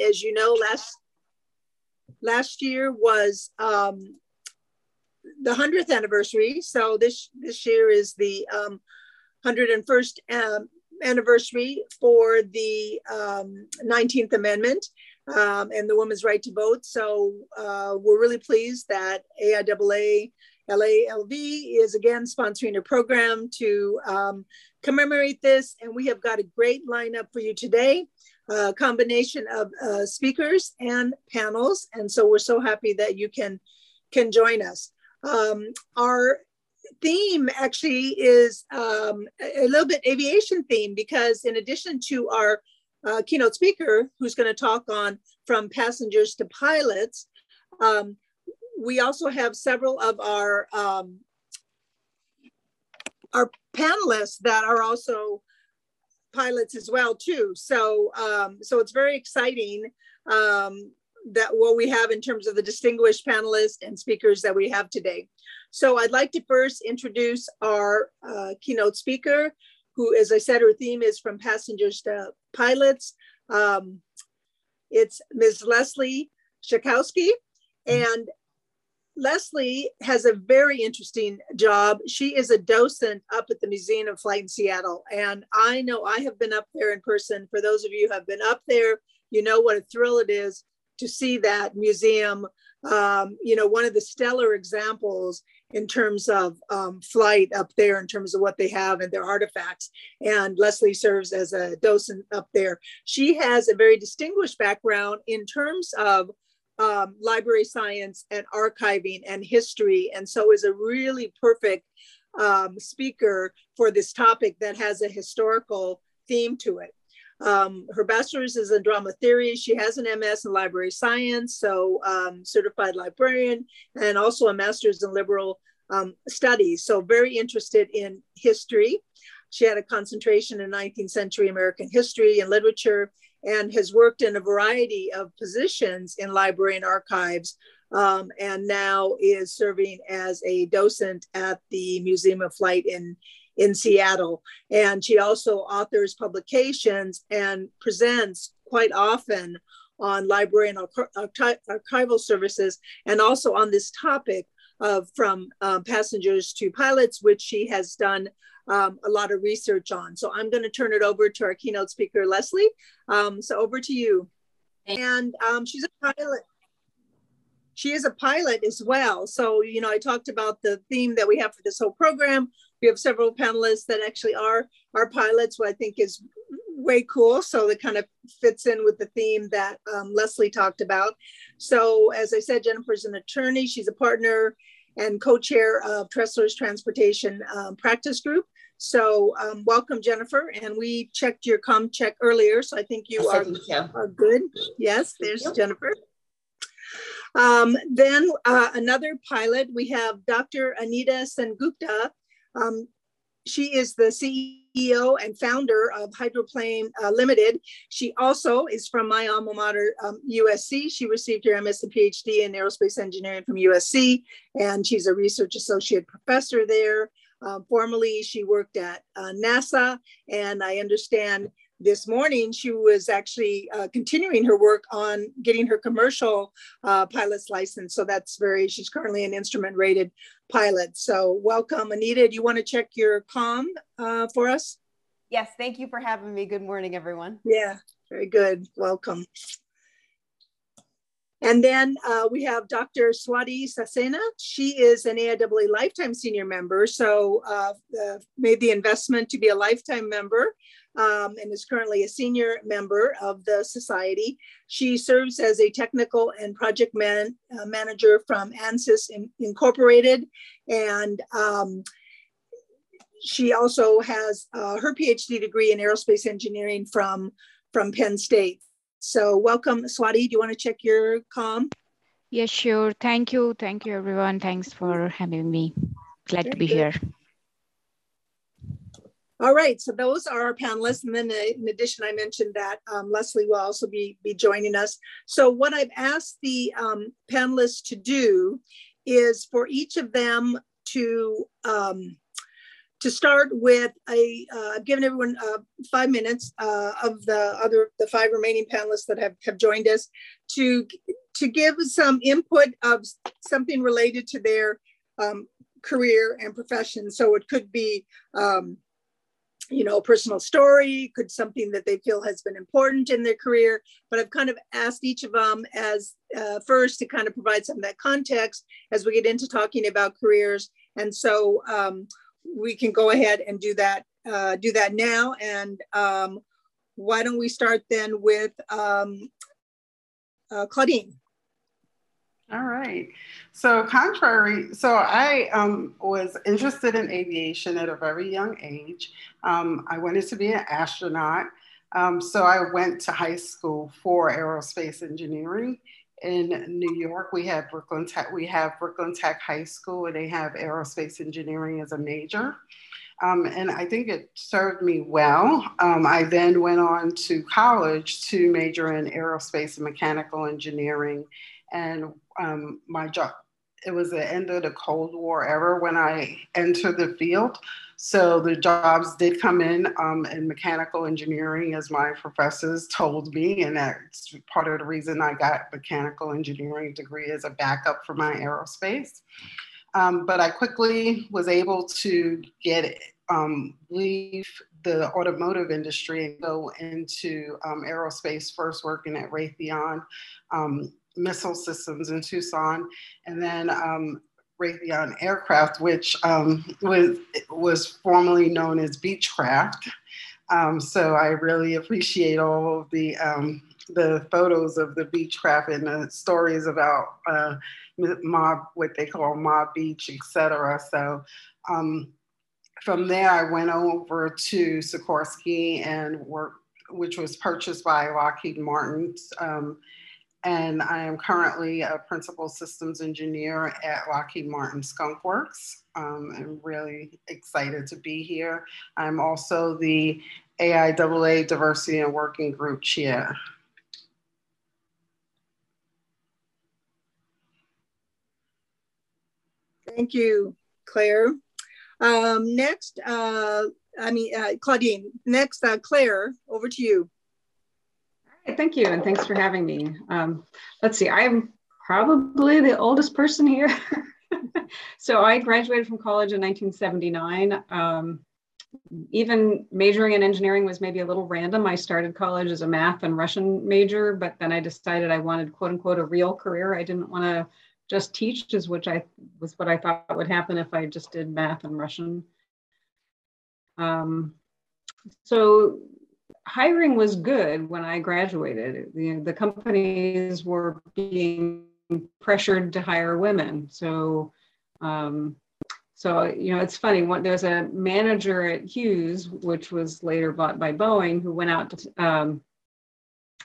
as you know, last last year was um, the hundredth anniversary. So this this year is the um, hundred and first um, anniversary for the um, 19th Amendment um, and the woman's right to vote. So uh, we're really pleased that AIAA LALV is again sponsoring a program to um, commemorate this. And we have got a great lineup for you today, combination of uh, speakers and panels. And so we're so happy that you can, can join us. Um, our theme actually is um, a little bit aviation theme because in addition to our uh, keynote speaker who's going to talk on from passengers to pilots, um, we also have several of our um, our panelists that are also pilots as well too. So um, so it's very exciting um, that what we have in terms of the distinguished panelists and speakers that we have today. So I'd like to first introduce our uh, keynote speaker, who, as I said, her theme is from passengers to pilots. Um, it's Ms. Leslie Shakowski. And Leslie has a very interesting job. She is a docent up at the Museum of Flight in Seattle. And I know I have been up there in person. For those of you who have been up there, you know what a thrill it is to see that museum. Um, you know, one of the stellar examples in terms of um, flight up there, in terms of what they have and their artifacts. And Leslie serves as a docent up there. She has a very distinguished background in terms of um, library science and archiving and history, and so is a really perfect um, speaker for this topic that has a historical theme to it. Um, her bachelor's is in drama theory. She has an MS in library science, so um, certified librarian, and also a master's in liberal um, studies. So very interested in history. She had a concentration in 19th century American history and literature, and has worked in a variety of positions in library and archives. Um, and now is serving as a docent at the Museum of Flight in in Seattle. And she also authors publications and presents quite often on library and archi- archival services and also on this topic of from um, passengers to pilots, which she has done um, a lot of research on. So I'm going to turn it over to our keynote speaker, Leslie. Um, so over to you. And um, she's a pilot she is a pilot as well. So, you know, I talked about the theme that we have for this whole program. We have several panelists that actually are our pilots, what I think is way cool. So that kind of fits in with the theme that um, Leslie talked about. So, as I said, Jennifer's an attorney. She's a partner and co-chair of Tressler's Transportation um, Practice Group. So um, welcome, Jennifer. And we checked your com check earlier, so I think you yes, are, so. are good. Yes, there's Jennifer. Um, then uh, another pilot, we have Dr. Anita Sengupta. Um, she is the CEO and founder of Hydroplane uh, Limited. She also is from my alma mater, um, USC. She received her MS and PhD in aerospace engineering from USC, and she's a research associate professor there. Um, formerly, she worked at uh, NASA, and I understand this morning, she was actually uh, continuing her work on getting her commercial uh, pilot's license. So that's very, she's currently an instrument rated pilot. So welcome, Anita. Do you want to check your com uh, for us? Yes, thank you for having me. Good morning, everyone. Yeah, very good. Welcome. And then uh, we have Dr. Swati Saxena. She is an AIAA Lifetime Senior Member, so uh, made the investment to be a lifetime member um, and is currently a senior member of the society. She serves as a technical and project man, uh, manager from ANSYS in, Incorporated. And um, she also has uh, her PhD degree in aerospace engineering from, from Penn State. So welcome, Swati. Do you want to check your com? Yes, sure. Thank you. Thank you, everyone. Thanks for having me. Glad Very to be good. here. All right, so those are our panelists. And then uh, in addition, I mentioned that um, Leslie will also be, be joining us. So what I've asked the um, panelists to do is for each of them to, um, to start with, I, uh, I've given everyone uh, five minutes uh, of the other the five remaining panelists that have, have joined us to to give some input of something related to their um, career and profession. So it could be, um, you know, a personal story, could something that they feel has been important in their career. But I've kind of asked each of them as uh, first to kind of provide some of that context as we get into talking about careers. And so um, we can go ahead and do that uh, do that now. And um, why don't we start then with um, uh, Claudine? All right. So contrary, so I um, was interested in aviation at a very young age. Um, I wanted to be an astronaut. Um, so I went to high school for aerospace engineering in New York. We have Brooklyn Tech. We have Brooklyn Tech High School, and they have aerospace engineering as a major. Um, and I think it served me well. Um, I then went on to college to major in aerospace and mechanical engineering and um, my job. It was the end of the Cold War era when I entered the field. So the jobs did come in um, in mechanical engineering, as my professors told me, and that's part of the reason I got mechanical engineering degree as a backup for my aerospace. Um, but I quickly was able to get um, leave the automotive industry and go into um, aerospace, first working at Raytheon um, missile systems in Tucson, and then um, Raytheon Aircraft, which um, was was formerly known as Beechcraft. Um, so I really appreciate all of the um, the photos of the Beechcraft and the stories about uh, mob, what they call mob beach, etc. So um, from there, I went over to Sikorsky and worked, which was purchased by Lockheed Martin. And I am currently a principal systems engineer at Lockheed Martin Skunk Works. Um, I'm really excited to be here. I'm also the AIAA Diversity and Working Group Chair. Thank you, Claire. Um, next, uh, I mean, uh, Claudine, next, uh, Claire, over to you. Thank you, and thanks for having me. Um, let's see, I'm probably the oldest person here. so I graduated from college in 1979. Um, even majoring in engineering was maybe a little random. I started college as a math and Russian major, but then I decided I wanted quote unquote a real career. I didn't want to just teach, is which I was what I thought would happen if I just did math and Russian. Um, so hiring was good when I graduated. The companies were being pressured to hire women. So, um, so you know, it's funny. When, there's a manager at Hughes, which was later bought by Boeing, who went out to. Um,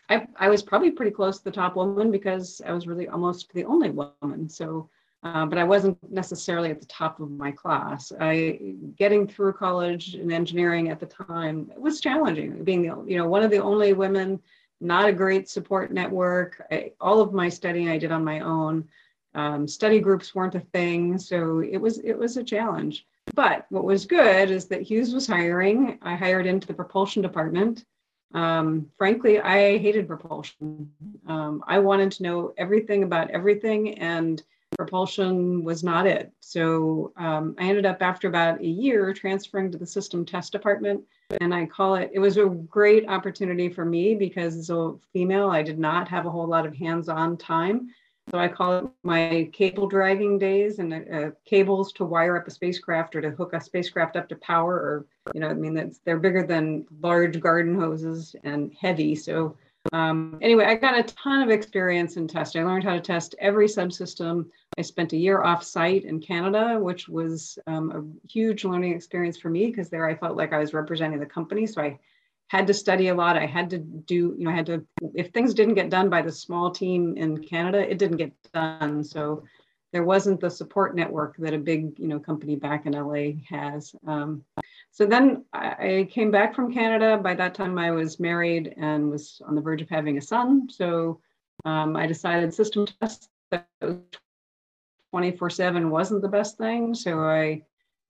I, I was probably pretty close to the top woman because I was really almost the only woman. So uh, but I wasn't necessarily at the top of my class. I getting through college and engineering at the time was challenging. Being the you know one of the only women, not a great support network. I, all of my studying I did on my own. Um, study groups weren't a thing, so it was it was a challenge. But what was good is that Hughes was hiring. I hired into the propulsion department. Um, frankly, I hated propulsion. Um, I wanted to know everything about everything and propulsion was not it. So um, I ended up after about a year transferring to the system test department. And I call it, it was a great opportunity for me because as a female, I did not have a whole lot of hands on time. So I call it my cable driving days and uh, cables to wire up a spacecraft or to hook a spacecraft up to power or, you know, I mean, that's, they're bigger than large garden hoses and heavy. So um, anyway, I got a ton of experience in testing. I learned how to test every subsystem. I spent a year off site in Canada, which was um, a huge learning experience for me because there I felt like I was representing the company. So I had to study a lot. I had to do, you know, I had to, if things didn't get done by the small team in Canada, it didn't get done. So there wasn't the support network that a big, you know, company back in LA has. Um, so then I came back from Canada. By that time, I was married and was on the verge of having a son. So um, I decided system tests 24 7 wasn't the best thing. So I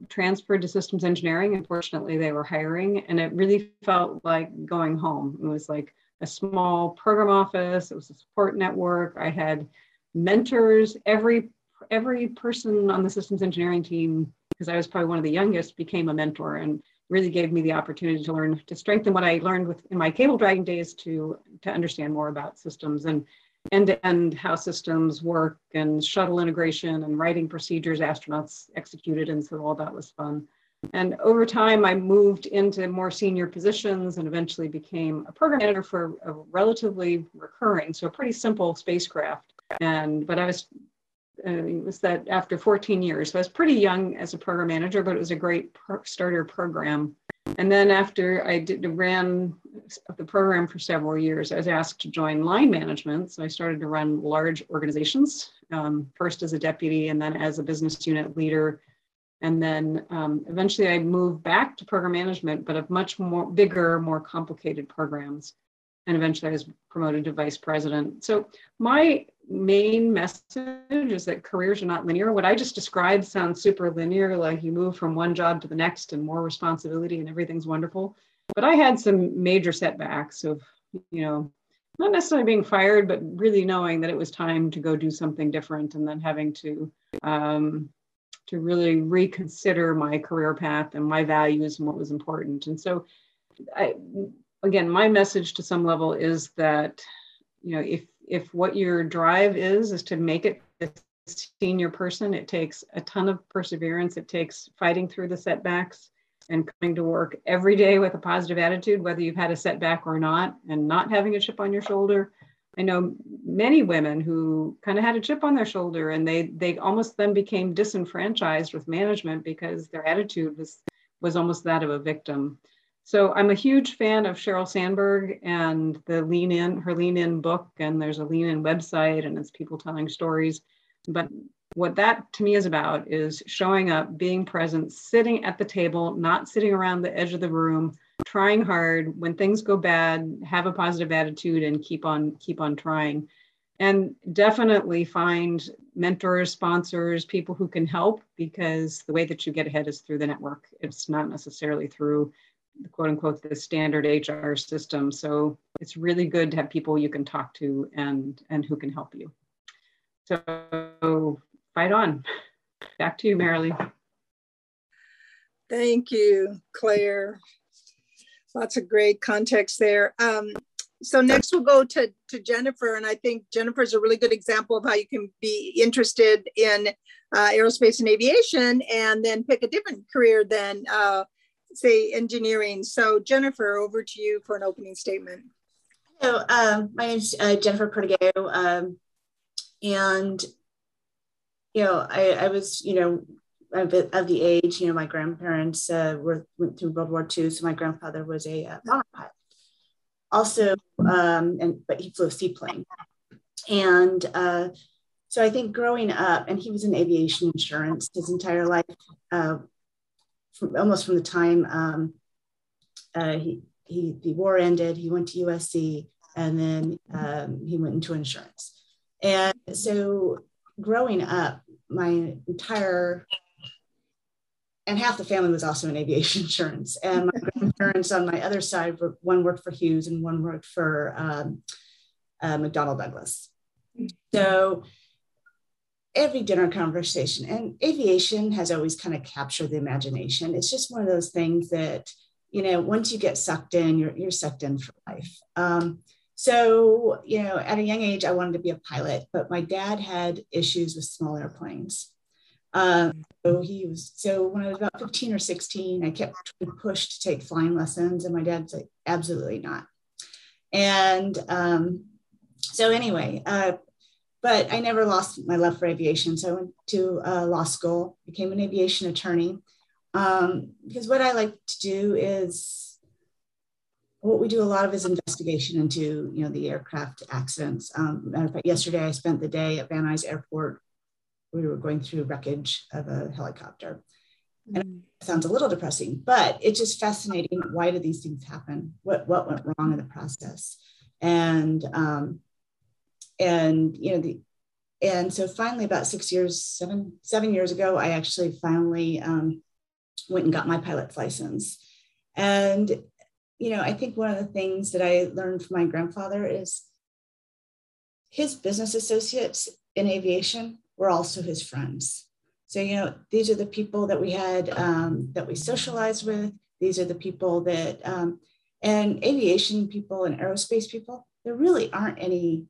transferred to systems engineering. Unfortunately, they were hiring, and it really felt like going home. It was like a small program office. It was a support network. I had mentors. Every every person on the systems engineering team, because I was probably one of the youngest, became a mentor and really gave me the opportunity to learn to strengthen what I learned with in my cable dragging days to to understand more about systems and end to end how systems work and shuttle integration and writing procedures astronauts executed and so all that was fun. And over time, I moved into more senior positions and eventually became a program manager for a relatively recurring, so a pretty simple spacecraft. And but I was uh, it was that after 14 years, so I was pretty young as a program manager, but it was a great pro- starter program. And then after I did, ran the program for several years, I was asked to join line management. So I started to run large organizations, um, first as a deputy and then as a business unit leader and then um, eventually I moved back to program management, but of much more bigger, more complicated programs. And eventually I was promoted to vice president. So my main message is that careers are not linear. What I just described sounds super linear, like you move from one job to the next and more responsibility and everything's wonderful. But I had some major setbacks of, you know, not necessarily being fired, but really knowing that it was time to go do something different and then having to um, to really reconsider my career path and my values and what was important. And so, I, again, my message to some level is that, you know, if if what your drive is is to make it a senior person, it takes a ton of perseverance. It takes fighting through the setbacks and coming to work every day with a positive attitude, whether you've had a setback or not, and not having a chip on your shoulder I know many women who kind of had a chip on their shoulder and they they almost then became disenfranchised with management because their attitude was was almost that of a victim. So I'm a huge fan of Sheryl Sandberg and the Lean In, her Lean In book, and there's a Lean In website and it's people telling stories. But what that to me is about is showing up, being present, sitting at the table, not sitting around the edge of the room, trying hard. When things go bad have a positive attitude and keep on keep on trying. And definitely find mentors sponsors people who can help because the way that you get ahead is through the network. It's not necessarily through quote unquote the standard hr system. So it's really good to have people you can talk to and and who can help you. So fight on. Back to you marilee. Thank you claire. Lots of great context there. Um, so next we'll go to, to Jennifer, and I think Jennifer is a really good example of how you can be interested in uh, aerospace and aviation and then pick a different career than, uh, say, engineering. So Jennifer, over to you for an opening statement. Hello, um, my name is uh, Jennifer Perdigao, um, and you know, I, I was, you know, of, of the age, you know, my grandparents uh, were went through World War II, so my grandfather was a uh, bomber pilot. Also, um, and but he flew a seaplane, and uh, so I think growing up, and he was in aviation insurance his entire life, uh, from, almost from the time um, uh, he, he the war ended, he went to USC, and then um, he went into insurance, and so growing up, my entire and half the family was also in aviation insurance. And my grandparents on my other side, one worked for Hughes and one worked for um, uh, McDonnell Douglas. So every dinner conversation and aviation has always kind of captured the imagination. It's just one of those things that, you know, once you get sucked in, you're, you're sucked in for life. Um, so, you know, at a young age, I wanted to be a pilot, but my dad had issues with small airplanes. Um, so he was so when I was about 15 or 16, I kept pushed to take flying lessons, and my dad's like, absolutely not. And um, so anyway, uh, but I never lost my love for aviation. So I went to uh, law school, became an aviation attorney. Um, because what I like to do is what we do a lot of is investigation into you know the aircraft accidents. Um, matter of fact, yesterday I spent the day at Van Nuys Airport we were going through wreckage of a helicopter. And mm. it sounds a little depressing, but it's just fascinating. Why did these things happen? What what went wrong in the process? And um, and you know the and so finally about six years seven seven years ago i actually finally um, went and got my pilot's license. And, you know, I think one of the things that I learned from my grandfather is his business associates in aviation were also his friends. So, you know, these are the people that we had um, that we socialized with. These are the people that, um, and aviation people and aerospace people, there really aren't any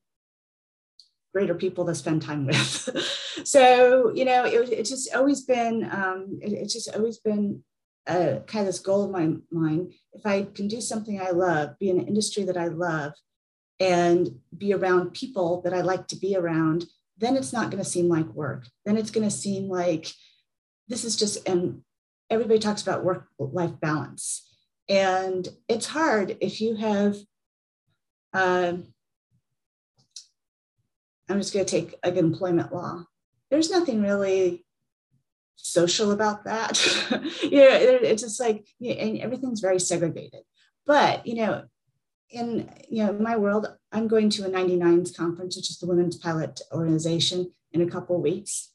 greater people to spend time with. so, you know, it, it's just always been, um, it, it's just always been a, kind of this goal of my mind. If I can do something I love, be in an industry that I love, and be around people that I like to be around, then it's not going to seem like work. Then it's going to seem like this is just, and everybody talks about work life balance. And it's hard if you have, uh, I'm just going to take like employment law. There's nothing really social about that. you know, it's just like, you know, and everything's very segregated. But, you know, in you know my world, I'm going to a 99s conference, which is the Women's Pilot Organization, in a couple of weeks.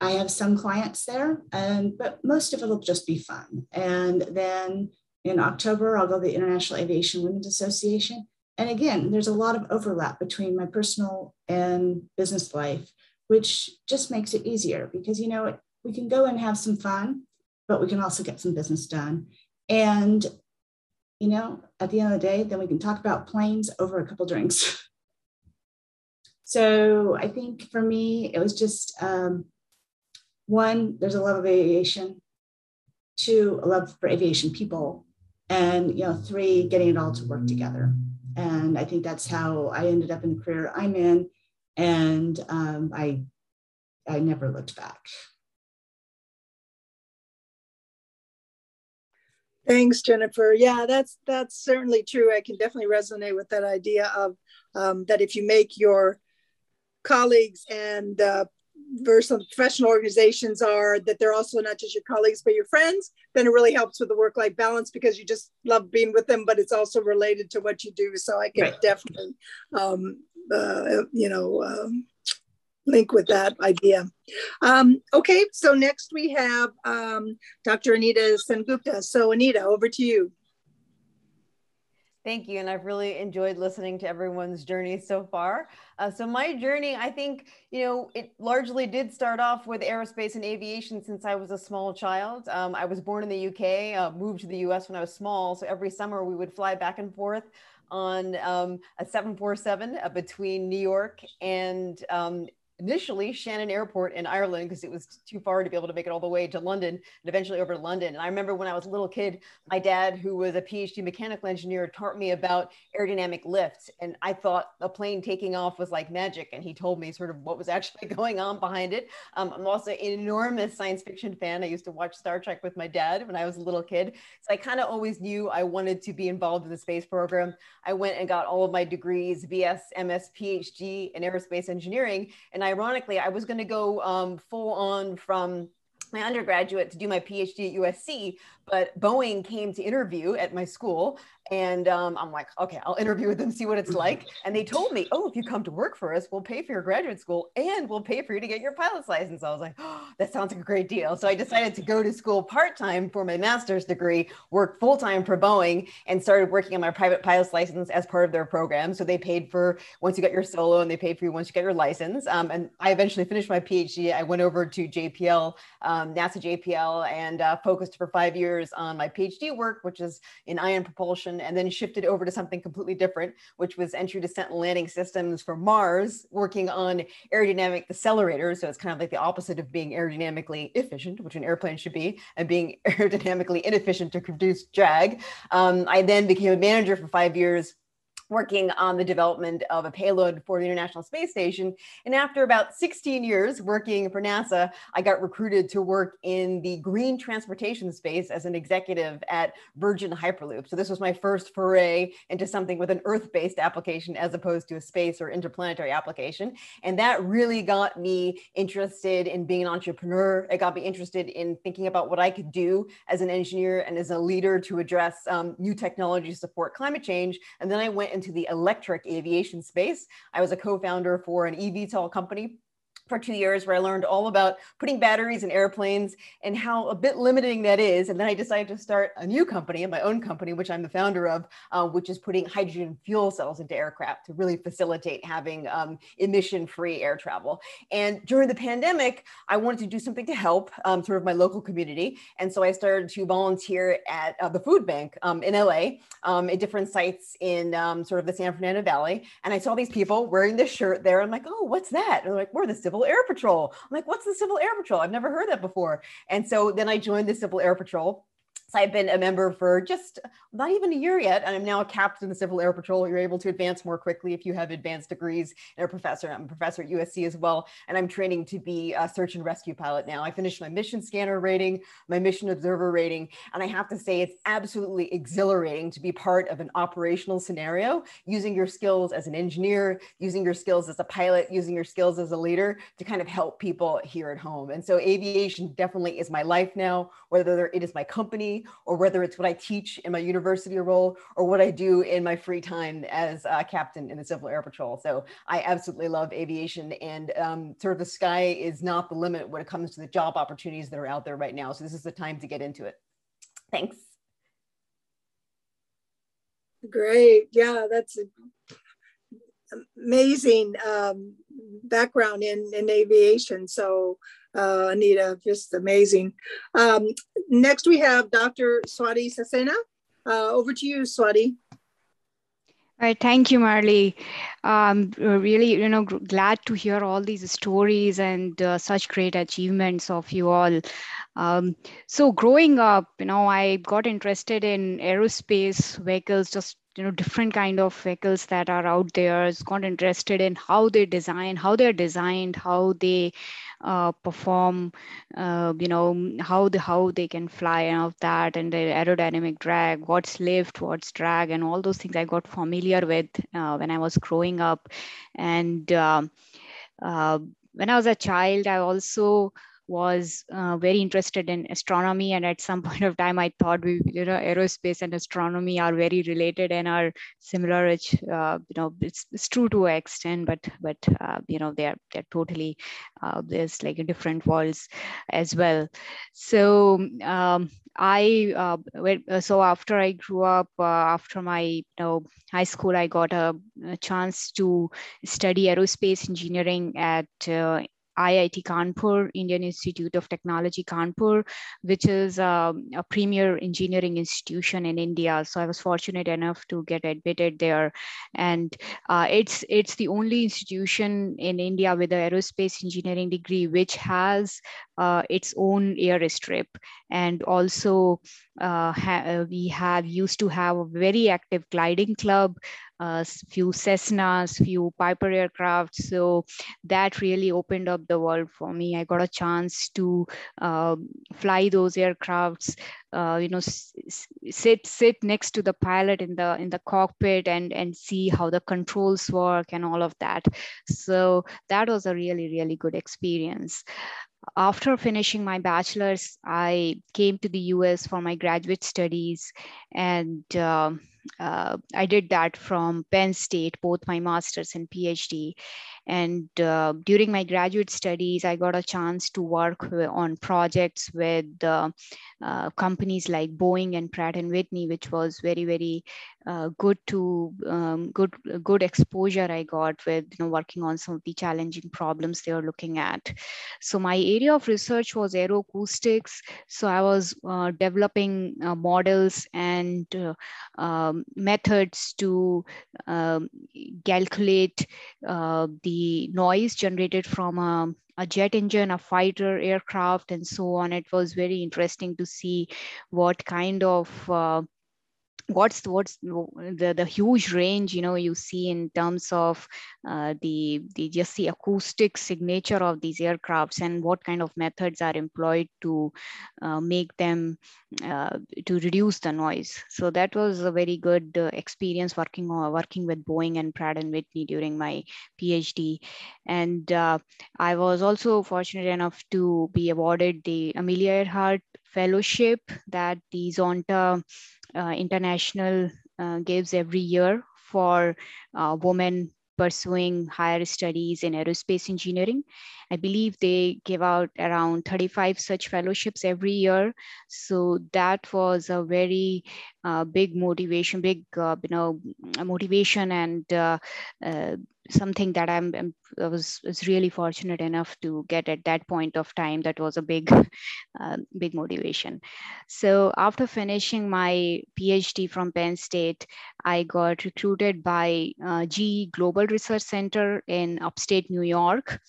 I have some clients there, and but most of it will just be fun. And then in October, I'll go to the International Aviation Women's Association. And again, there's a lot of overlap between my personal and business life, which just makes it easier because you know we can go and have some fun, but we can also get some business done. And you know, at the end of the day, then we can talk about planes over a couple drinks. so I think for me, it was just um, one, there's a love of aviation, two, a love for aviation people, and you know, three, getting it all to work together. And I think that's how I ended up in the career I'm in. And um, I, I never looked back. Thanks, Jennifer. Yeah, that's that's certainly true. I can definitely resonate with that idea of um, that if you make your colleagues and uh, versus professional organizations are that they're also not just your colleagues but your friends, then it really helps with the work-life balance because you just love being with them, but it's also related to what you do. So I can right. definitely, um, uh, you know, um, link with that idea. Um, okay, so next we have um, Dr. Anita Sengupta. So Anita, over to you. Thank you. And I've really enjoyed listening to everyone's journey so far. Uh, so my journey, I think, you know, it largely did start off with aerospace and aviation since I was a small child. Um, I was born in the UK, uh, moved to the US when I was small. So every summer we would fly back and forth on um, a 747 uh, between New York and um, initially Shannon Airport in Ireland because it was too far to be able to make it all the way to London and eventually over to London. And I remember when I was a little kid, my dad, who was a PhD mechanical engineer, taught me about aerodynamic lift. And I thought a plane taking off was like magic. And he told me sort of what was actually going on behind it. Um, I'm also an enormous science fiction fan. I used to watch Star Trek with my dad when I was a little kid. So I kind of always knew I wanted to be involved in the space program. I went and got all of my degrees, BS, MS, PhD in aerospace engineering. And ironically, I was going to go um, full on from my undergraduate to do my PhD at USC, but Boeing came to interview at my school and um, I'm like, okay, I'll interview with them, see what it's like. And they told me, oh, if you come to work for us, we'll pay for your graduate school and we'll pay for you to get your pilot's license. I was like, oh, that sounds like a great deal. So I decided to go to school part time for my master's degree, work full time for Boeing, and started working on my private pilot's license as part of their program. So they paid for once you got your solo and they paid for you once you get your license. Um, and I eventually finished my PhD. I went over to JPL, um, NASA JPL, and uh, focused for five years on my PhD work, which is in ion propulsion and then shifted over to something completely different, which was entry descent and landing systems for Mars, working on aerodynamic accelerators. So it's kind of like the opposite of being aerodynamically efficient, which an airplane should be, and being aerodynamically inefficient to produce drag. Um, I then became a manager for five years working on the development of a payload for the International Space Station. And after about 16 years working for NASA, I got recruited to work in the green transportation space as an executive at Virgin Hyperloop. So this was my first foray into something with an Earth-based application as opposed to a space or interplanetary application. And that really got me interested in being an entrepreneur. It got me interested in thinking about what I could do as an engineer and as a leader to address um, new technology to support climate change. And then I went into the electric aviation space. I was a co-founder for an eVTOL company for two years where I learned all about putting batteries in airplanes and how a bit limiting that is. And then I decided to start a new company, my own company, which I'm the founder of, uh, which is putting hydrogen fuel cells into aircraft to really facilitate having um, emission-free air travel. And during the pandemic, I wanted to do something to help um, sort of my local community. And so I started to volunteer at uh, the food bank um, in LA um, at different sites in um, sort of the San Fernando Valley. And I saw these people wearing this shirt there. I'm like, oh, what's that? And they're like, we're the Civil Air Patrol. I'm like, what's the Civil Air Patrol? I've never heard that before. And so then I joined the Civil Air Patrol so I've been a member for just not even a year yet, and I'm now a captain of the Civil Air Patrol. You're able to advance more quickly if you have advanced degrees and a professor. I'm a professor at USC as well, and I'm training to be a search and rescue pilot now. I finished my mission scanner rating, my mission observer rating, and I have to say it's absolutely exhilarating to be part of an operational scenario, using your skills as an engineer, using your skills as a pilot, using your skills as a leader to kind of help people here at home. And so aviation definitely is my life now, whether it is my company or whether it's what I teach in my university role or what I do in my free time as a captain in the Civil Air Patrol. So I absolutely love aviation and um, sort of the sky is not the limit when it comes to the job opportunities that are out there right now. So this is the time to get into it. Thanks. Great. Yeah, that's an amazing um, background in, in aviation. So uh, Anita, just amazing. Um, next, we have Dr. Swati Saxena. Uh, over to you, Swati. All right, thank you, Marley. Um, really, you know, glad to hear all these stories and uh, such great achievements of you all. Um, so, growing up, you know, I got interested in aerospace vehicles, just you know, different kind of vehicles that are out there. Got interested in how they design, how they're designed, how they uh, perform, uh, you know, how the how they can fly and all of that, and the aerodynamic drag, what's lift, what's drag, and all those things I got familiar with uh, when I was growing up, and um, uh, when I was a child, I also was uh, very interested in astronomy and at some point of time i thought we you know aerospace and astronomy are very related and are similar which uh, you know it's, it's true to an extent but but uh, you know they're they're totally uh, there's like a different worlds as well. So um, i uh, uh, so after i grew up after my you know high school i got a, a chance to study aerospace engineering at IIT Kanpur, Indian Institute of Technology Kanpur, which is um, a premier engineering institution in India. So I was fortunate enough to get admitted there, and uh, it's it's the only institution in India with an aerospace engineering degree which has uh, its own airstrip, and also uh, ha- we have used to have a very active gliding club uh, few Cessnas, few Piper aircraft. So that really opened up the world for me. I got a chance to uh, fly those aircrafts. Uh, you know, sit sit next to the pilot in the in the cockpit and and see how the controls work and all of that. So that was a really really good experience after finishing my bachelor's, I came to the US for my graduate studies and um, uh, I did that from Penn State, both my master's and PhD. And uh, during my graduate studies, I got a chance to work on projects with uh, uh, companies like Boeing and Pratt and Whitney, which was very, very uh, good to um, good good exposure I got with you know working on some of the challenging problems they were looking at. So my area of research was aeroacoustics. So I was uh, developing uh, models and um, methods to um, calculate the noise generated from a, a, jet engine, a fighter aircraft, and so on. It was very interesting to see what kind of uh, what's what's the the huge range you know you see in terms of uh, the the just the acoustic signature of these aircrafts and what kind of methods are employed to uh, make them uh, to reduce the noise. So that was a very good uh, experience working on working with boeing and pratt and whitney during my phd and uh, i was also fortunate enough to be awarded the amelia earhart fellowship that the zonta uh, International uh, gives every year for uh, women pursuing higher studies in aerospace engineering. I believe they give out around 35 such fellowships every year. So that was a very uh, big motivation, big uh, you know motivation and uh, uh something that I'm, I was, was really fortunate enough to get at that point of time. That was a big, uh, big motivation. So after finishing my PhD from Penn State, I got recruited by uh, GE Global Research Center in upstate New York.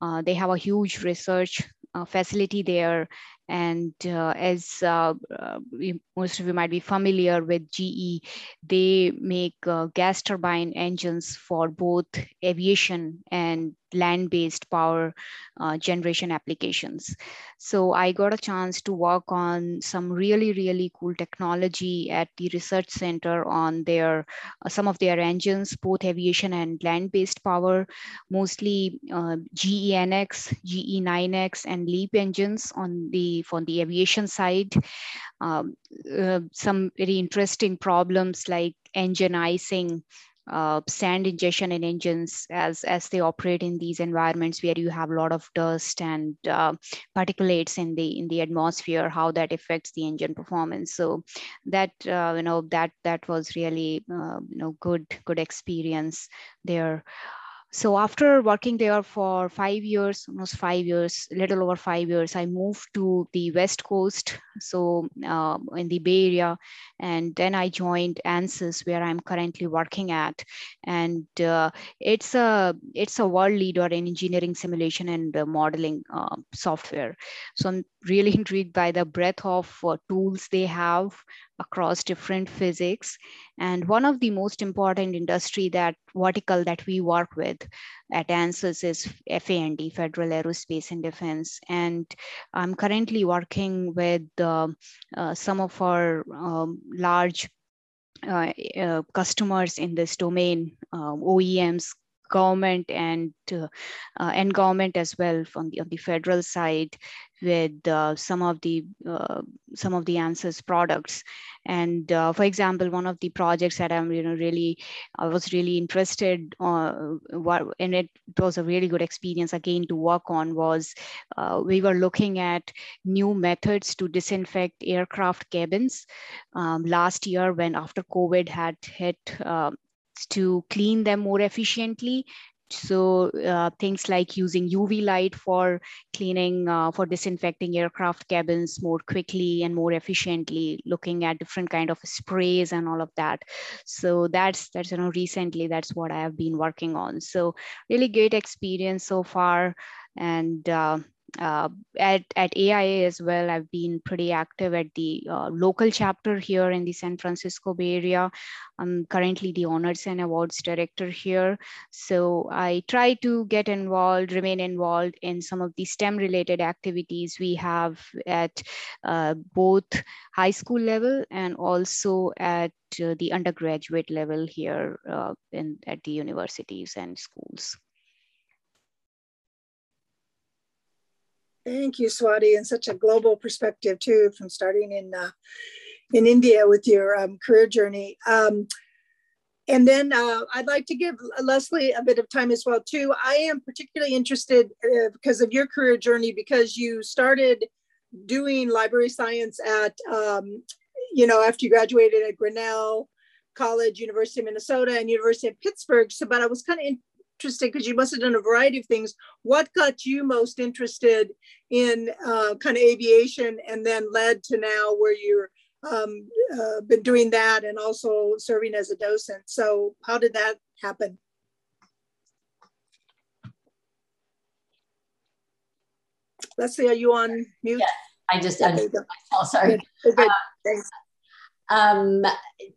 Uh, they have a huge research uh, facility there and uh, as uh, uh, most of you might be familiar with GE, they make gas turbine engines for both aviation and land-based power uh, generation applications. So I got a chance to work on some really, really cool technology at the research center on their uh, some of their engines, both aviation and land-based power, mostly uh, GEnx, GE9X, and LEAP engines on the for the aviation side. Um, uh, some very interesting problems like engine icing uh, sand ingestion in engines as as they operate in these environments where you have a lot of dust and uh, particulates in the in the atmosphere how that affects the engine performance. So that uh, you know that that was really uh, you know good good experience there so after working there for five years almost five years little over five years i moved to the west coast so uh, in the bay area. And then i joined ansys where i'm currently working at. And uh, it's a it's a world leader in engineering simulation and uh, modeling uh, software. So i'm really intrigued by the breadth of uh, tools they have across different physics. And one of the most important industry that vertical that we work with at ANSYS is FAND, Federal Aerospace and Defense. And I'm currently working with uh, uh, some of our um, large uh, uh, customers in this domain, um, OEMs, government and uh, uh, and government as well from the on the federal side with uh, some of the uh, some of the ANSYS products. And uh, for example one of the projects that i'm you know really i was really interested uh, and it was a really good experience again to work on was uh, we were looking at new methods to disinfect aircraft cabins um, last year when after covid had hit uh, to clean them more efficiently so uh, things like using UV light for cleaning, uh, for disinfecting aircraft cabins more quickly and more efficiently, looking at different kind of sprays and all of that. So that's, that's, you know, recently that's what I have been working on. So really great experience so far. And uh, uh, at, at AIA as well, I've been pretty active at the uh, local chapter here in the San Francisco Bay Area. I'm currently the Honors and Awards Director here. So I try to get involved, remain involved in some of the STEM related activities we have at uh, both high school level and also at uh, the undergraduate level here uh, in, at the universities and schools. Thank you, Swati, and such a global perspective too, from starting in uh, in India with your um, career journey. Um, and then uh, I'd like to give Leslie a bit of time as well too. I am particularly interested uh, because of your career journey because you started doing library science at um, you know after you graduated at Grinnell College, University of Minnesota, and University of Pittsburgh. So, but I was kind of interested because you must have done a variety of things. What got you most interested in uh, kind of aviation and then led to now where you're um, uh, been doing that and also serving as a docent. So how did that happen? Leslie, are you on mute? Yes, I just okay, myself. Sorry. Good. Good. Uh. Um,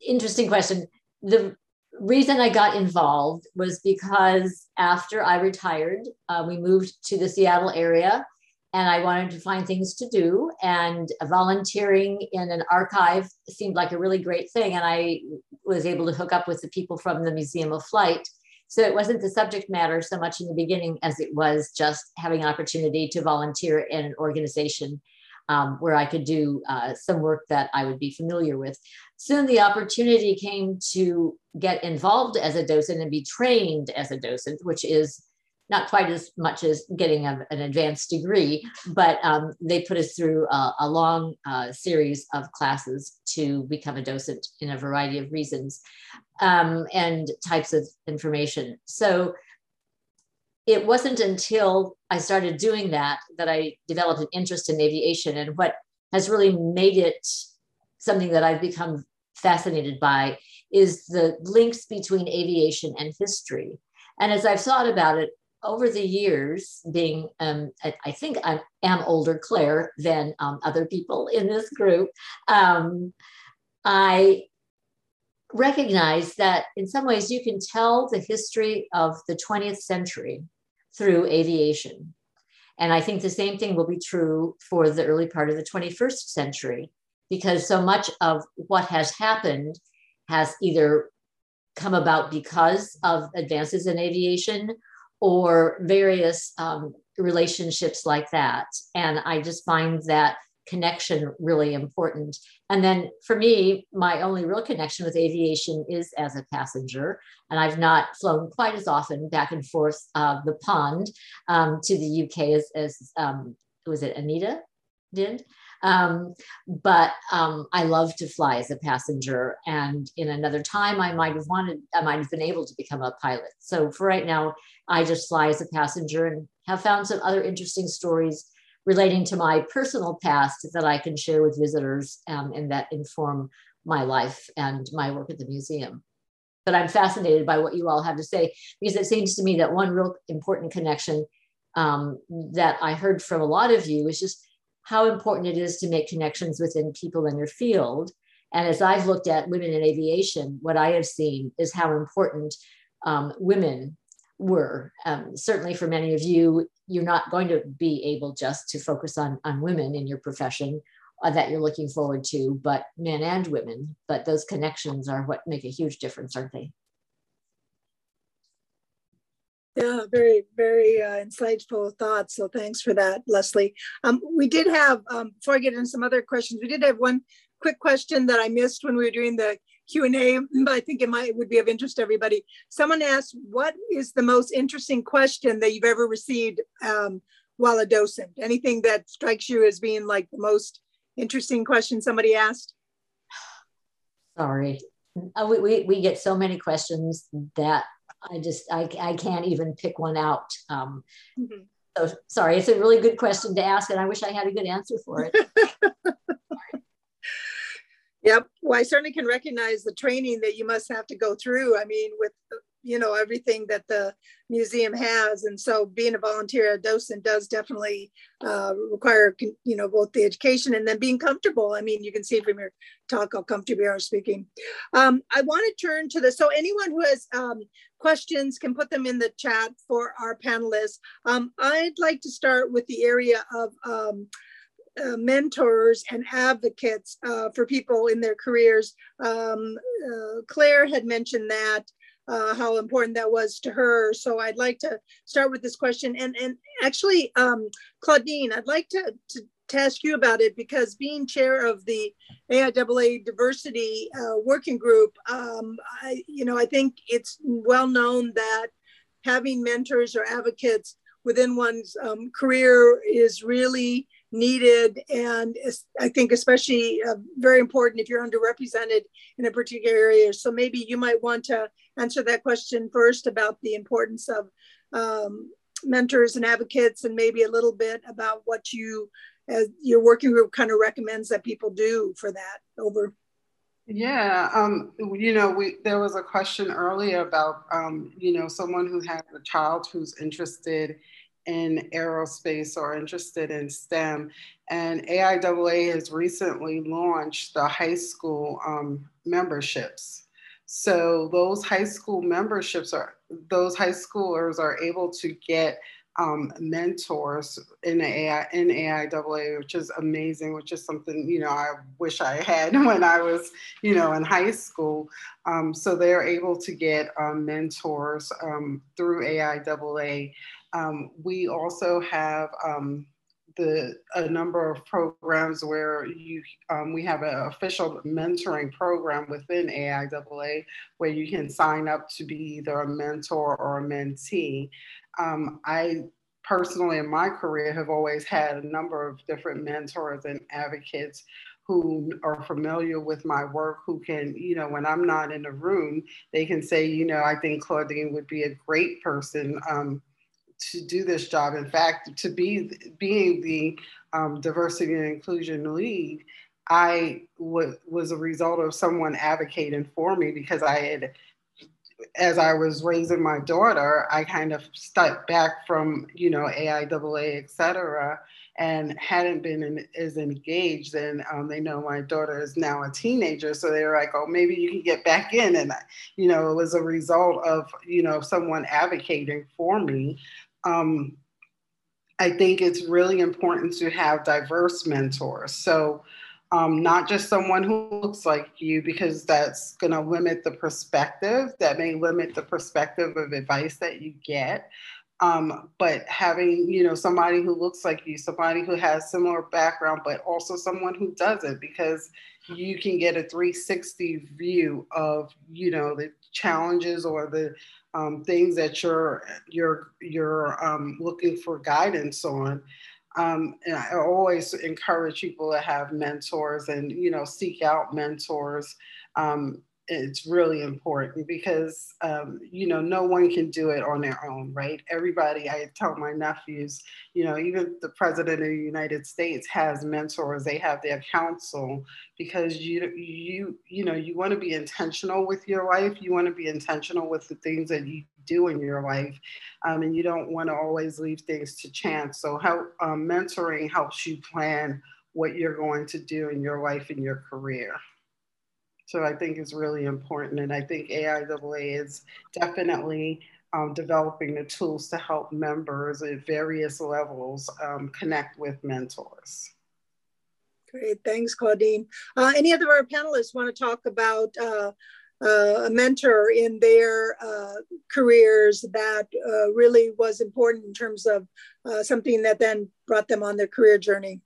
interesting question. The reason I got involved was because after I retired, uh, we moved to the Seattle area and I wanted to find things to do. And volunteering in an archive seemed like a really great thing. And I was able to hook up with the people from the Museum of Flight. So it wasn't the subject matter so much in the beginning as it was just having an opportunity to volunteer in an organization um, where I could do uh, some work that I would be familiar with. Soon the opportunity came to get involved as a docent and be trained as a docent, which is not quite as much as getting a, an advanced degree, but um, they put us through a, a long uh, series of classes to become a docent in a variety of reasons um, and types of information. So it wasn't until I started doing that that I developed an interest in aviation. And what has really made it something that I've become fascinated by is the links between aviation and history. And as I've thought about it over the years, being, um, I think I am older, Claire, than um, other people in this group, um, I recognize that in some ways you can tell the history of the 20th century through aviation. And I think the same thing will be true for the early part of the 21st century, because so much of what has happened has either come about because of advances in aviation or various um, relationships like that. And I just find that connection really important. And then for me, my only real connection with aviation is as a passenger. And I've not flown quite as often back and forth uh, the pond um, to the UK as, as um, was it Anita did? Um, but um, I love to fly as a passenger. And in another time, I might have wanted, I might have been able to become a pilot. So for right now, I just fly as a passenger and have found some other interesting stories relating to my personal past that I can share with visitors um, and that inform my life and my work at the museum. But I'm fascinated by what you all have to say because it seems to me that one real important connection um, that I heard from a lot of you is just how important it is to make connections within people in your field. And as I've looked at women in aviation, what I have seen is how important um, women were. Um, certainly for many of you, you're not going to be able just to focus on, on women in your profession uh, that you're looking forward to, but men and women. But those connections are what make a huge difference, aren't they? Yeah, very, very uh, insightful thoughts. So thanks for that, Leslie. Um, we did have, um, before I get into some other questions, we did have one quick question that I missed when we were doing the Q&A, but I think it might would be of interest to everybody. Someone asked, what is the most interesting question that you've ever received um, while a docent? Anything that strikes you as being like the most interesting question somebody asked? Sorry. Uh, we, we, we get so many questions that I just, I, I can't even pick one out. Um, mm-hmm. So sorry, it's a really good question to ask and I wish I had a good answer for it. Yep. Well, I certainly can recognize the training that you must have to go through. I mean, with you know everything that the museum has, and so being a volunteer, a docent does definitely uh, require you know both the education and then being comfortable. I mean, you can see from your talk how comfortable you are speaking. Um, I want to turn to the so anyone who has um, questions can put them in the chat for our panelists. Um, I'd like to start with the area of um, uh, mentors and advocates uh, for people in their careers. Um, uh, Claire had mentioned that, uh, how important that was to her. So I'd like to start with this question. And, and actually, um, Claudine, I'd like to, to, to, ask you about it because being chair of the AIAA diversity uh, working group, um, I, you know, I think it's well known that having mentors or advocates within one's um, career is really needed. And i think especially uh, very important if you're underrepresented in a particular area. So maybe you might want to answer that question first about the importance of um, mentors and advocates and maybe a little bit about what you as your working group kind of recommends that people do for that. Over. Yeah, um, you know, we there was a question earlier about um, you know someone who has a child who's interested in aerospace or interested in STEM. And AIAA has recently launched the high school um, memberships. So those high school memberships are, those high schoolers are able to get um, mentors in AI in AIAA, which is amazing, which is something you know I wish I had when I was you know in high school. Um, so they're able to get um, mentors um, through AIAA. Um, we also have um, the a number of programs where you um, we have an official mentoring program within AIAA where you can sign up to be either a mentor or a mentee. Um, I personally in my career have always had a number of different mentors and advocates who are familiar with my work who can you know when i'm not in the room they can say you know i think claudine would be a great person um, to do this job. In fact, to be being the um, diversity and inclusion lead, I w- was a result of someone advocating for me because I had, as I was raising my daughter, I kind of stepped back from you know AIAA, et cetera, and hadn't been in, as engaged. And um, they know my daughter is now a teenager, so they were like, "Oh, maybe you can get back in." And you know, it was a result of you know someone advocating for me. Um, I think it's really important to have diverse mentors. So. Um, not just someone who looks like you, because that's going to limit the perspective, that may limit the perspective of advice that you get. Um, but having you know somebody who looks like you somebody who has similar background but also someone who doesn't because you can get a 360 view of you know the challenges or the um, things that you're you're you're um, looking for guidance on. Um, and i always encourage people to have mentors and you know seek out mentors. Um, it's really important because um, you know no one can do it on their own right? Everybody i tell my nephews you know even the president of the united states has mentors. They have their counsel because you you you know you want to be intentional with your life. You want to be intentional with the things that you do in your life um, and you don't want to always leave things to chance. So how um, mentoring helps you plan what you're going to do in your life and your career so I think it's really important. And I think AIAA is definitely um, developing the tools to help members at various levels um, connect with mentors. Great, thanks, Claudine. Uh, any other of our panelists want to talk about uh, uh, a mentor in their uh, careers that uh, really was important in terms of uh, something that then brought them on their career journey?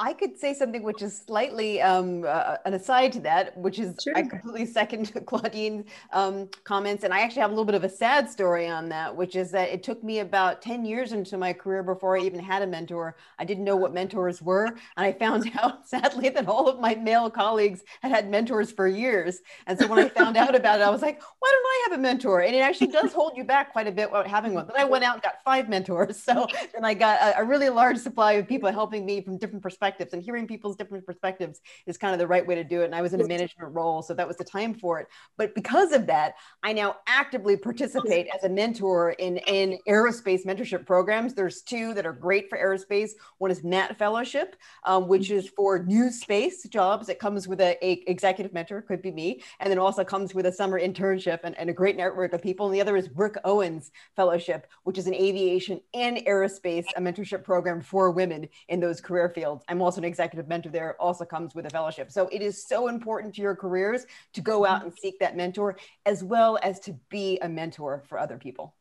I could say something which is slightly um, uh, an aside to that, which is sure. I completely second Claudine's um, comments. And I actually have a little bit of a sad story on that, which is that it took me about 10 years into my career before I even had a mentor. I didn't know what mentors were. And I found out, sadly, that all of my male colleagues had had mentors for years. And so when I found out about it, I was like, why don't I have a mentor? And it actually does hold you back quite a bit without having one. But I went out and got five mentors. So then I got a, a really large supply of people helping me from different perspectives perspectives and hearing people's different perspectives is kind of the right way to do it. And I was in a management role, so that was the time for it. But because of that, I now actively participate as a mentor in, in aerospace mentorship programs. There's two that are great for aerospace. One is MAT Fellowship, um, which is for new space jobs. It comes with a, a, executive mentor, could be me, and then also comes with a summer internship and, and a great network of people. And the other is Brooke Owens Fellowship, which is an aviation and aerospace a mentorship program for women in those career fields. I'm I'm also an executive mentor there, also comes with a fellowship. So it is so important to your careers to go out and seek that mentor, as well as to be a mentor for other people.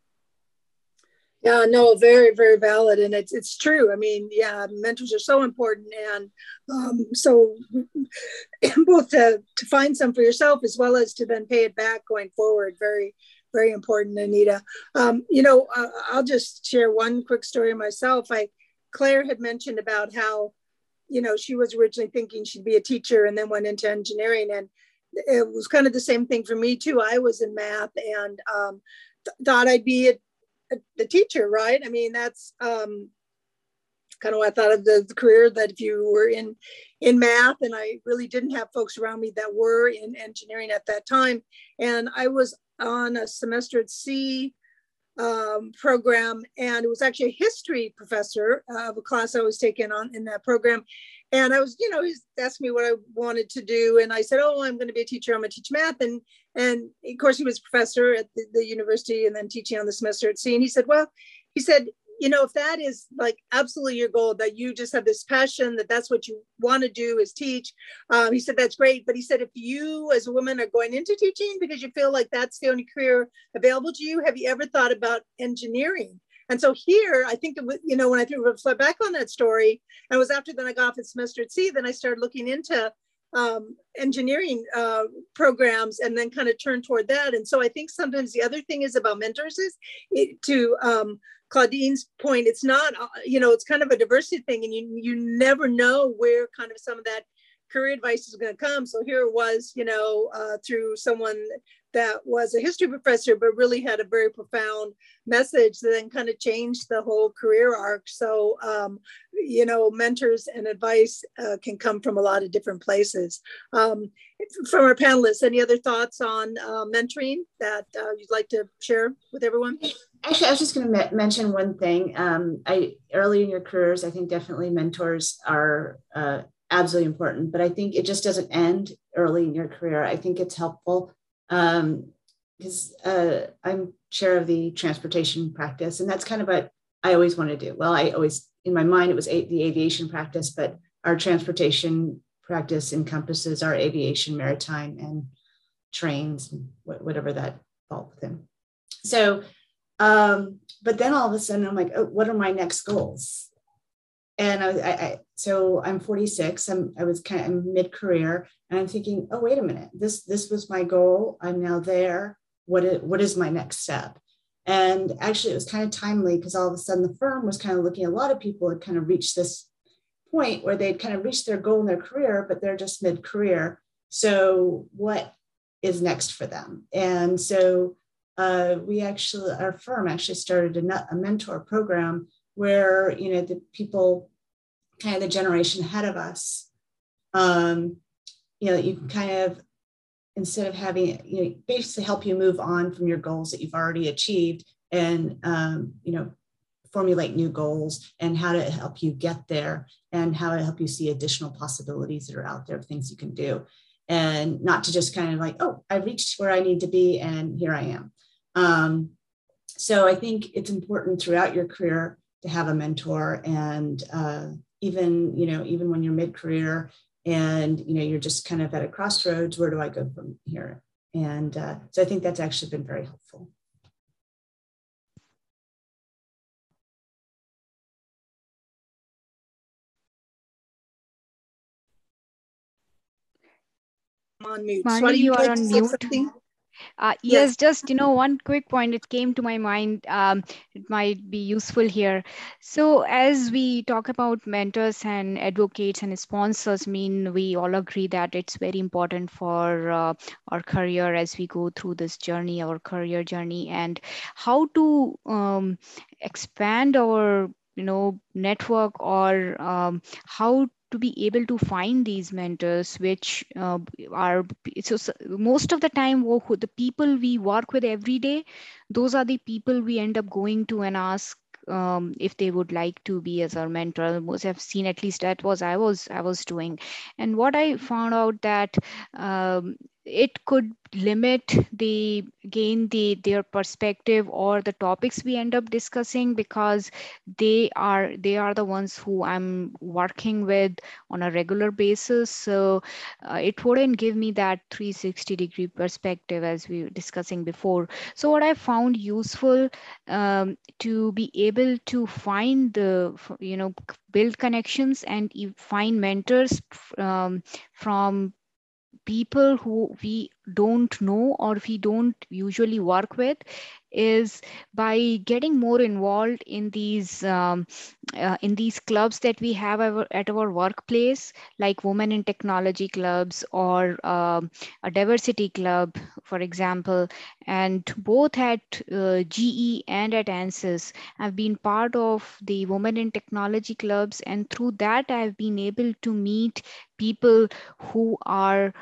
Yeah, no, very, very valid, and it's it's true. I mean, yeah, mentors are so important, and um, so both to to find some for yourself as well as to then pay it back going forward. Very, very important, Anita. Um, you know, uh, I'll just share one quick story myself. I Claire had mentioned about how you know, she was originally thinking she'd be a teacher and then went into engineering. And it was kind of the same thing for me too. I was in math and um, th- thought I'd be a, a, a, teacher, right? I mean, that's um, kind of what I thought of the, the, career that if you were in in math, and I really didn't have folks around me that were in engineering at that time. And I was on a semester at sea um, program, and it was actually a history professor of a class I was taking on in that program. And I was, you know, he's asked me what I wanted to do, and I said, "Oh, I'm going to be a teacher. I'm going to teach math." And and of course, he was professor at the, the university, and then teaching on the semester at sea. And he said, "Well," he said, you know if that is like absolutely your goal that you just have this passion that that's what you want to do is teach um, he said that's great. But he said if you as a woman are going into teaching because you feel like that's the only career available to you have you ever thought about engineering? And so here, I think, was, you know, when I threw reflect back on that story, and it was after then I got off at semester at sea, then I started looking into um, engineering uh, programs and then kind of turn toward that. And so I think sometimes the other thing is about mentors is it, to um, Claudine's point, it's not, uh, you know, it's kind of a diversity thing and you, you never know where kind of some of that career advice is going to come. So here it was, you know, uh, through someone that was a history professor, but really had a very profound message that then kind of changed the whole career arc. So, um, you know, mentors and advice uh, can come from a lot of different places. Um, from our panelists, any other thoughts on uh, mentoring that uh, you'd like to share with everyone? Actually, I was just going to mention one thing. Um, I early in your careers, I think definitely mentors are uh, absolutely important, but I think it just doesn't end early in your career. I think it's helpful because um, uh, I'm chair of the transportation practice, and that's kind of what I always want to do. Well, I always, in my mind, it was a, the aviation practice, but our transportation practice encompasses our aviation, maritime, and trains, and whatever that falls within. So, um, but then all of a sudden, I'm like, oh, what are my next goals? And I, I, I so I'm 46. I'm I was kind of mid career, and I'm thinking, oh wait a minute, this this was my goal. I'm now there. What is, what is my next step? And actually, it was kind of timely because all of a sudden the firm was kind of looking. A lot of people had kind of reached this point where they'd kind of reached their goal in their career, but they're just mid career. So what is next for them? And so uh, we actually, our firm actually started a, a mentor program where you know the people kind of the generation ahead of us um, you know you kind of instead of having you know basically help you move on from your goals that you've already achieved and um, you know formulate new goals and how to help you get there and how to help you see additional possibilities that are out there of things you can do. And not to just kind of like oh i reached where i need to be and here i am. Um, so i think it's important throughout your career to have a mentor and uh, even you know even when you're mid-career and you know you're just kind of at a crossroads where do i go from here and uh, so i think that's actually been very helpful on mute. Marley, you are on mute. Something? Uh, yes. yes. just you know one quick point it came to my mind um, it might be useful here so as we talk about mentors and advocates and sponsors mean we all agree that it's very important for uh, our career as we go through this journey our career journey and how to um, expand our you know network or um, how to be able to find these mentors which uh, are so, so, most of the time the people we work with every day those are the people we end up going to and ask um, if they would like to be as our mentor. Most have seen at least that was i was i was doing. And what i found out that um, it could limit the gain the their perspective or the topics we end up discussing because they are they are the ones who i'm working with on a regular basis. So uh, it wouldn't give me that 360 degree perspective as we were discussing before. So what i found useful um, to be able to find the you know build connections and find mentors um, from people who we don't know or we don't usually work with is by getting more involved in these um, uh, in these clubs that we have at our workplace like women in technology clubs or um, a diversity club for example. And both at uh, ge and at ansys i've been part of the women in technology clubs. And through that i've been able to meet people who are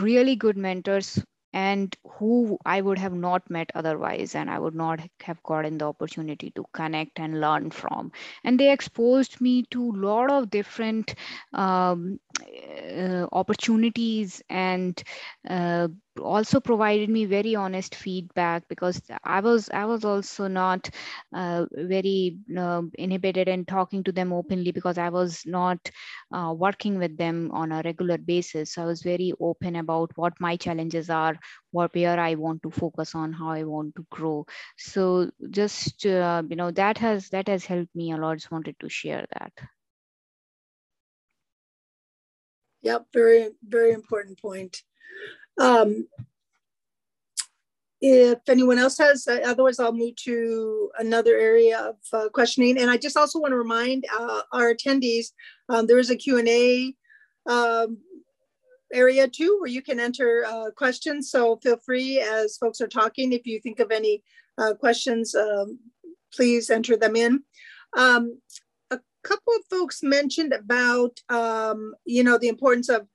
really good mentors and who I would have not met otherwise, and I would not have gotten the opportunity to connect and learn from. And they exposed me to a lot of different um, uh, opportunities and uh, also provided me very honest feedback because I was I was also not uh, very uh, inhibited in talking to them openly because I was not uh, working with them on a regular basis. So I was very open about what my challenges are, what where I want to focus on, how I want to grow. So just uh, you know that has that has helped me a lot. Just wanted to share that. Yep, very very important point. Um, if anyone else has, uh, otherwise I'll move to another area of uh, questioning. And I just also want to remind uh, our attendees, um, there is a Q&A um, area too, where you can enter uh, questions. So feel free as folks are talking, if you think of any uh, questions, um, please enter them in. Um, a couple of folks mentioned about, um, you know, the importance of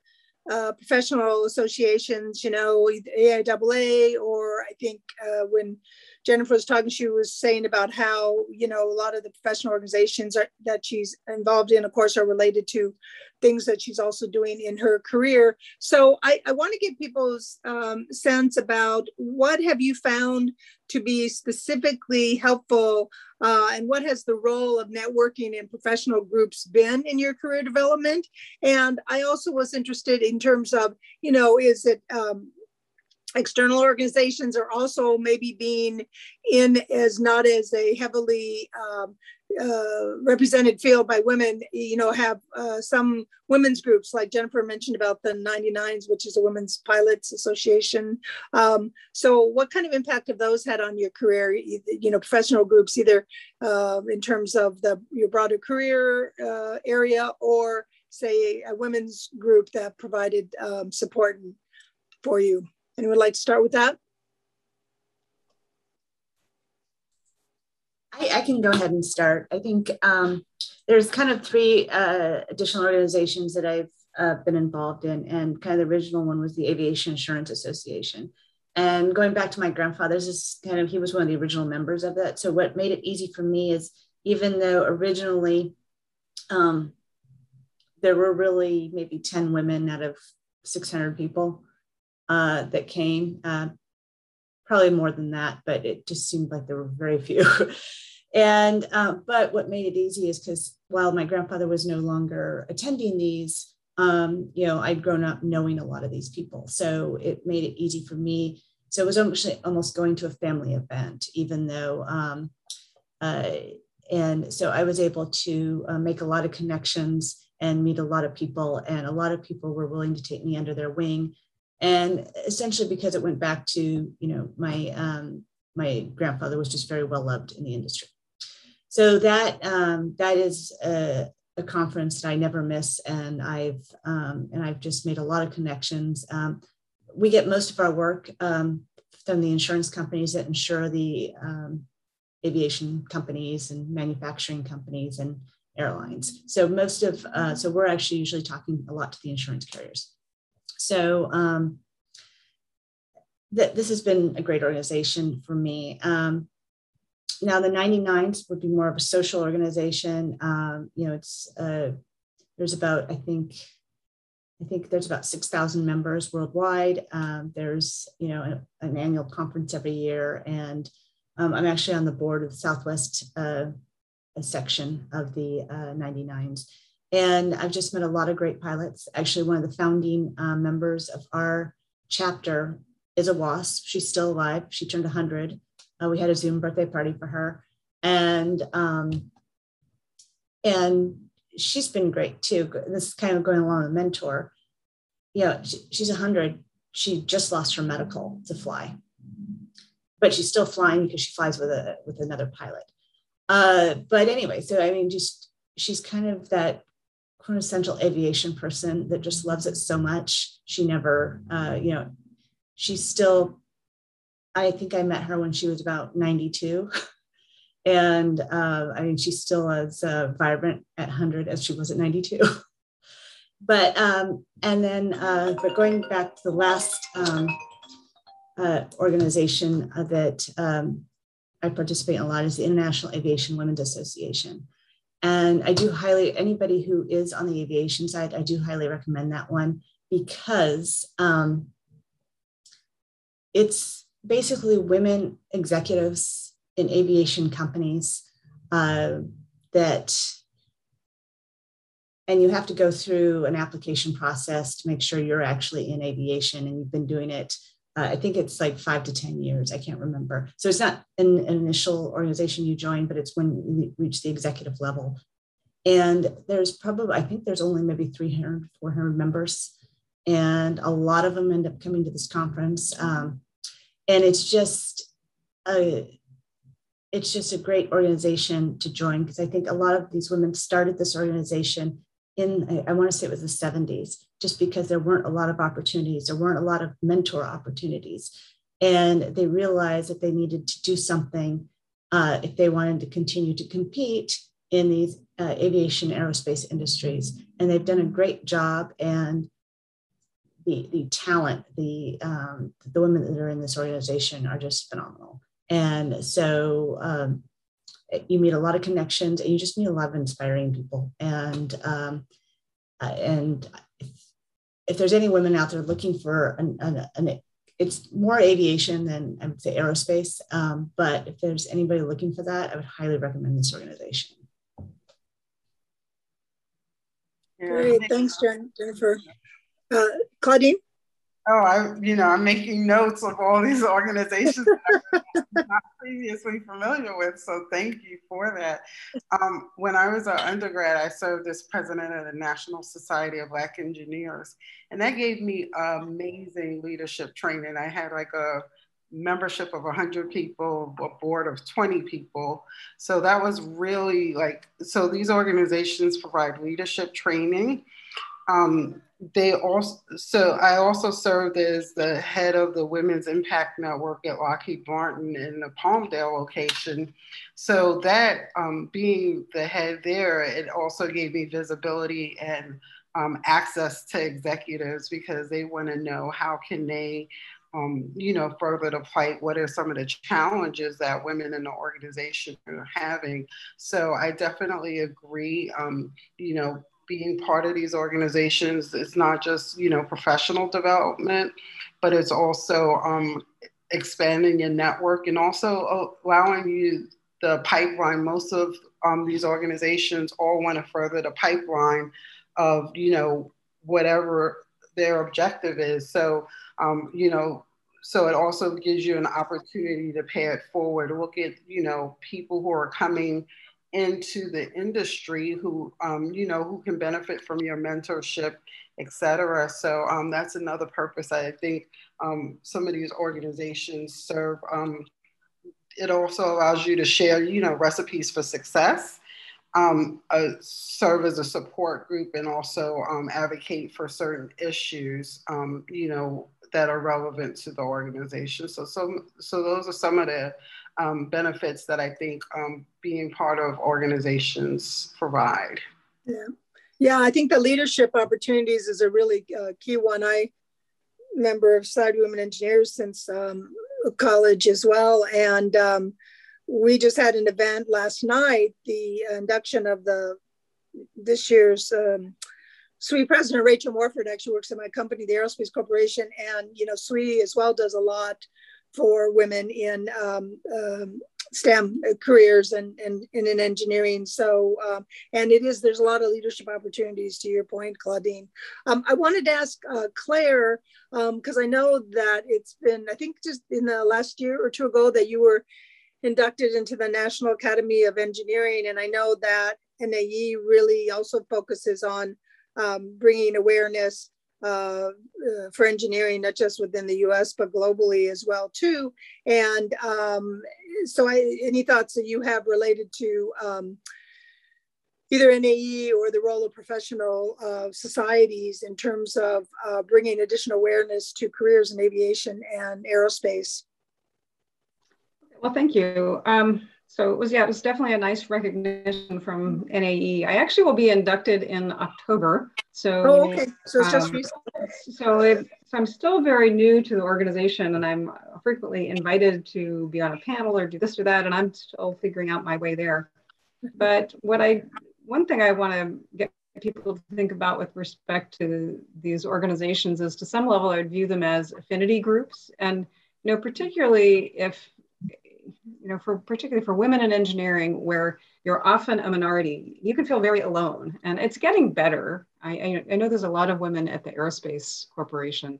uh, professional associations, you know, AIAA, or I think uh, when Jennifer was talking, she was saying about how, you know, a lot of the professional organizations are, that she's involved in, of course, are related to things that she's also doing in her career. So I, I want to get people's um, sense about what have you found to be specifically helpful uh, and what has the role of networking in professional groups been in your career development? And I also was interested in terms of, you know, is it um, external organizations are also maybe being in as not as a heavily um, uh, represented field by women, you know, have uh, some women's groups like Jennifer mentioned about the 99s, which is a women's pilots association. Um, so what kind of impact have those had on your career, you know, professional groups, either uh, in terms of the your broader career uh, area or say a women's group that provided um, support for you? Anyone like to start with that? I, I, can go ahead and start. I think um, there's kind of three uh, additional organizations that I've uh, been involved in, and kind of the original one was the Aviation Insurance Association. And going back to my grandfather's, is kind of he was one of the original members of that. So what made it easy for me is even though originally um, there were really maybe 10 women out of 600 people uh, that came, uh, probably more than that, but it just seemed like there were very few. and uh, but what made it easy is because while my grandfather was no longer attending these, um, you know, I'd grown up knowing a lot of these people, so it made it easy for me. So it was almost almost going to a family event, even though. Um, uh, and so I was able to uh, make a lot of connections and meet a lot of people, and a lot of people were willing to take me under their wing and essentially because it went back to you know my um, my grandfather was just very well loved in the industry. So that um, that is a, a, conference that i never miss. And i've um, and i've just made a lot of connections. Um, we get most of our work um, from the insurance companies that insure the um, aviation companies and manufacturing companies and airlines. So most of uh, so we're actually usually talking a lot to the insurance carriers so um, th- this has been a great organization for me. Um, now the 99s would be more of a social organization. Um, you know, it's uh, there's about I think I think there's about 6,000 members worldwide. Um, there's you know an, an, annual conference every year, and um, I'm actually on the board of the Southwest uh, section of the uh, 99s. And I've just met a lot of great pilots. Actually, one of the founding uh, members of our chapter is a WASP. She's still alive. She turned 100. Uh, we had a Zoom birthday party for her. And, um, and she's been great too. This is kind of going along with mentor. You know, she, she's 100. She just lost her medical to fly, but she's still flying because she flies with a with another pilot. Uh, but anyway, so I mean, just she's kind of that quintessential aviation person that just loves it so much. She never, uh, you know, she's still, I think I met her when she was about 92. and uh, I mean, she's still as uh, vibrant at 100 as she was at 92. but, um, and then, uh, but going back to the last um, uh, organization that um, I participate in a lot is the International Aviation Women's Association. And I do highly, anybody who is on the aviation side, I do highly recommend that one because um, it's basically women executives in aviation companies uh, that and you have to go through an application process to make sure you're actually in aviation and you've been doing it uh, i think it's like five to ten years i can't remember. So it's not an, an initial organization you join but it's when you reach the executive level. And there's probably i think there's only maybe 300 400 members and a lot of them end up coming to this conference. Um, and it's just a it's just a great organization to join because I think a lot of these women started this organization in, I, want to say it was the 70s, just because there weren't a lot of opportunities, there weren't a lot of mentor opportunities. And they realized that they needed to do something uh, if they wanted to continue to compete in these uh, aviation aerospace industries. And they've done a great job. And the, the talent, the, um, the women that are in this organization are just phenomenal. And so um, you meet a lot of connections and you just meet a lot of inspiring people. And, um, and if, if, there's any women out there looking for an, an, an it's more aviation than I would say aerospace. Um, but if there's anybody looking for that, I would highly recommend this organization. Great, thanks, Jennifer. Uh, Claudine? Oh, I, you know, I'm making notes of all these organizations I'm not previously familiar with. So thank you for that. Um, when I was an undergrad, I served as president of the National Society of Black Engineers. And that gave me amazing leadership training. I had like a membership of 100 people, a board of 20 people. So that was really like, so these organizations provide leadership training. Um, they also so I also served as the head of the Women's Impact Network at Lockheed Martin in the Palmdale location. So that um, being the head there, it also gave me visibility and um, access to executives because they want to know how can they um, you know, further the fight, what are some of the challenges that women in the organization are having? So I definitely agree. Um, you know, being part of these organizations is not just you know professional development but it's also um, expanding your network and also allowing you the pipeline. Most of um, these organizations all want to further the pipeline of you know whatever their objective is. So um, you know so it also gives you an opportunity to pay it forward. Look at you know people who are coming into the industry who um, you know who can benefit from your mentorship etc so um, that's another purpose i think um, some of these organizations serve. Um, it also allows you to share you know recipes for success um, uh, serve as a support group and also um, advocate for certain issues you know that are relevant to the organization. So so so those are some of the um, benefits that I think um, being part of organizations provide. Yeah, yeah. I think the leadership opportunities is a really uh, key one. I member of Society Women Engineers since um, college as well, and um, we just had an event last night, the induction of the this year's. Um, SWE President Rachel Morford actually works in my company, the Aerospace Corporation, and you know SWE as well does a lot for women in um, um, STEM careers and, and, and, in engineering. So, um, and it is, there's a lot of leadership opportunities to your point, Claudine. Um, I wanted to ask uh, Claire, because um, I know that it's been, I think just in the last year or two ago that you were inducted into the National Academy of Engineering. And I know that NAE really also focuses on um, bringing awareness uh, for engineering, not just within the U.S. but globally as well too. And um, so, I, any thoughts that you have related to um, either NAE or the role of professional uh, societies in terms of uh, bringing additional awareness to careers in aviation and aerospace? Well, thank you. Um, so it was, yeah, it was definitely a nice recognition from NAE. I actually will be inducted in October. So, oh, okay. So it's just um, recent. So, it, so I'm still very new to the organization and I'm frequently invited to be on a panel or do this or that. And I'm still figuring out my way there. But what I, one thing I want to get people to think about with respect to these organizations is to some level, I would view them as affinity groups. And you know, particularly if, you know, for particularly for women in engineering, where you're often a minority, you can feel very alone. And it's getting better. I, I know there's a lot of women at the Aerospace Corporation,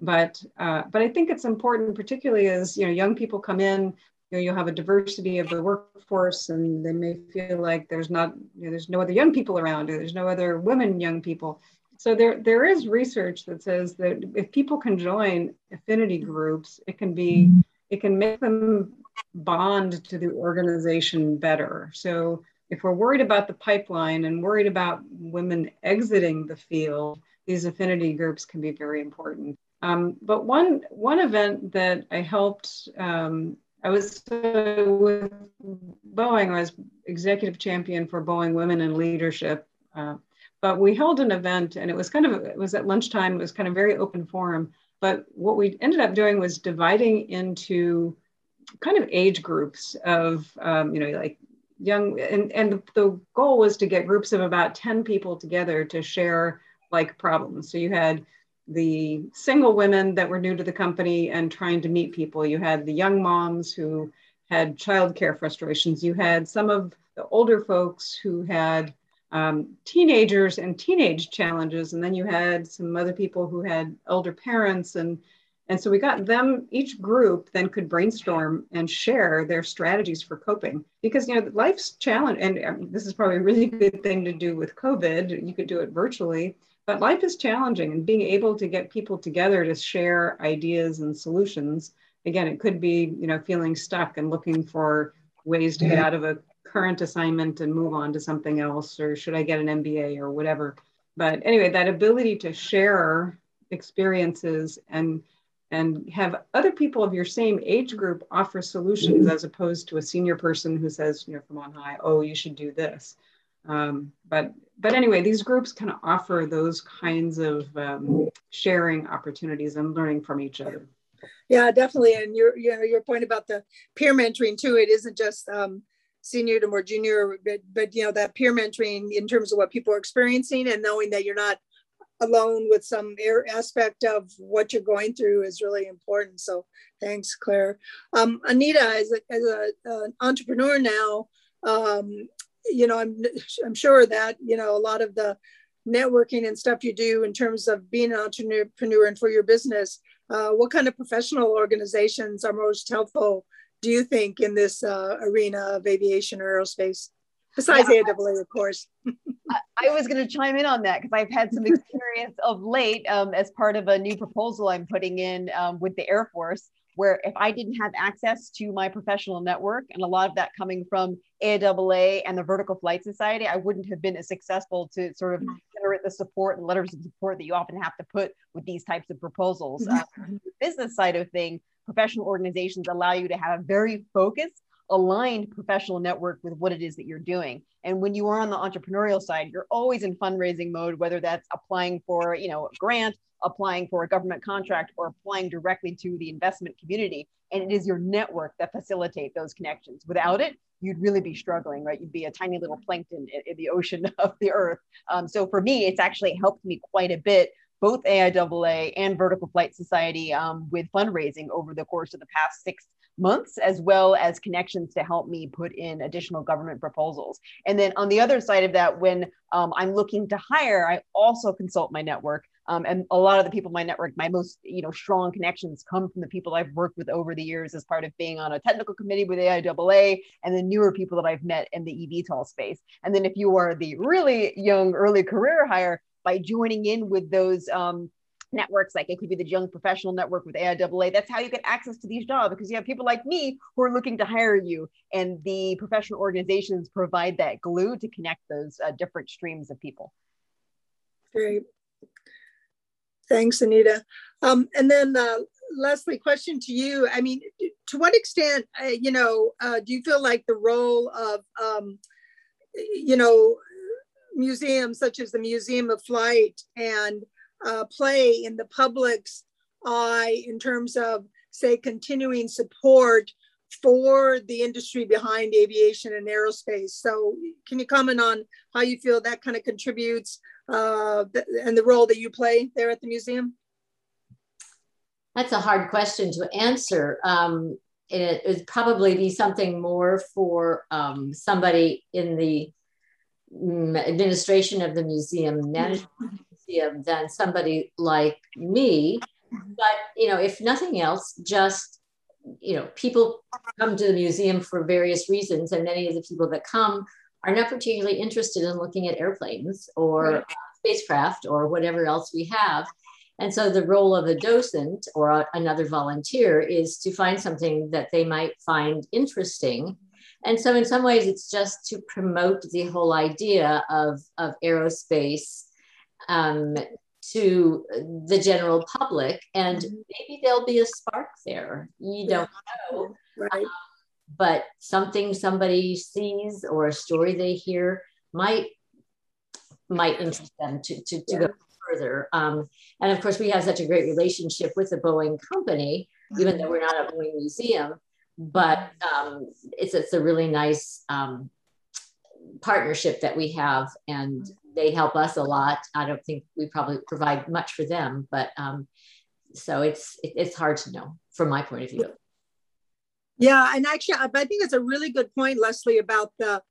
but uh, but I think it's important, particularly as you know, young people come in. You know, you'll have a diversity of the workforce, and they may feel like there's not, you know, there's no other young people around, or there's no other women young people. So there, there is research that says that if people can join affinity groups, it can be, it can make them bond to the organization better. So if we're worried about the pipeline and worried about women exiting the field, these affinity groups can be very important. Um, but one one event that I helped, um, I was with Boeing. I was executive champion for Boeing Women in Leadership. Uh, but we held an event, and it was kind of it was at lunchtime. It was kind of very open forum. But what we ended up doing was dividing into kind of age groups of um, you know like young and and the goal was to get groups of about 10 people together to share like problems. So you had the single women that were new to the company and trying to meet people. You had the young moms who had childcare frustrations. You had some of the older folks who had um, teenagers and teenage challenges. And then you had some other people who had elder parents and and so we got them, each group then could brainstorm and share their strategies for coping because, you know, life's challenge. And um, this is probably a really good thing to do with COVID. You could do it virtually, but life is challenging and being able to get people together to share ideas and solutions. Again, it could be, you know, feeling stuck and looking for ways to get out of a current assignment and move on to something else, or should I get an MBA or whatever. But anyway, that ability to share experiences and and have other people of your same age group offer solutions as opposed to a senior person who says, you know, from on high, oh, you should do this. Um, but but anyway, these groups kind of offer those kinds of um, sharing opportunities and learning from each other. Yeah, definitely. And your you know your point about the peer mentoring too. It isn't just um, senior to more junior, but but you know that peer mentoring in terms of what people are experiencing and knowing that you're not alone with some aspect of what you're going through is really important. So thanks, Claire. Um, Anita, as, a, as a, an entrepreneur now, um, you know, I'm, I'm sure that, you know, a lot of the networking and stuff you do in terms of being an entrepreneur and for your business, uh, what kind of professional organizations are most helpful, do you think, in this uh, arena of aviation or aerospace? Besides yeah. AWA, of course. I was going to chime in on that because I've had some experience of late um, as part of a new proposal I'm putting in um, with the Air Force, where if I didn't have access to my professional network, and a lot of that coming from AAA and the Vertical Flight Society, I wouldn't have been as successful to sort of mm-hmm. generate the support and letters of support that you often have to put with these types of proposals. Uh, the business side of thing, professional organizations allow you to have a very focused aligned professional network with what it is that you're doing. And when you are on the entrepreneurial side, you're always in fundraising mode, whether that's applying for, you know, a grant, applying for a government contract, or applying directly to the investment community. And it is your network that facilitate those connections. Without it, you'd really be struggling, right? You'd be a tiny little plankton in, in the ocean of the earth. Um, so for me, it's actually helped me quite a bit both AIAA and Vertical Flight Society um, with fundraising over the course of the past six months, as well as connections to help me put in additional government proposals. And then on the other side of that, when um, I'm looking to hire, I also consult my network. Um, and a lot of the people in my network, my most you know strong connections come from the people I've worked with over the years as part of being on a technical committee with AIAA, and the newer people that I've met in the eVTOL space. And then if you are the really young early career hire, by joining in with those um, networks like it could be the young professional network with AIAA. That's how you get access to these jobs because you have people like me who are looking to hire you, and the professional organizations provide that glue to connect those uh, different streams of people. Great. Thanks, Anita. Um, and then uh, Leslie, question to you. I mean, to what extent, uh, you know, uh, do you feel like the role of, um, you know, museums such as the Museum of Flight and uh, play in the public's eye in terms of, say, continuing support for the industry behind aviation and aerospace. So, can you comment on how you feel that kind of contributes uh, and the role that you play there at the museum? That's a hard question to answer. Um, it would probably be something more for um, somebody in the mm, administration of the museum, management museum, than somebody like me. Mm-hmm. But you know, if nothing else, just you know, people come to the museum for various reasons, and many of the people that come are not particularly interested in looking at airplanes or right. Uh, spacecraft or whatever else we have. And so the role of a docent or a, another volunteer is to find something that they might find interesting. And so in some ways, it's just to promote the whole idea of, of aerospace um, to the general public. And mm-hmm. maybe there'll be a spark there. You don't know. Right. Um, but something somebody sees or a story they hear might might interest them to, to, to yeah. go further. Um, and of course, we have such a great relationship with the Boeing company, even though we're not a Boeing museum, but um, it's, it's a really nice um, partnership that we have and they help us a lot. I don't think we probably provide much for them, but um, so it's, it, it's hard to know from my point of view. Yeah, and actually, I think it's a really good point, Leslie, about the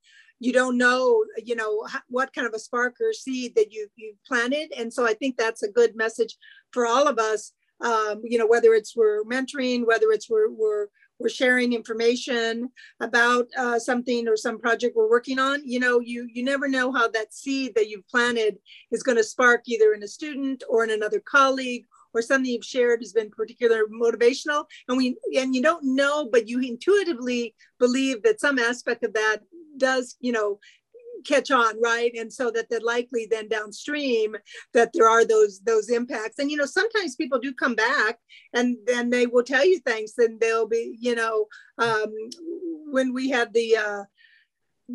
you don't know you know what kind of a spark or seed that you you planted and so i think that's a good message for all of us um, you know whether it's we're mentoring whether it's we're we're, we're sharing information about uh, something or some project we're working on you know you you never know how that seed that you've planted is going to spark either in a student or in another colleague or something you've shared has been particular motivational and we and you don't know but you intuitively believe that some aspect of that does, you know, catch on right and so that they're likely then downstream that there are those those impacts and you know sometimes people do come back and then they will tell you things and they'll be you know um, when we had the uh,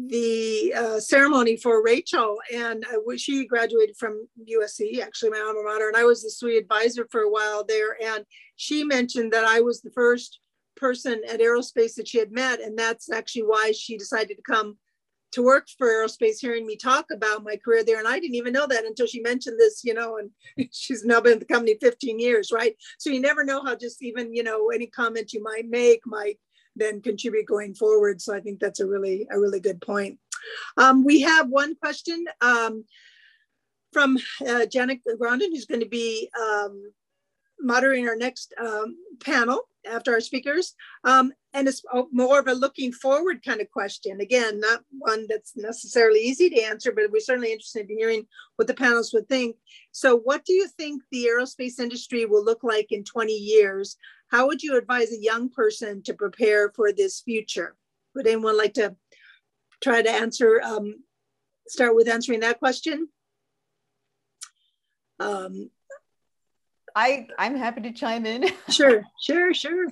the uh, ceremony for Rachel, and uh, she graduated from USC, actually my alma mater, and I was the SWE advisor for a while there. And she mentioned that I was the first person at aerospace that she had met and that's actually why she decided to come to work for aerospace hearing me talk about my career there and i didn't even know that until she mentioned this you know and she's now been at the company 15 years right? So you never know how just even you know any comment you might make might then contribute going forward. So i think that's a really a really good point. Um, we have one question um, from uh, janet grondin who's going to be um, moderating our next um, panel after our speakers. And it's more of a looking forward kind of question. Again, not one that's necessarily easy to answer, but we're certainly interested in hearing what the panelists would think. So what do you think the aerospace industry will look like in 20 years? How would you advise a young person to prepare for this future? Would anyone like to try to answer, um, start with answering that question? Um, I I'm happy to chime in. sure, sure, sure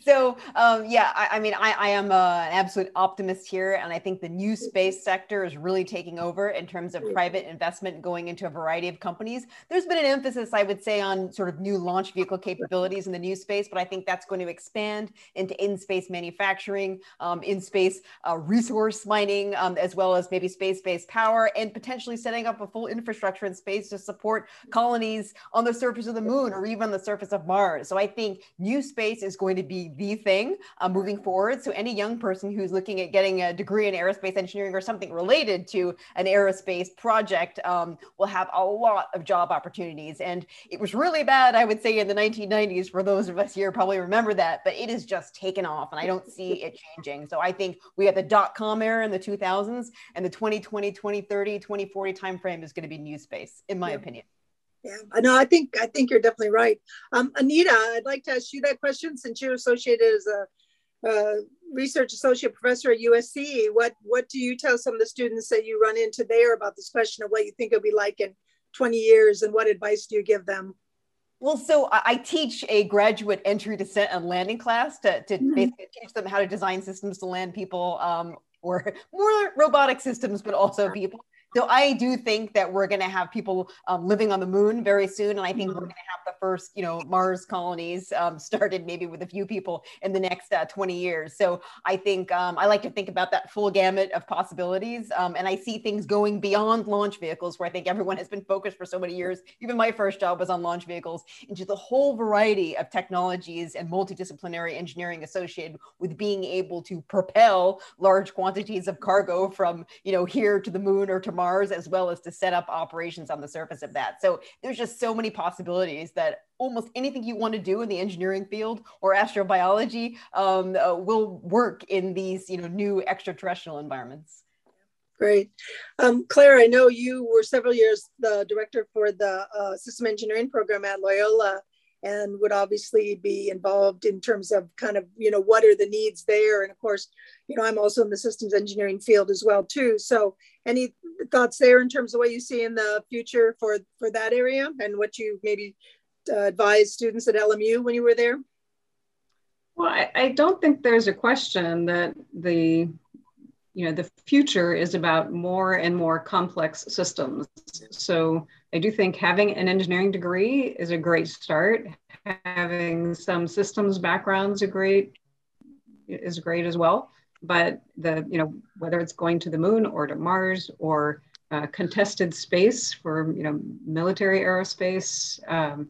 so um, yeah, I, I, mean, I, I am a, an absolute optimist here, and I think the new space sector is really taking over in terms of private investment going into a variety of companies. There's been an emphasis, I would say, on sort of new launch vehicle capabilities in the new space, but I think that's going to expand into in-space manufacturing, um, in-space uh, resource mining, um, as well as maybe space-based power, and potentially setting up a full infrastructure in space to support colonies on the surface of the moon or even on the surface of Mars. So I think new space is going to be the thing uh, moving forward. So any young person who's looking at getting a degree in aerospace engineering or something related to an aerospace project um, will have a lot of job opportunities. And it was really bad, I would say, in the 1990s. For those of us here, probably remember that, but it has just taken off, and I don't see it changing. So I think we had the dot com era in the 2000s, and the 2020, 2030, 2040 timeframe is going to be new space, in my yeah. opinion. Yeah, no, I think I think you're definitely right. Um, Anita, I'd like to ask you that question since you're associated as a, a, research associate professor at USC. What what do you tell some of the students that you run into there about this question of what you think it'll be like in 20 years, and what advice do you give them? Well, so I teach a graduate entry, descent, and landing class to, to mm-hmm. basically teach them how to design systems to land people um, or more robotic systems, but also people So I do think that we're going to have people um, living on the moon very soon, and I think mm-hmm. we're going to have the first, you know, Mars colonies um, started maybe with a few people in the next uh, 20 years. So I think um, I like to think about that full gamut of possibilities, um, and I see things going beyond launch vehicles, where I think everyone has been focused for so many years. Even my first job was on launch vehicles, into the whole variety of technologies and multidisciplinary engineering associated with being able to propel large quantities of cargo from, you know, here to the moon or to Mars, as well as to set up operations on the surface of that. So there's just so many possibilities that almost anything you want to do in the engineering field or astrobiology um, uh, will work in these, you know, new extraterrestrial environments. Great. Um, Claire, I know you were several years the director for the uh, system engineering program at Loyola and would obviously be involved in terms of kind of, you know, what are the needs there? And of course, you know, I'm also in the systems engineering field as well too. So any thoughts there in terms of what you see in the future for, for that area and what you maybe uh, advised students at LMU when you were there? Well, I, I don't think there's a question that the you know the future is about more and more complex systems so i do think having an engineering degree is a great start. Having some systems backgrounds are great is great as well. But the you know whether it's going to the moon or to mars or uh, contested space for you know military aerospace um,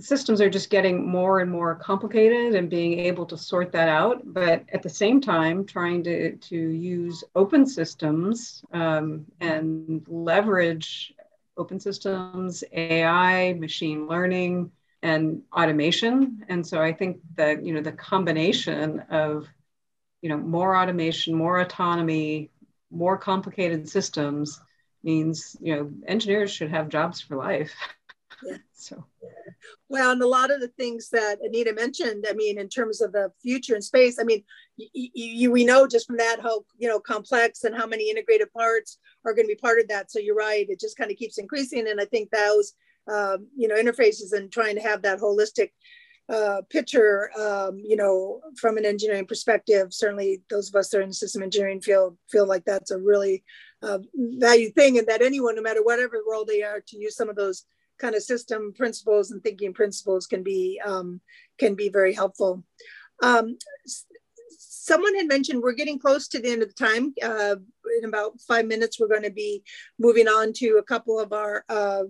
systems are just getting more and more complicated and being able to sort that out. But at the same time, trying to, to use open systems um, and leverage open systems, AI, machine learning, and automation. And so I think that, you know, the combination of, you know, more automation, more autonomy, more complicated systems means, you know, engineers should have jobs for life. Yeah. So, well, and a lot of the things that Anita mentioned, I mean, in terms of the future in space, I mean, you, we know just from that how you know complex and how many integrated parts are going to be part of that. So you're right; it just kind of keeps increasing, and I think those um, you know interfaces and trying to have that holistic uh, picture, um, you know, from an engineering perspective, certainly those of us that are in the system engineering field feel like that's a really uh, valued thing, and that anyone, no matter whatever role they are, to use some of those kind of system principles and thinking principles can be um, can be very helpful. Um, someone had mentioned we're getting close to the end of the time. Uh, in about five minutes, we're going to be moving on to a couple of our uh,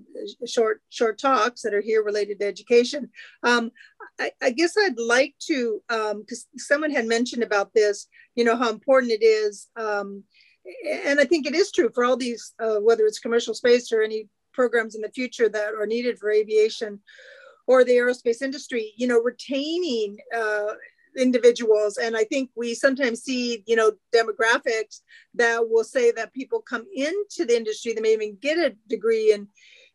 short short talks that are here related to education. Um, I, I, guess I'd like to, because um, someone had mentioned about this, you know, how important it is. Um, and I think it is true for all these, uh, whether it's commercial space or any programs in the future that are needed for aviation or the aerospace industry, you know, retaining uh, individuals. And I think we sometimes see, you know, demographics that will say that people come into the industry, they may even get a degree in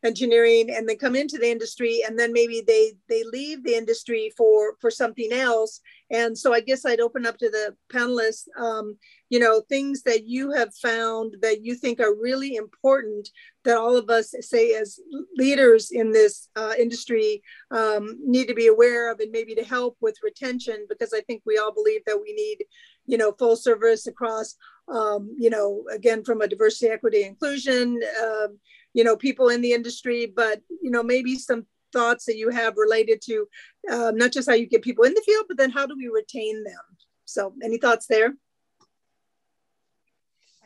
engineering and then come into the industry and then maybe they they leave the industry for for something else. And so i guess i'd open up to the panelists um, you know things that you have found that you think are really important that all of us say as leaders in this uh, industry um, need to be aware of and maybe to help with retention because i think we all believe that we need you know full service across um, you know again from a diversity equity inclusion um, you know people in the industry but you know maybe some thoughts that you have related to um, not just how you get people in the field but then how do we retain them? So any thoughts there?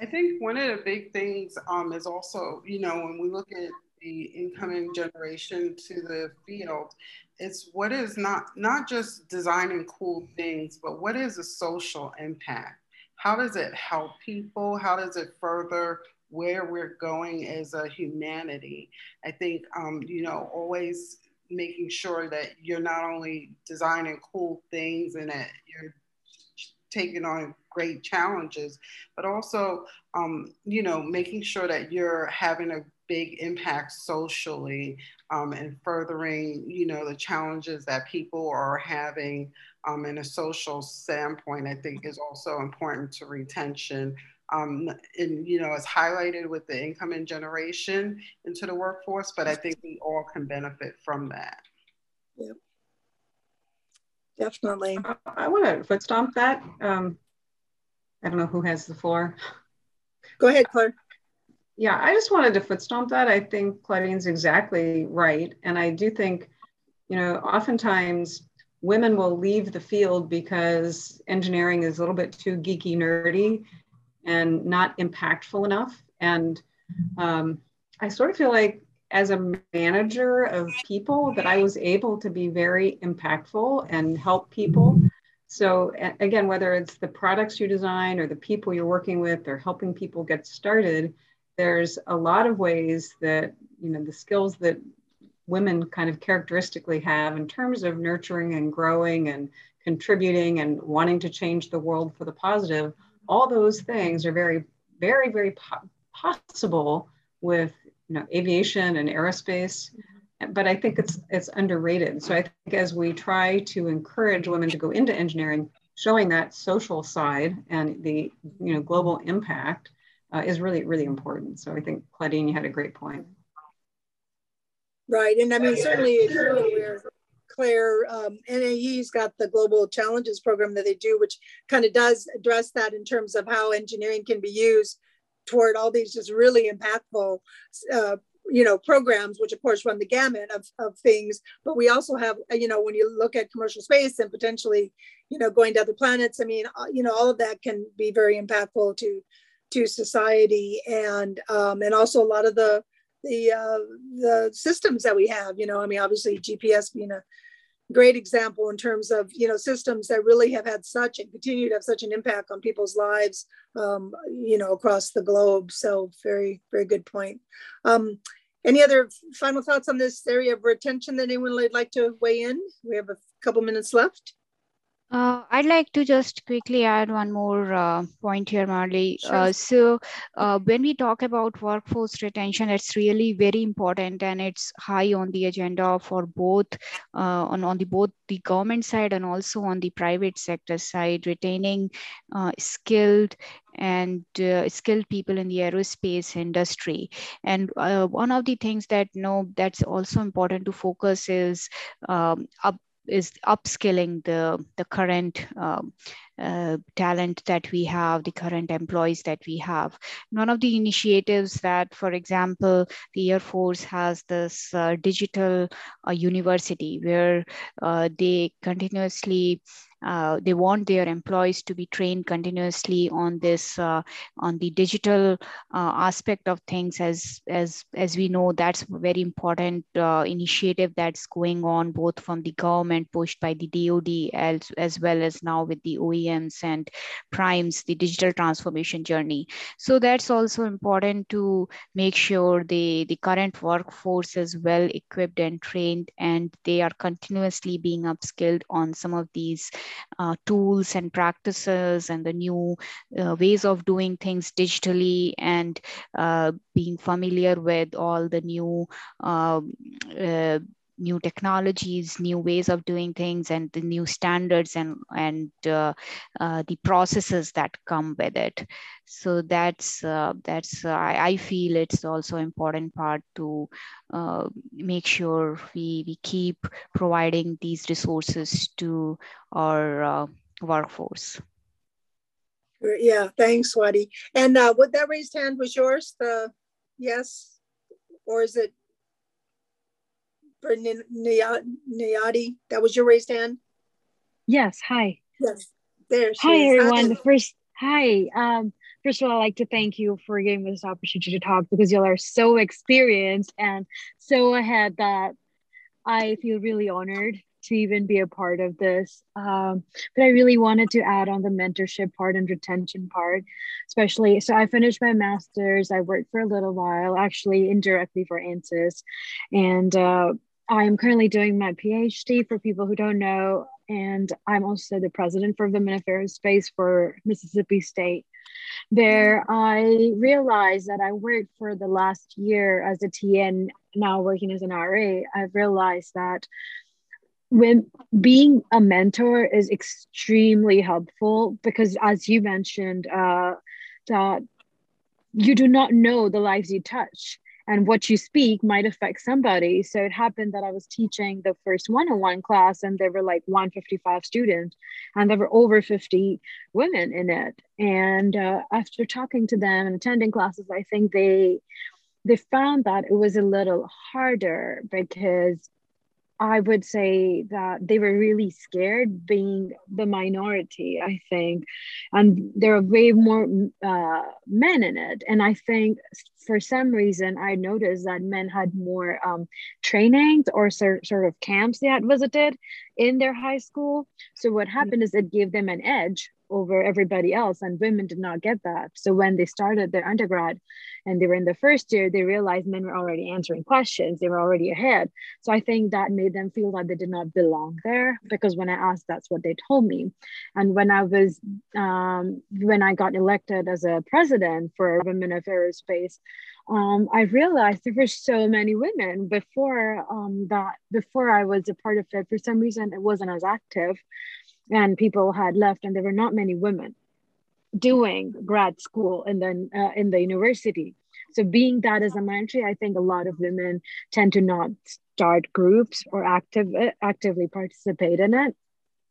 I think one of the big things um, is also you know when we look at the incoming generation to the field it's what is not not just designing cool things but what is the social impact? How does it help people? How does it further where we're going as a humanity. I think, um, you know, always making sure that you're not only designing cool things and that you're taking on great challenges, but also, um, you know, making sure that you're having a big impact socially um, and furthering, you know, the challenges that people are having um, in a social standpoint, I think is also important to retention um, and you know, it's highlighted with the incoming generation into the workforce, but I think we all can benefit from that. Yep. Definitely. I, I want to foot stomp that. Um, I don't know who has the floor. Go ahead, Claire. Yeah, I just wanted to foot stomp that. I think Claudine's exactly right. And I do think, you know, oftentimes women will leave the field because engineering is a little bit too geeky, nerdy, and not impactful enough. And um, I sort of feel like as a manager of people that I was able to be very impactful and help people. So again, whether it's the products you design or the people you're working with or helping people get started, there's a lot of ways that you know the skills that women kind of characteristically have in terms of nurturing and growing and contributing and wanting to change the world for the positive all those things are very very very po- possible with you know aviation and aerospace. But i think it's it's underrated. So i think as we try to encourage women to go into engineering showing that social side and the you know global impact uh, is really really important. So i think claudine you had a great point. Right. And i mean certainly if you're aware Claire, um, NAE's got the Global Challenges program that they do, which kind of does address that in terms of how engineering can be used toward all these just really impactful uh, you know programs which of course run the gamut of, of things. But we also have uh, you know when you look at commercial space and potentially you know going to other planets i mean uh, you know all of that can be very impactful to to society and um, and also a lot of the the uh, the systems that we have you know i mean obviously gps being a great example in terms of you know systems that really have had such and continue to have such an impact on people's lives um, you know across the globe. So very very good point. Um, any other final thoughts on this area of retention that anyone would like to weigh in? We have a couple minutes left uh, I'd like to just quickly add one more uh, point here, Marley. Sure. Uh, so, uh, when we talk about workforce retention, it's really very important, and it's high on the agenda for both uh, on on the both the government side and also on the private sector side. Retaining uh, skilled and skilled people in the aerospace industry, and one of the things that you know that's also important to focus is um, up is upskilling the the current um, uh, talent that we have, the current employees that we have. One of the initiatives that, for example, the Air Force has this uh, digital uh, university where uh, they continuously uh, they want their employees to be trained continuously on this uh, on the digital uh, aspect of things as as as we know that's a very important uh, initiative that's going on both from the government pushed by the DoD as, as well as now with the OEMs and primes the digital transformation journey. So that's also important to make sure the the current workforce is well equipped and trained and they are continuously being upskilled on some of these uh, tools and practices and the new uh, ways of doing things digitally and uh, being familiar with all the new um, uh, new technologies, new ways of doing things, and the new standards and and uh, uh, the processes that come with it. So that's uh, that's I, I, feel it's also important part to uh, make sure we we keep providing these resources to our uh, workforce. Yeah, thanks, Swati. And uh, what that raised hand was yours. The yes, or is it Nayati. That was your raised hand? Yes, hi. Yes, there Hi, is. everyone. Hi. First, hi. Um, first of all, I'd like to thank you for giving me this opportunity to talk because you all are so experienced and so ahead that I feel really honored to even be a part of this. Um, but I really wanted to add on the mentorship part and retention part, especially. So I finished my master's. I worked for a little while, actually indirectly for ANSYS, and uh, I'm currently doing my PhD for people who don't know, and I'm also the president for Women Affairs Space for Mississippi State. There, I realized that I worked for the last year as a TN, now working as an RA. I realized that when being a mentor is extremely helpful because, as you mentioned, uh, that you do not know the lives you touch and what you speak might affect somebody. So it happened that I was teaching the first one on one class, and there were like 155 students, and there were over 50 women in it. And uh, after talking to them and attending classes, I think they they found that it was a little harder because I would say that they were really scared being the minority, I think. And there are way more uh, men in it. And I think for some reason, I noticed that men had more um, trainings or sort, sort of camps they had visited in their high school. So what happened is it gave them an edge over everybody else and women did not get that. So when they started their undergrad and they were in the first year they realized men were already answering questions they were already ahead. So i think that made them feel that they did not belong there because when i asked that's what they told me. And when i was um, when i got elected as a president for women of aerospace um, I realized there were so many women before um, that before I was a part of it. For some reason, it wasn't as active and people had left and there were not many women doing grad school and then uh, in the university so being that as a minority i think a lot of women tend to not start groups or active actively participate in it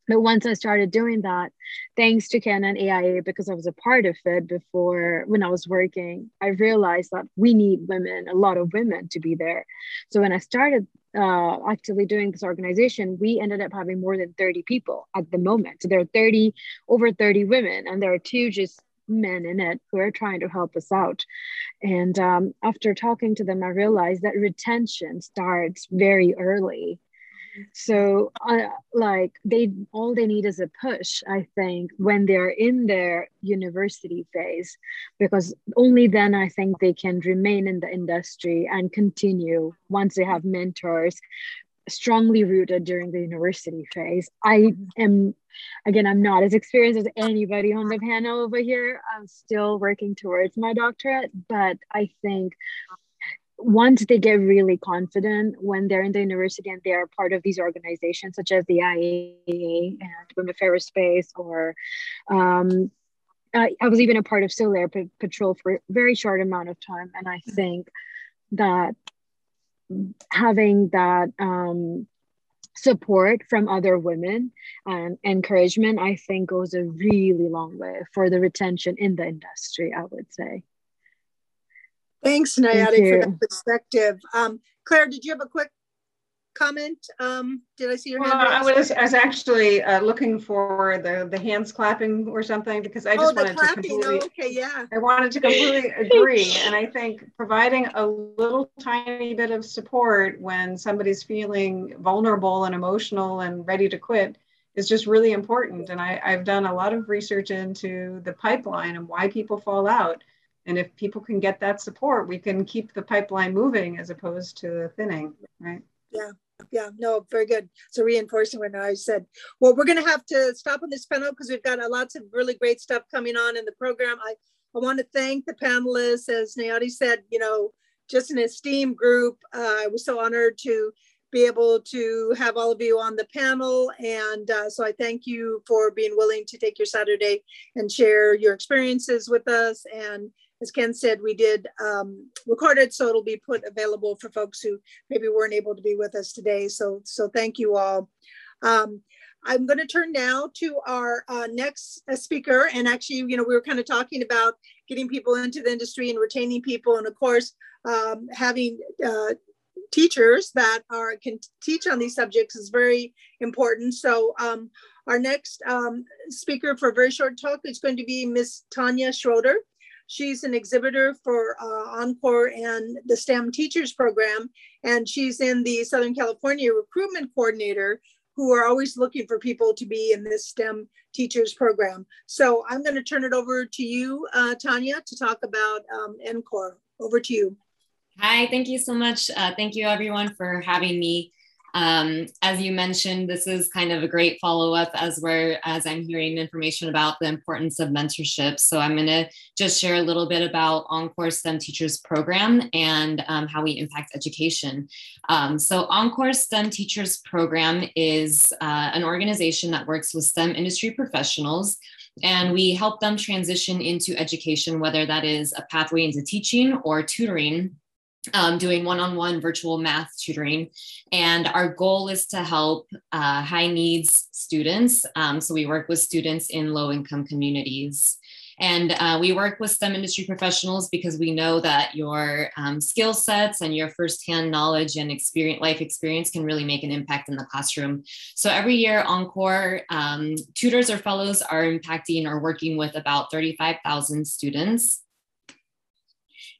but once I started doing that, thanks to Canon AIA, because I was a part of it before when I was working, I realized that we need women, a lot of women to be there. So when I started uh, actively doing this organization, we ended up having more than 30 people at the moment. So there are 30, over 30 women, and there are two just men in it who are trying to help us out. And um, after talking to them, I realized that retention starts very early so uh, like they all they need is a push i think when they're in their university phase because only then i think they can remain in the industry and continue once they have mentors strongly rooted during the university phase. I am again i'm not as experienced as anybody on the panel over here. I'm still working towards my doctorate but i think once they get really confident when they're in the university and they're part of these organizations such as the IAA and Women of Space or um, I, I, was even a part of Civil Air Patrol for a very short amount of time and I think that having that um, support from other women and encouragement I think goes a really long way for the retention in the industry I would say. Thanks, Nayade, Thank for that perspective. Um, Claire, did you have a quick comment? Um, did I see your well, hand? I was, I was actually uh, looking for the the hands clapping or something because I just oh, wanted clapping. to completely. Oh, okay, yeah. I wanted to completely agree, and I think providing a little tiny bit of support when somebody's feeling vulnerable and emotional and ready to quit is just really important. And I, I've done a lot of research into the pipeline and why people fall out and if people can get that support, we can keep the pipeline moving as opposed to thinning, right? Yeah. Yeah, no, very good. So reinforcing what I said. Well, we're going to have to stop on this panel because we've got lots of really great stuff coming on in the program. I, I want to thank the panelists. As Nayade said, you know, just an esteemed group. Uh, I was so honored to be able to have all of you on the panel. And uh, so I thank you for being willing to take your Saturday and share your experiences with us and as Ken said, we did um, record it, so it'll be put available for folks who maybe weren't able to be with us today. So, so thank you all. Um, I'm going to turn now to our uh, next uh, speaker. And actually, you know, we were kind of talking about getting people into the industry and retaining people. And of course, um, having uh, teachers that are can teach on these subjects is very important. So um, our next um, speaker for a very short talk is going to be Miss Tanya Schroeder. She's an exhibitor for uh, EnCorps and the STEM Teachers Program, and she's in the Southern California Recruitment Coordinator, who are always looking for people to be in this STEM Teachers Program. So I'm going to turn it over to you, uh, Tanya, to talk about um, EnCorps. Over to you. Hi, thank you so much. Uh, thank you everyone for having me. Um, as you mentioned, this is kind of a great follow-up as we're as I'm hearing information about the importance of mentorship. So I'm going to just share a little bit about EnCorps STEM Teachers Program and um, how we impact education. Um, so EnCorps STEM Teachers Program is uh, an organization that works with STEM industry professionals and we help them transition into education, whether that is a pathway into teaching or tutoring um, doing one-on-one virtual math tutoring and our goal is to help uh, high needs students um, so we work with students in low income communities and uh, we work with STEM industry professionals because we know that your um, skill sets and your firsthand knowledge and experience, life experience can really make an impact in the classroom. So every year, EnCorps um, tutors or fellows are impacting or working with about 35,000 students.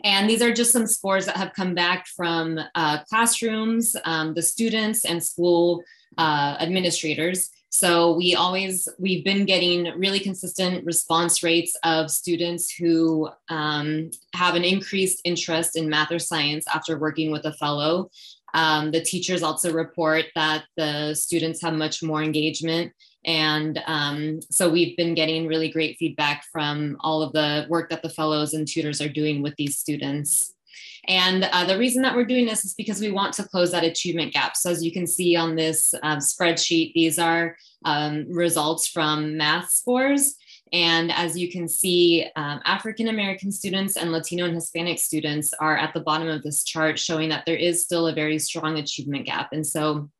And these are just some scores that have come back from uh, classrooms, um, the students, and school uh, administrators. So we always, we've been getting really consistent response rates of students who um, have an increased interest in math or science after working with a fellow. Um, the teachers also report that the students have much more engagement. And um, so we've been getting really great feedback from all of the work that the fellows and tutors are doing with these students. And uh, the reason that we're doing this is because we want to close that achievement gap. So as you can see on this uh, spreadsheet, these are um, results from math scores. And as you can see, um, African American students and Latino and Hispanic students are at the bottom of this chart, showing that there is still a very strong achievement gap. And so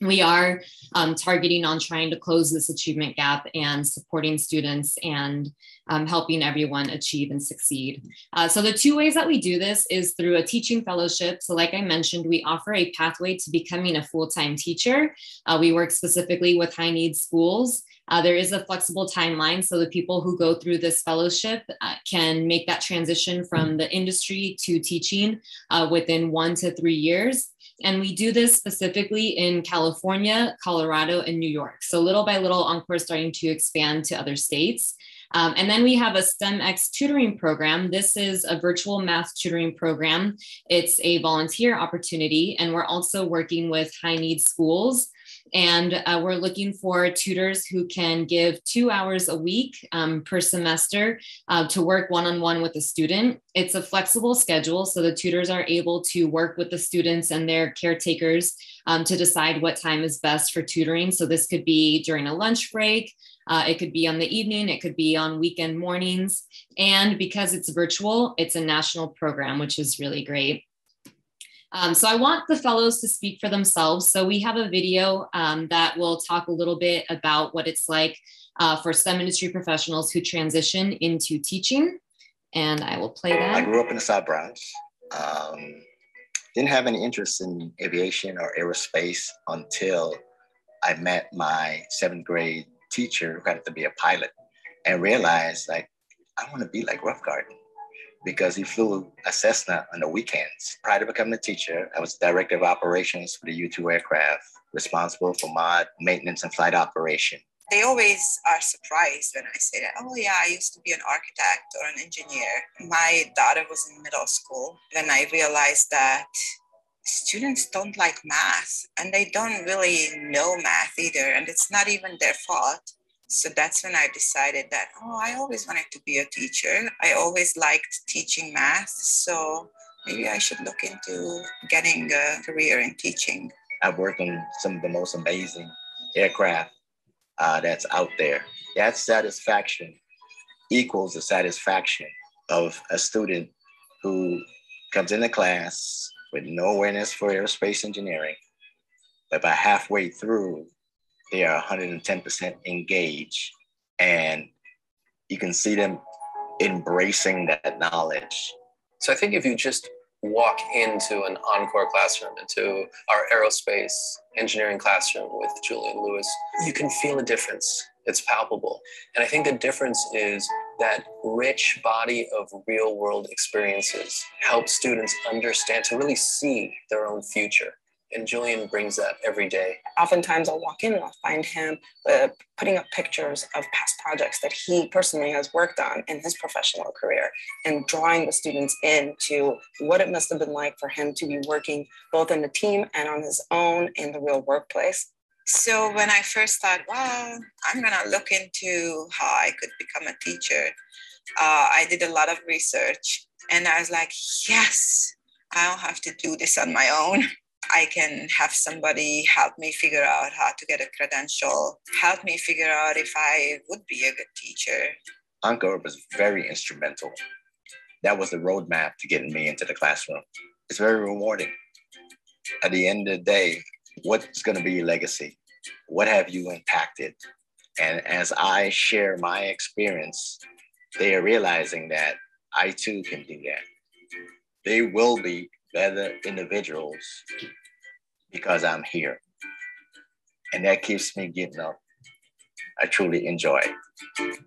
we are um, targeting on trying to close this achievement gap and supporting students and um, helping everyone achieve and succeed. Uh, so the two ways that we do this is through a teaching fellowship. So like I mentioned, we offer a pathway to becoming a full-time teacher. Uh, we work specifically with high need schools. Uh, there is a flexible timeline, so the people who go through this fellowship uh, can make that transition from the industry to teaching uh, within one to three years. And we do this specifically in California, Colorado, and New York. So little by little, EnCorps is starting to expand to other states. Um, and then we have a STEMX tutoring program. This is a virtual math tutoring program. It's a volunteer opportunity, and we're also working with high need schools and uh, we're looking for tutors who can give two hours a week um, per semester uh, to work one on one with a student. It's a flexible schedule, so the tutors are able to work with the students and their caretakers um, to decide what time is best for tutoring. So this could be during a lunch break. Uh, it could be on the evening, it could be on weekend mornings. And because it's virtual, it's a national program, which is really great. Um, so I want the fellows to speak for themselves. So we have a video um, that will talk a little bit about what it's like uh, for STEM industry professionals who transition into teaching. And I will play that. I grew up in the South Bronx. Um, didn't have any interest in aviation or aerospace until I met my seventh grade teacher who got to be a pilot and realized like, I want to be like Rough Garden because he flew a Cessna on the weekends. Prior to becoming a teacher, I was director of operations for the U-2 aircraft, responsible for mod, maintenance, and flight operation. They always are surprised when I say that, oh yeah, I used to be an architect or an engineer. My daughter was in middle school when I realized that students don't like math and they don't really know math either, and it's not even their fault so that's when I decided that, oh, I always wanted to be a teacher. I always liked teaching math. So maybe I should look into getting a career in teaching. I've worked on some of the most amazing aircraft uh, that's out there. That satisfaction equals the satisfaction of a student who comes into class with no awareness for aerospace engineering, but by halfway through, they are 110% engaged and you can see them embracing that knowledge. So I think if you just walk into an EnCorps classroom, into our aerospace engineering classroom with Julian Lewis, you can feel a difference. It's palpable. And I think the difference is that rich body of real world experiences help students understand to really see their own future and Julian brings that every day. Oftentimes I'll walk in and I'll find him uh, putting up pictures of past projects that he personally has worked on in his professional career and drawing the students into what it must have been like for him to be working both in a team and on his own in the real workplace. So when I first thought, well, I'm gonna look into how I could become a teacher, uh, I did a lot of research and I was like, yes, I don't have to do this on my own. I can have somebody help me figure out how to get a credential, help me figure out if I would be a good teacher. EnCorps was very instrumental. That was the roadmap to getting me into the classroom. it's very rewarding. At the end of the day, what's going to be your legacy? What have you impacted? And as I share my experience, they are realizing that I too can do that. They will be better individuals because I'm here. And that keeps me getting up. I truly enjoy it.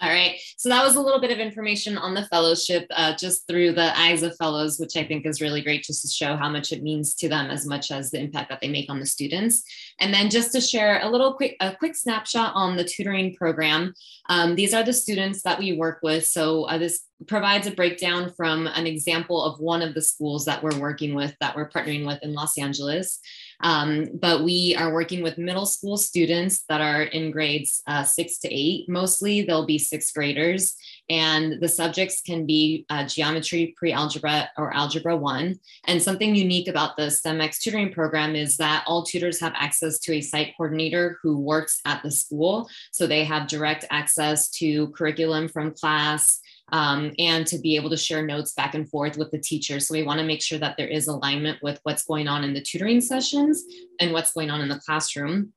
All right. So that was a little bit of information on the fellowship uh, just through the eyes of fellows, which I think is really great just to show how much it means to them as much as the impact that they make on the students. And then just to share a little quick, a quick snapshot on the tutoring program. Um, these are the students that we work with. So uh, this provides a breakdown from an example of one of the schools that we're working with, that we're partnering with in Los Angeles. Um, but we are working with middle school students that are in grades uh, six to eight. Mostly they'll be sixth graders, and the subjects can be uh, geometry, pre algebra, or algebra one. And something unique about the STEMX tutoring program is that all tutors have access to a site coordinator who works at the school. So they have direct access to curriculum from class um, and to be able to share notes back and forth with the teacher. So we want to make sure that there is alignment with what's going on in the tutoring sessions and what's going on in the classroom.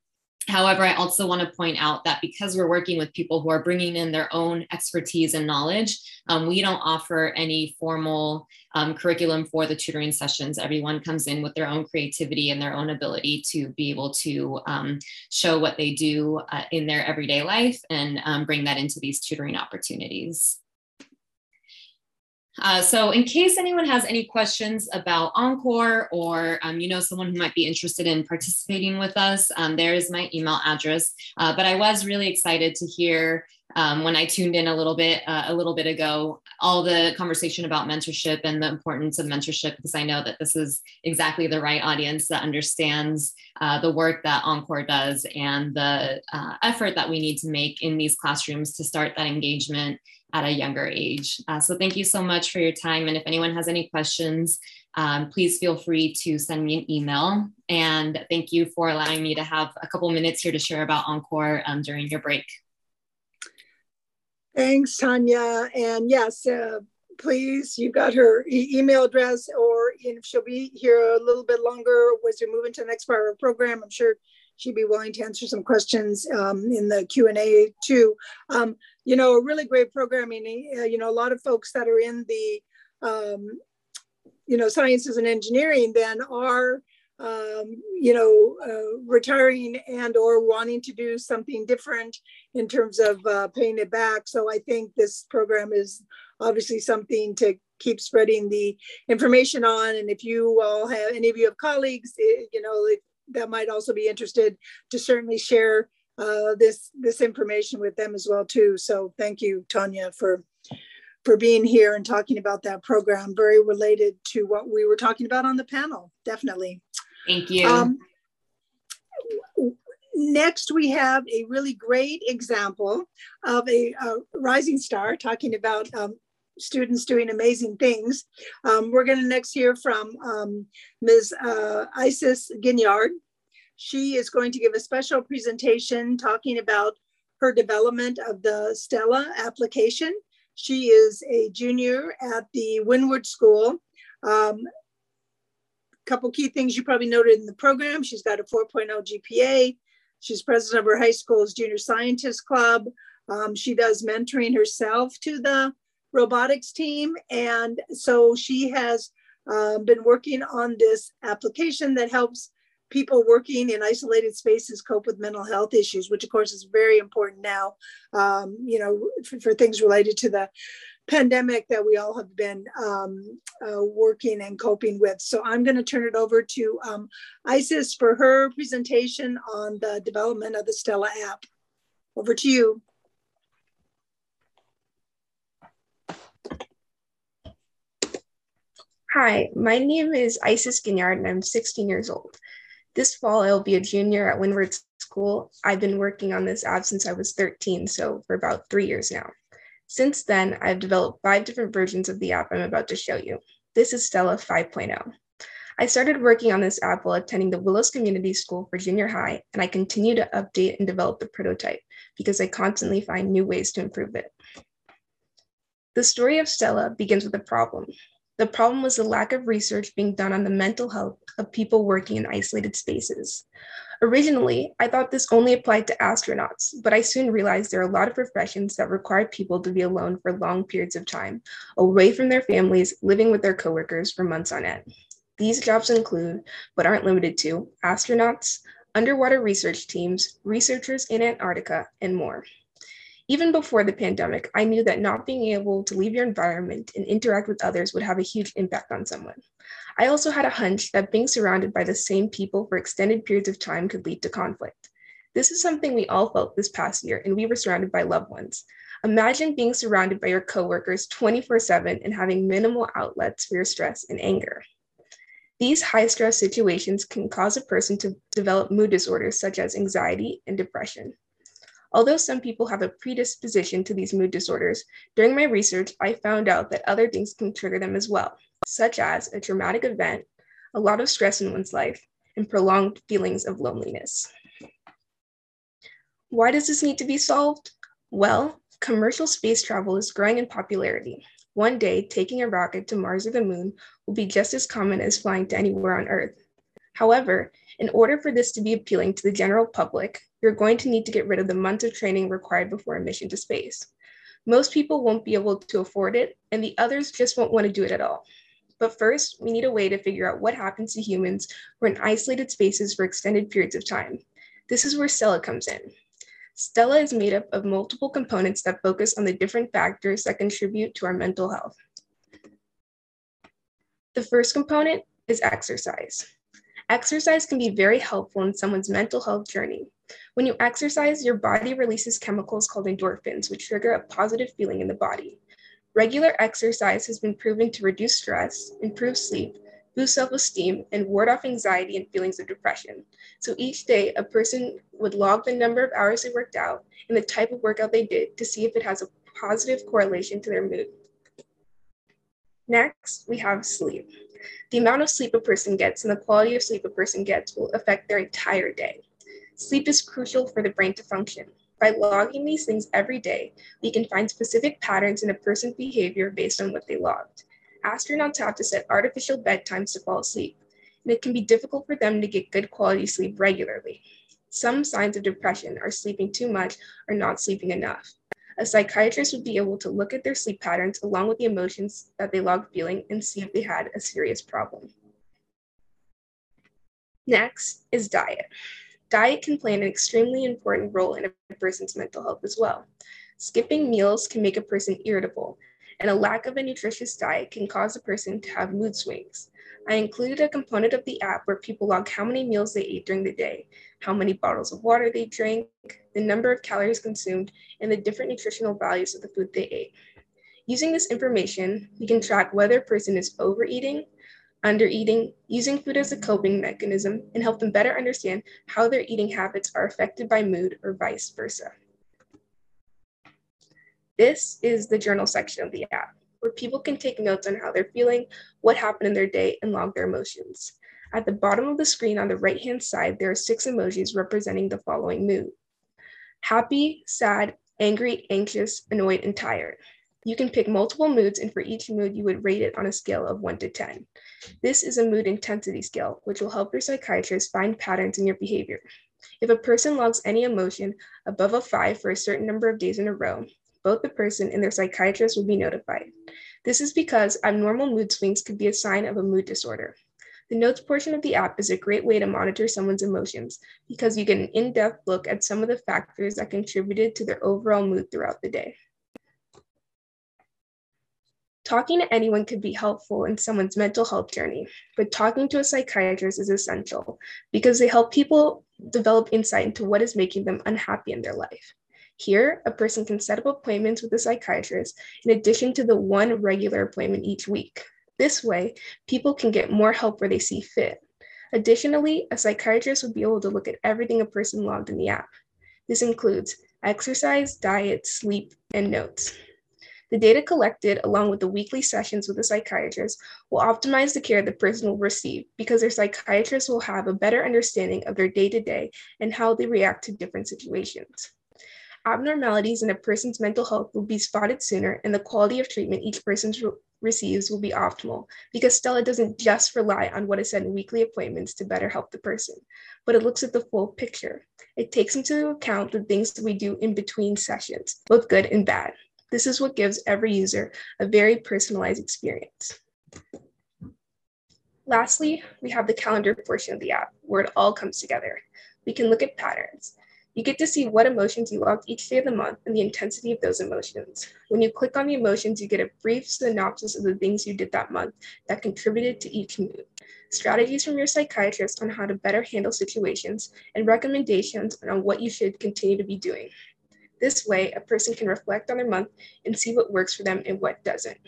However, I also want to point out that because we're working with people who are bringing in their own expertise and knowledge, um, we don't offer any formal um, curriculum for the tutoring sessions. Everyone comes in with their own creativity and their own ability to be able to um, show what they do uh, in their everyday life and um, bring that into these tutoring opportunities. Uh, so in case anyone has any questions about EnCorps or um, you know someone who might be interested in participating with us, um, there is my email address. Uh, but I was really excited to hear um, when I tuned in a little bit uh, a little bit ago all the conversation about mentorship and the importance of mentorship because I know that this is exactly the right audience that understands uh, the work that EnCorps does and the uh, effort that we need to make in these classrooms to start that engagement at a younger age. Uh, so thank you so much for your time. And if anyone has any questions, um, please feel free to send me an email. And thank you for allowing me to have a couple minutes here to share about EnCorps um, during your break. Thanks, Tanya. And yes, uh, please, you've got her e email address, or if she'll be here a little bit longer, was you moving to the next part of our program, I'm sure she'd be willing to answer some questions um, in the Q&A too. Um, you know, a really great programming, uh, you know, a lot of folks that are in the, um, you know, sciences and engineering then are, um, you know, uh, retiring and or wanting to do something different in terms of uh, paying it back. So I think this program is obviously something to keep spreading the information on. And if you all have, any of you have colleagues, eh, you know, that might also be interested to certainly share uh, this this information with them as well too. So thank you, Tanya, for for being here and talking about that program. Very related to what we were talking about on the panel. Definitely. Thank you. Um, next, we have a really great example of a, a rising star talking about um, students doing amazing things. Um, we're going to next hear from um, Ms. Uh, Isis Ginyard. She is going to give a special presentation talking about her development of the Stella application. She is a junior at the Windward School. Um, couple key things you probably noted in the program. She's got a 4.0 GPA. She's president of her high school's junior scientist club. Um, she does mentoring herself to the robotics team. And so she has um, been working on this application that helps people working in isolated spaces cope with mental health issues, which of course is very important now, um, you know, for, for, things related to the pandemic that we all have been um, uh, working and coping with. So I'm going to turn it over to um, Isis for her presentation on the development of the Stella app. Over to you. Hi, my name is Isis Ginyard and I'm 16 years old. This fall, I'll be a junior at Windward School. I've been working on this app since I was 13, so for about three years now. Since then, I've developed five different versions of the app I'm about to show you. This is Stella 5.0. I started working on this app while attending the Willows Community School for junior high, and I continue to update and develop the prototype because I constantly find new ways to improve it. The story of Stella begins with a problem. The problem was the lack of research being done on the mental health of people working in isolated spaces. Originally, I thought this only applied to astronauts, but I soon realized there are a lot of professions that require people to be alone for long periods of time, away from their families, living with their coworkers for months on end. These jobs include, but aren't limited to, astronauts, underwater research teams, researchers in Antarctica, and more. Even before the pandemic, I knew that not being able to leave your environment and interact with others would have a huge impact on someone. I also had a hunch that being surrounded by the same people for extended periods of time could lead to conflict. This is something we all felt this past year, and we were surrounded by loved ones. Imagine being surrounded by your coworkers 24 7 and having minimal outlets for your stress and anger. These high stress situations can cause a person to develop mood disorders such as anxiety and depression. Although some people have a predisposition to these mood disorders, during my research, I found out that other things can trigger them as well, such as a traumatic event, a lot of stress in one's life, and prolonged feelings of loneliness. Why does this need to be solved? Well, commercial space travel is growing in popularity. One day, taking a rocket to Mars or the moon will be just as common as flying to anywhere on Earth. However, in order for this to be appealing to the general public, you're going to need to get rid of the months of training required before a mission to space. Most people won't be able to afford it, and the others just won't want to do it at all. But first, we need a way to figure out what happens to humans who are in isolated spaces for extended periods of time. This is where Stella comes in. Stella is made up of multiple components that focus on the different factors that contribute to our mental health. The first component is exercise. Exercise can be very helpful in someone's mental health journey. When you exercise, your body releases chemicals called endorphins, which trigger a positive feeling in the body. Regular exercise has been proven to reduce stress, improve sleep, boost self esteem, and ward off anxiety and feelings of depression. So each day, a person would log the number of hours they worked out and the type of workout they did to see if it has a positive correlation to their mood. Next, we have sleep. The amount of sleep a person gets and the quality of sleep a person gets will affect their entire day. Sleep is crucial for the brain to function. By logging these things every day, we can find specific patterns in a person's behavior based on what they logged. Astronauts have to set artificial bedtimes to fall asleep, and it can be difficult for them to get good quality sleep regularly. Some signs of depression are sleeping too much or not sleeping enough. A psychiatrist would be able to look at their sleep patterns along with the emotions that they log feeling and see if they had a serious problem. Next is diet. Diet can play an extremely important role in a person's mental health as well. Skipping meals can make a person irritable, and a lack of a nutritious diet can cause a person to have mood swings. I included a component of the app where people log how many meals they ate during the day, how many bottles of water they drank, the number of calories consumed, and the different nutritional values of the food they ate. Using this information, we can track whether a person is overeating, undereating, using food as a coping mechanism, and help them better understand how their eating habits are affected by mood or vice versa. This is the journal section of the app, where people can take notes on how they're feeling, what happened in their day, and log their emotions. At the bottom of the screen on the right-hand side, there are six emojis representing the following mood. Happy, sad, angry, anxious, annoyed, and tired. You can pick multiple moods, and for each mood, you would rate it on a scale of 1 to 10. This is a mood intensity scale, which will help your psychiatrist find patterns in your behavior. If a person logs any emotion above a 5 for a certain number of days in a row, both the person and their psychiatrist will be notified. This is because abnormal mood swings could be a sign of a mood disorder. The notes portion of the app is a great way to monitor someone's emotions because you get an in depth look at some of the factors that contributed to their overall mood throughout the day. Talking to anyone could be helpful in someone's mental health journey, but talking to a psychiatrist is essential because they help people develop insight into what is making them unhappy in their life. Here, a person can set up appointments with a psychiatrist in addition to the one regular appointment each week. This way, people can get more help where they see fit. Additionally, a psychiatrist would be able to look at everything a person logged in the app. This includes exercise, diet, sleep, and notes. The data collected, along with the weekly sessions with the psychiatrist, will optimize the care the person will receive because their psychiatrist will have a better understanding of their day to day and how they react to different situations. Abnormalities in a person's mental health will be spotted sooner, and the quality of treatment each person receives will be optimal because Stella doesn't just rely on what is said in weekly appointments to better help the person, but it looks at the full picture. It takes into account the things that we do in between sessions, both good and bad. This is what gives every user a very personalized experience. Lastly, we have the calendar portion of the app where it all comes together. We can look at patterns. You get to see what emotions you loved each day of the month and the intensity of those emotions. When you click on the emotions, you get a brief synopsis of the things you did that month that contributed to each mood, strategies from your psychiatrist on how to better handle situations, and recommendations on what you should continue to be doing. This way, a person can reflect on their month and see what works for them and what doesn't.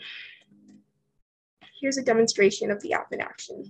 Here's a demonstration of the app in action.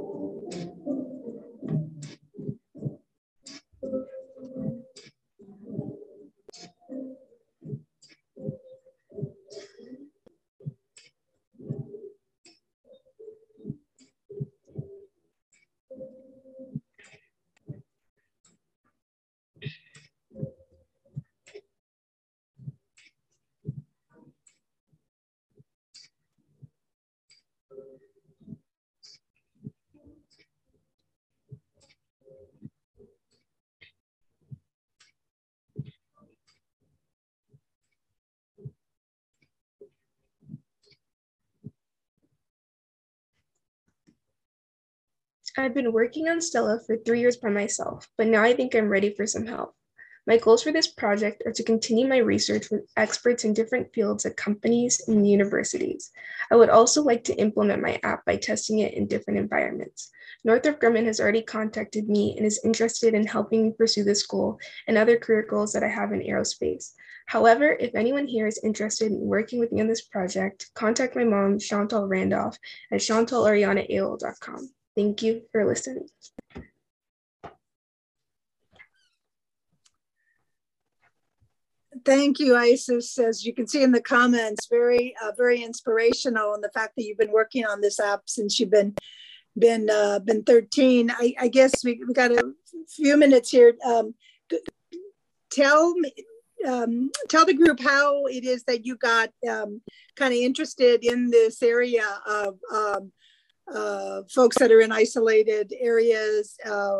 I've been working on Stella for three years by myself, but now I think I'm ready for some help. My goals for this project are to continue my research with experts in different fields at companies and universities. I would also like to implement my app by testing it in different environments. Northrop Grumman has already contacted me and is interested in helping me pursue this goal and other career goals that I have in aerospace. However, if anyone here is interested in working with me on this project, contact my mom, Chantal Randolph, at chantalariana.aol.com. Thank you for listening. Thank you, Isis. As you can see in the comments, very, uh, very inspirational, and the fact that you've been working on this app since you've been been uh, been 13. I, I guess we, we got a few minutes here. Um, tell me, um, tell the group how it is that you got um, kind of interested in this area of um, uh, folks that are in isolated areas, uh,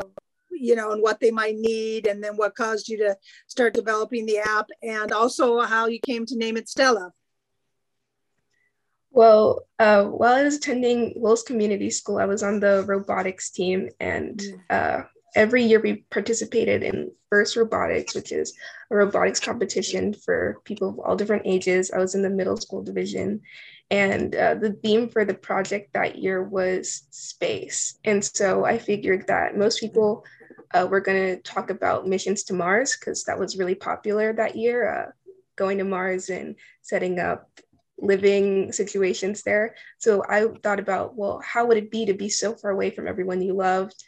you know, and what they might need, and then what caused you to start developing the app, and also how you came to name it Stella. Well, uh, while I was attending Wills Community School, I was on the robotics team, and mm. uh, every year we participated in FIRST Robotics, which is a robotics competition for people of all different ages. I was in the middle school division, and uh, the theme for the project that year was space. And so I figured that most people uh, were going to talk about missions to Mars because that was really popular that year, uh, going to Mars and setting up living situations there. So I thought about, well, how would it be to be so far away from everyone you loved?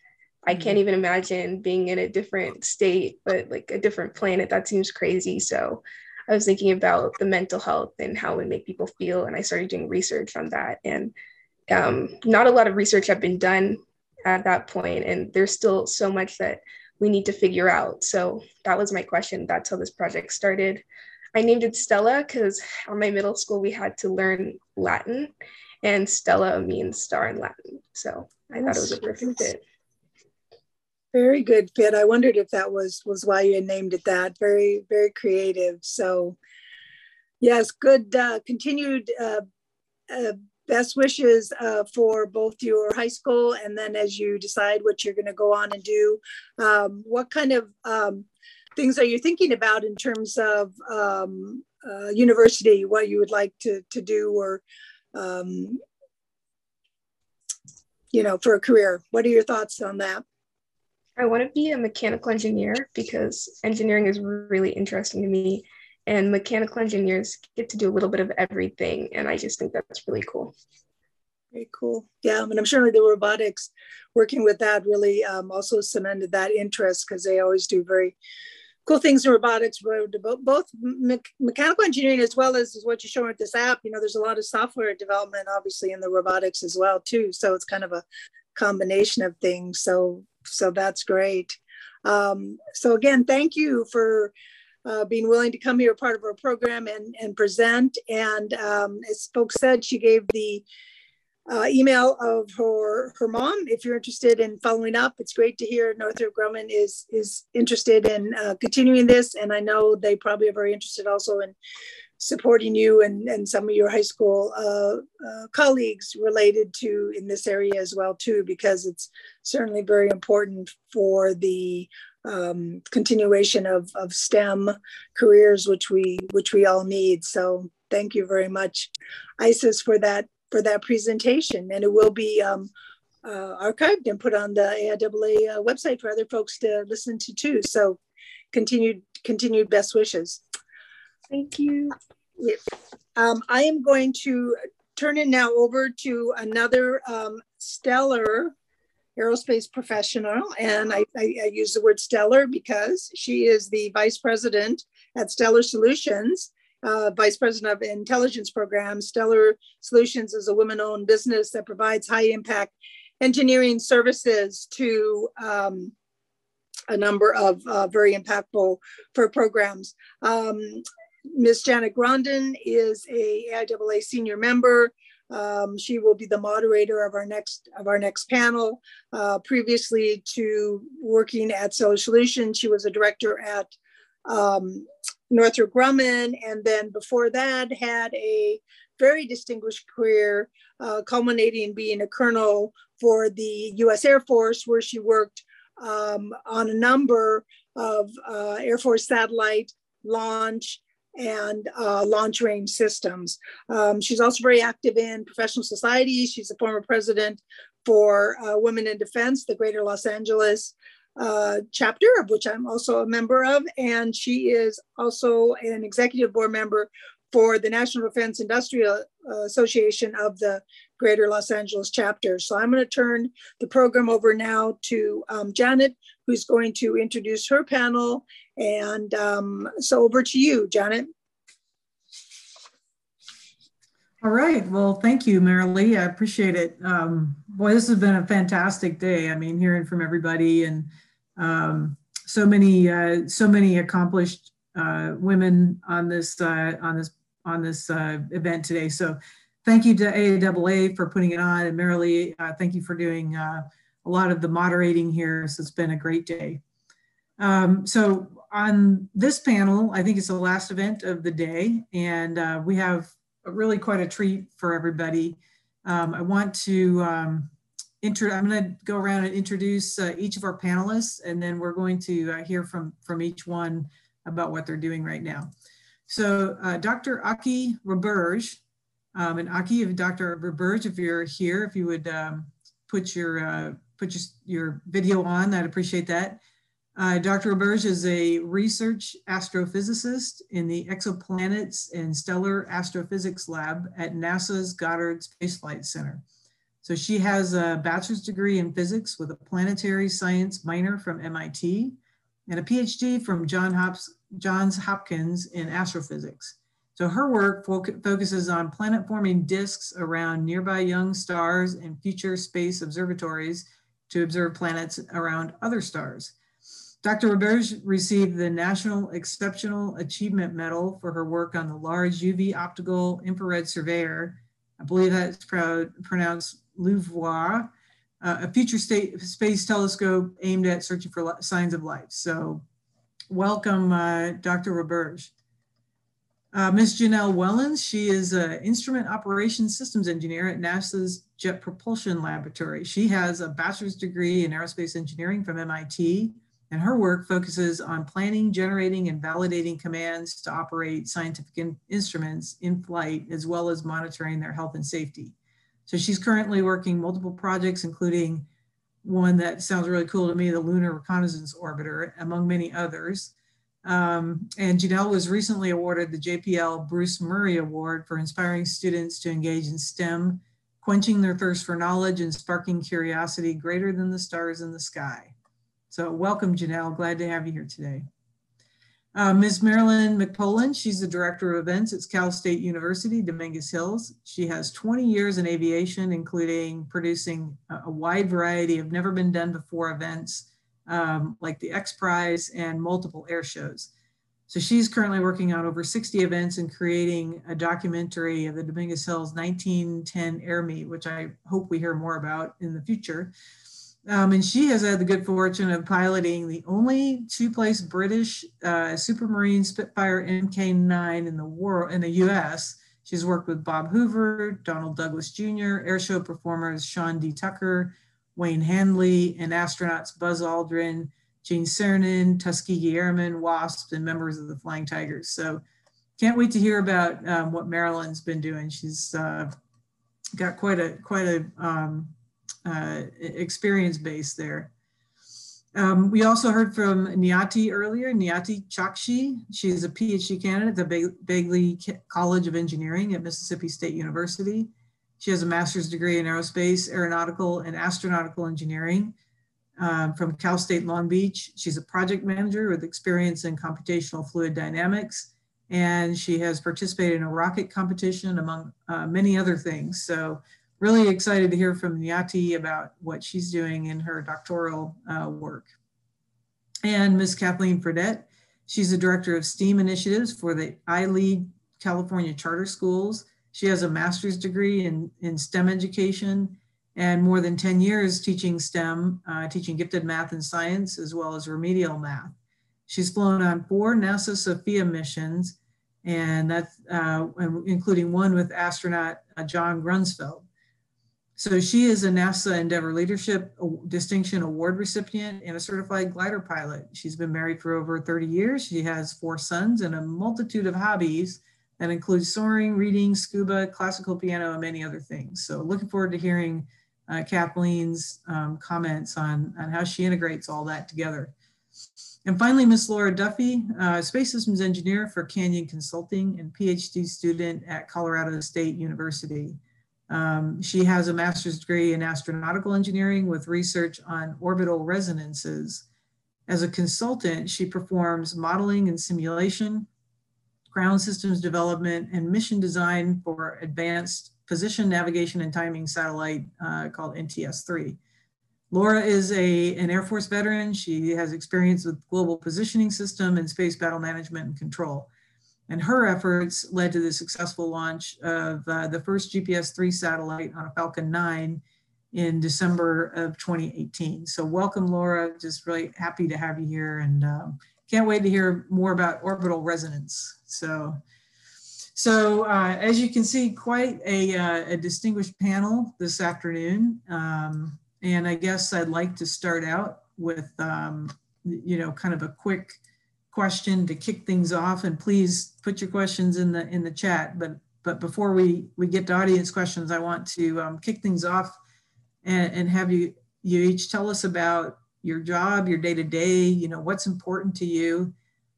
I can't mm-hmm. even imagine being in a different state, but like a different planet. That seems crazy. So I was thinking about the mental health and how it would make people feel. And I started doing research on that. And um, not a lot of research had been done at that point, And there's still so much that we need to figure out. So that was my question. That's how this project started. I named it Stella because on my middle school, we had to learn Latin, and Stella means star in Latin. So I thought it was a perfect fit. Very good fit. I wondered if that was was why you named it that. Very very creative. So yes, good uh, continued uh, uh, best wishes uh, for both your high school and then as you decide what you're going to go on and do. Um, what kind of um, things are you thinking about in terms of um, uh, university? What you would like to to do or um, you know for a career? What are your thoughts on that? I want to be a mechanical engineer because engineering is really interesting to me. And mechanical engineers get to do a little bit of everything. And I just think that's really cool. Very cool. Yeah, and I'm sure the robotics, working with that really um, also cemented that interest because they always do very cool things in robotics, both me mechanical engineering as well as what you're showing with this app. You know, there's a lot of software development, obviously, in the robotics as well too. So it's kind of a combination of things. So so that's great. Um, so again, thank you for uh, being willing to come here, part of our program, and and present. And um, as folks said, she gave the uh, email of her her mom if you're interested in following up. It's great to hear Northrop Grumman is is interested in uh, continuing this, and I know they probably are very interested also in supporting you and, and some of your high school uh, uh, colleagues related to in this area as well too, because it's certainly very important for the um, continuation of, of STEM careers, which we which we all need. So thank you very much, Isis, for that for that presentation, and it will be um, uh, archived and put on the AIAA uh, website for other folks to listen to too. So continued continued best wishes. Thank you. Um, I am going to turn it now over to another um, stellar aerospace professional. And I, I, I, use the word stellar because she is the vice president at Stellar Solutions, uh, vice president of intelligence programs. Stellar Solutions is a women owned business that provides high impact engineering services to um, a number of uh, very impactful for programs. Um, Ms. Janet Grondin is a AIAA senior member. Um, she will be the moderator of our next of our next panel. Uh, previously to working at Stellar Solutions, she was a director at um, Northrop Grumman, and then before that had a very distinguished career, uh, culminating being a colonel for the U.S. Air Force, where she worked um, on a number of uh, Air Force satellite launch and uh, launch range systems. Um, she's also very active in professional society. She's a former president for uh, Women in Defense, the Greater Los Angeles uh, chapter, of which I'm also a member of. And she is also an executive board member for the National Defense Industrial uh, Association of the Greater Los Angeles chapter. So I'm going to turn the program over now to um, Janet, who's going to introduce her panel. And um, so over to you, Janet. All right. Well, thank you, Marilee. I appreciate it. Um, boy, this has been a fantastic day. I mean, hearing from everybody and um, so many, uh, so many accomplished uh, women on this uh, on this on this uh, event today. So thank you to AIAA for putting it on. And Marilee, uh, thank you for doing uh, a lot of the moderating here. So it's been a great day. Um, so on this panel, I think it's the last event of the day. And uh, we have really quite a treat for everybody. Um, I want to, um, intro, I'm gonna go around and introduce uh, each of our panelists, and then we're going to uh, hear from, from each one about what they're doing right now. So uh, Dr. Aki Roberge, um, and Aki, if Dr. Roberge, if you're here, if you would um, put your uh, put your, your video on, I'd appreciate that. Uh, Dr. Roberge is a research astrophysicist in the Exoplanets and Stellar Astrophysics Lab at NASA's Goddard Space Flight Center. So she has a bachelor's degree in physics with a planetary science minor from MIT and a PhD from John Hops Johns Hopkins in astrophysics. So her work fo focuses on planet forming disks around nearby young stars and future space observatories to observe planets around other stars. Dr. Roberge received the National Exceptional Achievement Medal for her work on the Large UV Optical Infrared Surveyor. I believe that's pronounced LUVOIR, uh, a future state space telescope aimed at searching for signs of life. So welcome, uh, Dr. Roberge. Uh, Ms. Janelle Wellons, she is an instrument operations systems engineer at NASA's Jet Propulsion Laboratory. She has a bachelor's degree in aerospace engineering from MIT, and her work focuses on planning, generating, and validating commands to operate scientific in instruments in flight, as well as monitoring their health and safety. So she's currently working multiple projects, including one that sounds really cool to me, the Lunar Reconnaissance Orbiter, among many others. Um, and Janelle was recently awarded the JPL Bruce Murray Award for inspiring students to engage in STEM quenching their thirst for knowledge and sparking curiosity greater than the stars in the sky. So welcome, Janelle. Glad to have you here today. Uh, Ms. Marilyn McPolin, she's the Director of Events at Cal State University, Dominguez Hills. She has 20 years in aviation, including producing a, a wide variety of never been done before events um, like the X Prize and multiple air shows. So she's currently working on over 60 events and creating a documentary of the Dominguez Hills 1910 Air Meet, which I hope we hear more about in the future. Um, and she has had the good fortune of piloting the only two-place British uh, Supermarine Spitfire Mk9 in the world in the U.S. She's worked with Bob Hoover, Donald Douglas Jr., airshow performers Sean D. Tucker, Wayne Handley, and astronauts Buzz Aldrin, Gene Cernan, Tuskegee Airmen, WASP, and members of the Flying Tigers. So can't wait to hear about um, what Marilyn's been doing. She's uh, got quite a quite a um, uh, experience base there. Um, we also heard from Niyati earlier, Niyati Chakshi. She's a PhD candidate at the Bagley College of Engineering at Mississippi State University. She has a master's degree in aerospace, aeronautical, and astronautical engineering um, from Cal State Long Beach. She's a project manager with experience in computational fluid dynamics, and she has participated in a rocket competition among uh, many other things. So really excited to hear from Niyati about what she's doing in her doctoral uh, work. And Ms. Kathleen Fredette, she's the director of STEAM initiatives for the iLead California Charter Schools. She has a master's degree in, in STEM education and more than 10 years teaching STEM, uh, teaching gifted math and science, as well as remedial math. She's flown on four NASA SOFIA missions, and that's uh, including one with astronaut uh, John Grunsfeld. So she is a NASA Endeavor Leadership Distinction Award recipient and a certified glider pilot. She's been married for over 30 years. She has four sons and a multitude of hobbies that includes soaring, reading, scuba, classical piano, and many other things. So looking forward to hearing uh, Kathleen's um, comments on, on how she integrates all that together. And finally, Miss Laura Duffy, uh, Space Systems Engineer for Canyon Consulting and PhD student at Colorado State University. Um, she has a master's degree in astronautical engineering with research on orbital resonances. As a consultant, she performs modeling and simulation, ground systems development, and mission design for advanced position, navigation, and timing satellite uh, called NTS-3. Laura is a, an Air Force veteran. She has experience with global positioning system and space battle management and control. And her efforts led to the successful launch of uh, the first GPS-3 satellite on a Falcon 9 in December of 2018. So welcome, Laura. Just really happy to have you here and um, can't wait to hear more about orbital resonance. So, so uh, as you can see, quite a, uh, a distinguished panel this afternoon. Um, and I guess I'd like to start out with, um, you know, kind of a quick question to kick things off and please put your questions in the in the chat but but before we we get to audience questions i want to um, kick things off and, and have you you each tell us about your job your day to day you know what's important to you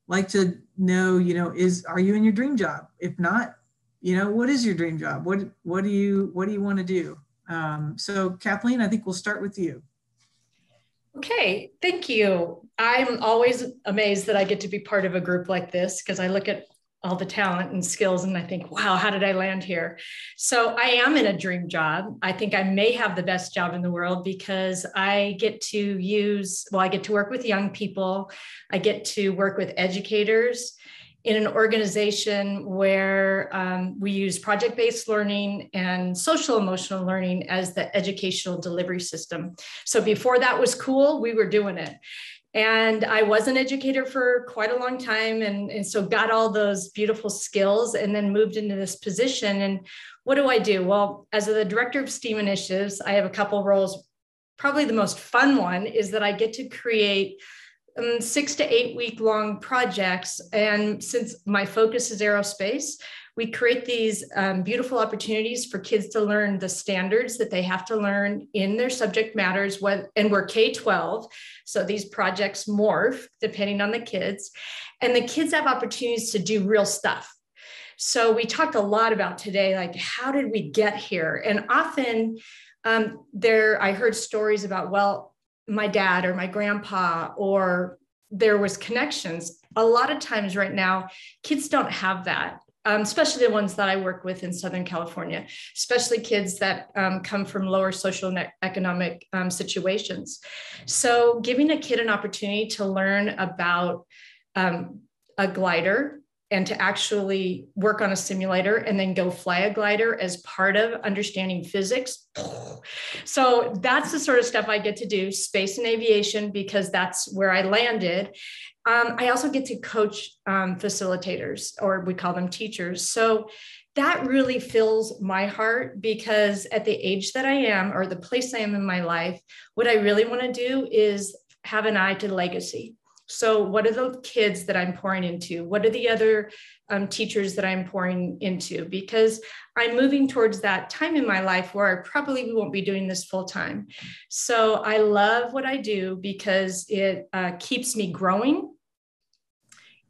like to know you know is are you in your dream job? If not you know what is your dream job? What what do you what do you want to do? Um, so kathleen i think we'll start with you. Okay, thank you. I'm always amazed that I get to be part of a group like this because I look at all the talent and skills and I think, wow, how did I land here? So I am in a dream job. I think I may have the best job in the world because I get to use, well, I get to work with young people, I get to work with educators in an organization where um, we use project based learning and social emotional learning as the educational delivery system. So before that was cool, we were doing it. And I was an educator for quite a long time. And, and so got all those beautiful skills and then moved into this position. And what do I do? Well, as the director of STEAM initiatives, I have a couple roles. Probably the most fun one is that I get to create um, six to eight week long projects. And since my focus is aerospace, we create these um, beautiful opportunities for kids to learn the standards that they have to learn in their subject matters. When, and we're K 12. So these projects morph depending on the kids. And the kids have opportunities to do real stuff. So we talked a lot about today, like how did we get here? And often um, there, I heard stories about, well, my dad or my grandpa, or there was connections. A lot of times right now, kids don't have that. Um, especially the ones that I work with in Southern California, especially kids that um, come from lower social and economic um, situations. So, giving a kid an opportunity to learn about um, a glider and to actually work on a simulator and then go fly a glider as part of understanding physics. So that's the sort of stuff I get to do, space and aviation, because that's where I landed. Um, I also get to coach um, facilitators, or we call them teachers. So that really fills my heart because at the age that I am, or the place I am in my life, what I really want to do is have an eye to legacy. So, what are the kids that I'm pouring into? What are the other um, teachers that I'm pouring into? Because I'm moving towards that time in my life where I probably won't be doing this full time. So, I love what I do because it uh, keeps me growing.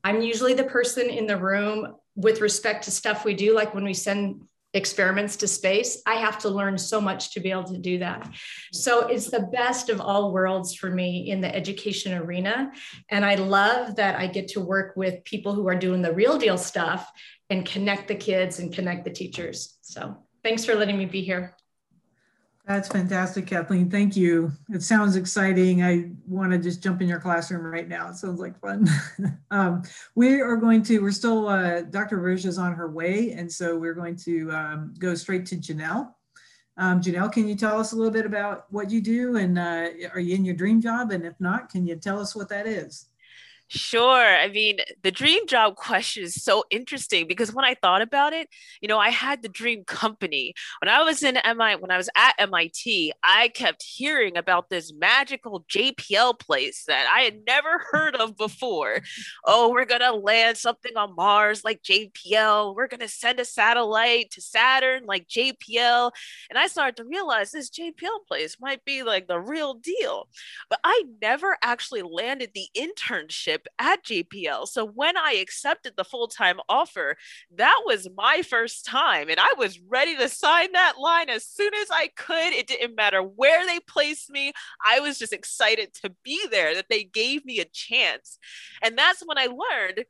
I'm usually the person in the room with respect to stuff we do, like when we send experiments to space, I have to learn so much to be able to do that. So it's the best of all worlds for me in the education arena. And I love that I get to work with people who are doing the real deal stuff and connect the kids and connect the teachers. So thanks for letting me be here. That's fantastic, Kathleen. Thank you. It sounds exciting. I want to just jump in your classroom right now. It sounds like fun. um, we are going to, we're still, uh, Dr. Roberge is on her way. And so we're going to um, go straight to Janelle. Um, Janelle, can you tell us a little bit about what you do? And uh, are you in your dream job? And if not, can you tell us what that is? Sure. I mean, the dream job question is so interesting because when I thought about it, you know, I had the dream company. When I was in MI, when I was at MIT, I kept hearing about this magical JPL place that I had never heard of before. Oh, we're going to land something on Mars like JPL. We're going to send a satellite to Saturn like JPL. And I started to realize this JPL place might be like the real deal. But I never actually landed the internship internship at JPL. So when I accepted the full time offer, that was my first time. And I was ready to sign that line as soon as I could. It didn't matter where they placed me. I was just excited to be there, that they gave me a chance. And that's when I learned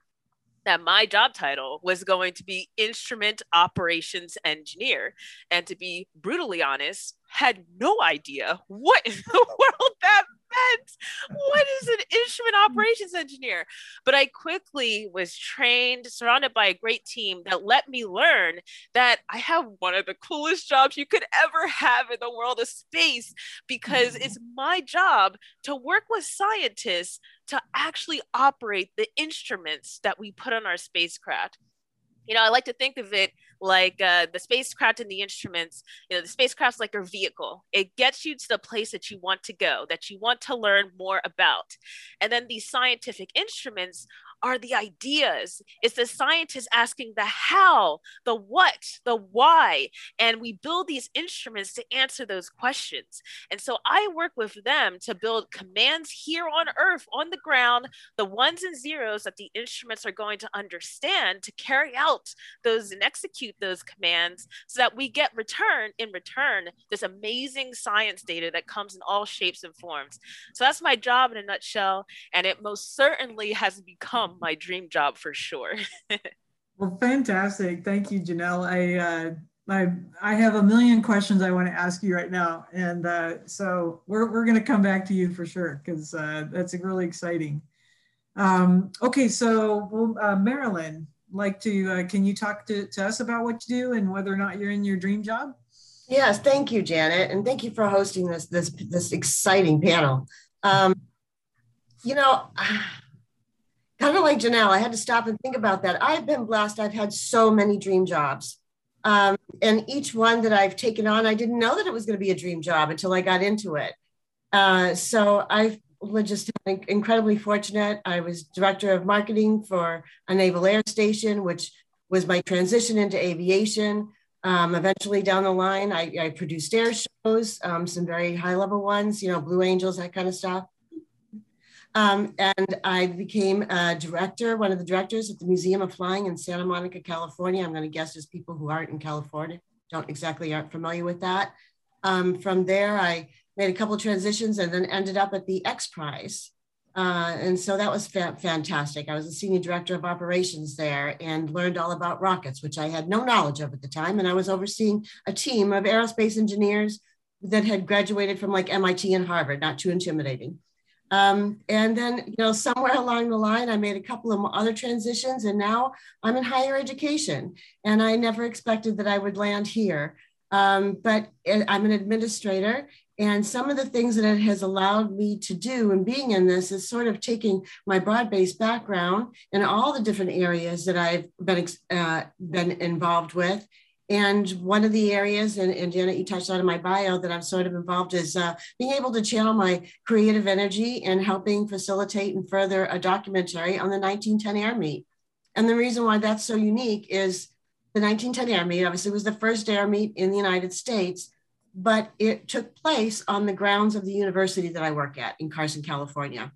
that my job title was going to be instrument operations engineer. And to be brutally honest, had no idea what in the world that meant. What is an instrument operations engineer? But I quickly was trained, surrounded by a great team that let me learn that I have one of the coolest jobs you could ever have in the world of space because mm-hmm. it's my job to work with scientists to actually operate the instruments that we put on our spacecraft you know, I like to think of it like uh, the spacecraft and the instruments. You know, the spacecraft's like a vehicle. It gets you to the place that you want to go, that you want to learn more about. And then these scientific instruments are the ideas. It's the scientists asking the how, the what, the why. And we build these instruments to answer those questions. And so I work with them to build commands here on Earth, on the ground, the ones and zeros that the instruments are going to understand to carry out those and execute those commands so that we get return in return this amazing science data that comes in all shapes and forms. So that's my job in a nutshell. And it most certainly has become my dream job for sure. well, fantastic. Thank you, Janelle. I, uh, I, I have a million questions I want to ask you right now. And uh, so we're, we're going to come back to you for sure, because uh, that's really exciting. Um, okay, so uh, Marilyn, like to, uh, can you talk to, to us about what you do and whether or not you're in your dream job? Yes, thank you, Janet, and thank you for hosting this this this exciting panel. Um, you know, kind of like Janelle, I had to stop and think about that. I've been blessed. I've had so many dream jobs. Um, and each one that I've taken on, I didn't know that it was going to be a dream job until I got into it. Uh, so I was just incredibly fortunate. I was director of marketing for a naval air station, which was my transition into aviation. Um, eventually down the line, I, I produced air shows, um, some very high level ones, you know, Blue Angels, that kind of stuff. Um, and I became a director, one of the directors at the Museum of Flying in Santa Monica, California. I'm going to guess there's people who aren't in California, don't exactly aren't familiar with that. Um, from there, I made a couple transitions and then ended up at the X Prize. Uh, and so that was fa fantastic. I was a senior director of operations there and learned all about rockets, which I had no knowledge of at the time. And I was overseeing a team of aerospace engineers that had graduated from like MIT and Harvard, not too intimidating. Um, and then, you know, somewhere along the line, I made a couple of other transitions, and now I'm in higher education. And I never expected that I would land here. Um, but I'm an administrator, and some of the things that it has allowed me to do in being in this is sort of taking my broad-based background in all the different areas that I've been uh, been involved with and one of the areas, and, and Janet, you touched on in my bio that I'm sort of involved is uh, being able to channel my creative energy and helping facilitate and further a documentary on the 1910 Air Meet. And the reason why that's so unique is the 1910 Air Meet obviously was the first air meet in the United States, but it took place on the grounds of the university that I work at in Carson, California.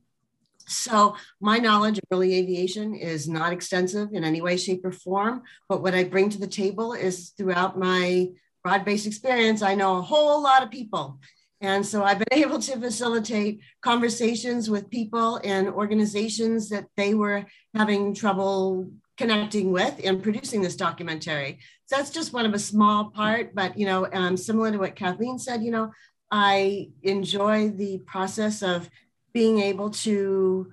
So my knowledge of early aviation is not extensive in any way, shape, or form. But what I bring to the table is throughout my broad-based experience, I know a whole lot of people. And so I've been able to facilitate conversations with people and organizations that they were having trouble connecting with and producing this documentary. So that's just one of a small part, but you know, um, similar to what Kathleen said, you know, I enjoy the process of being able to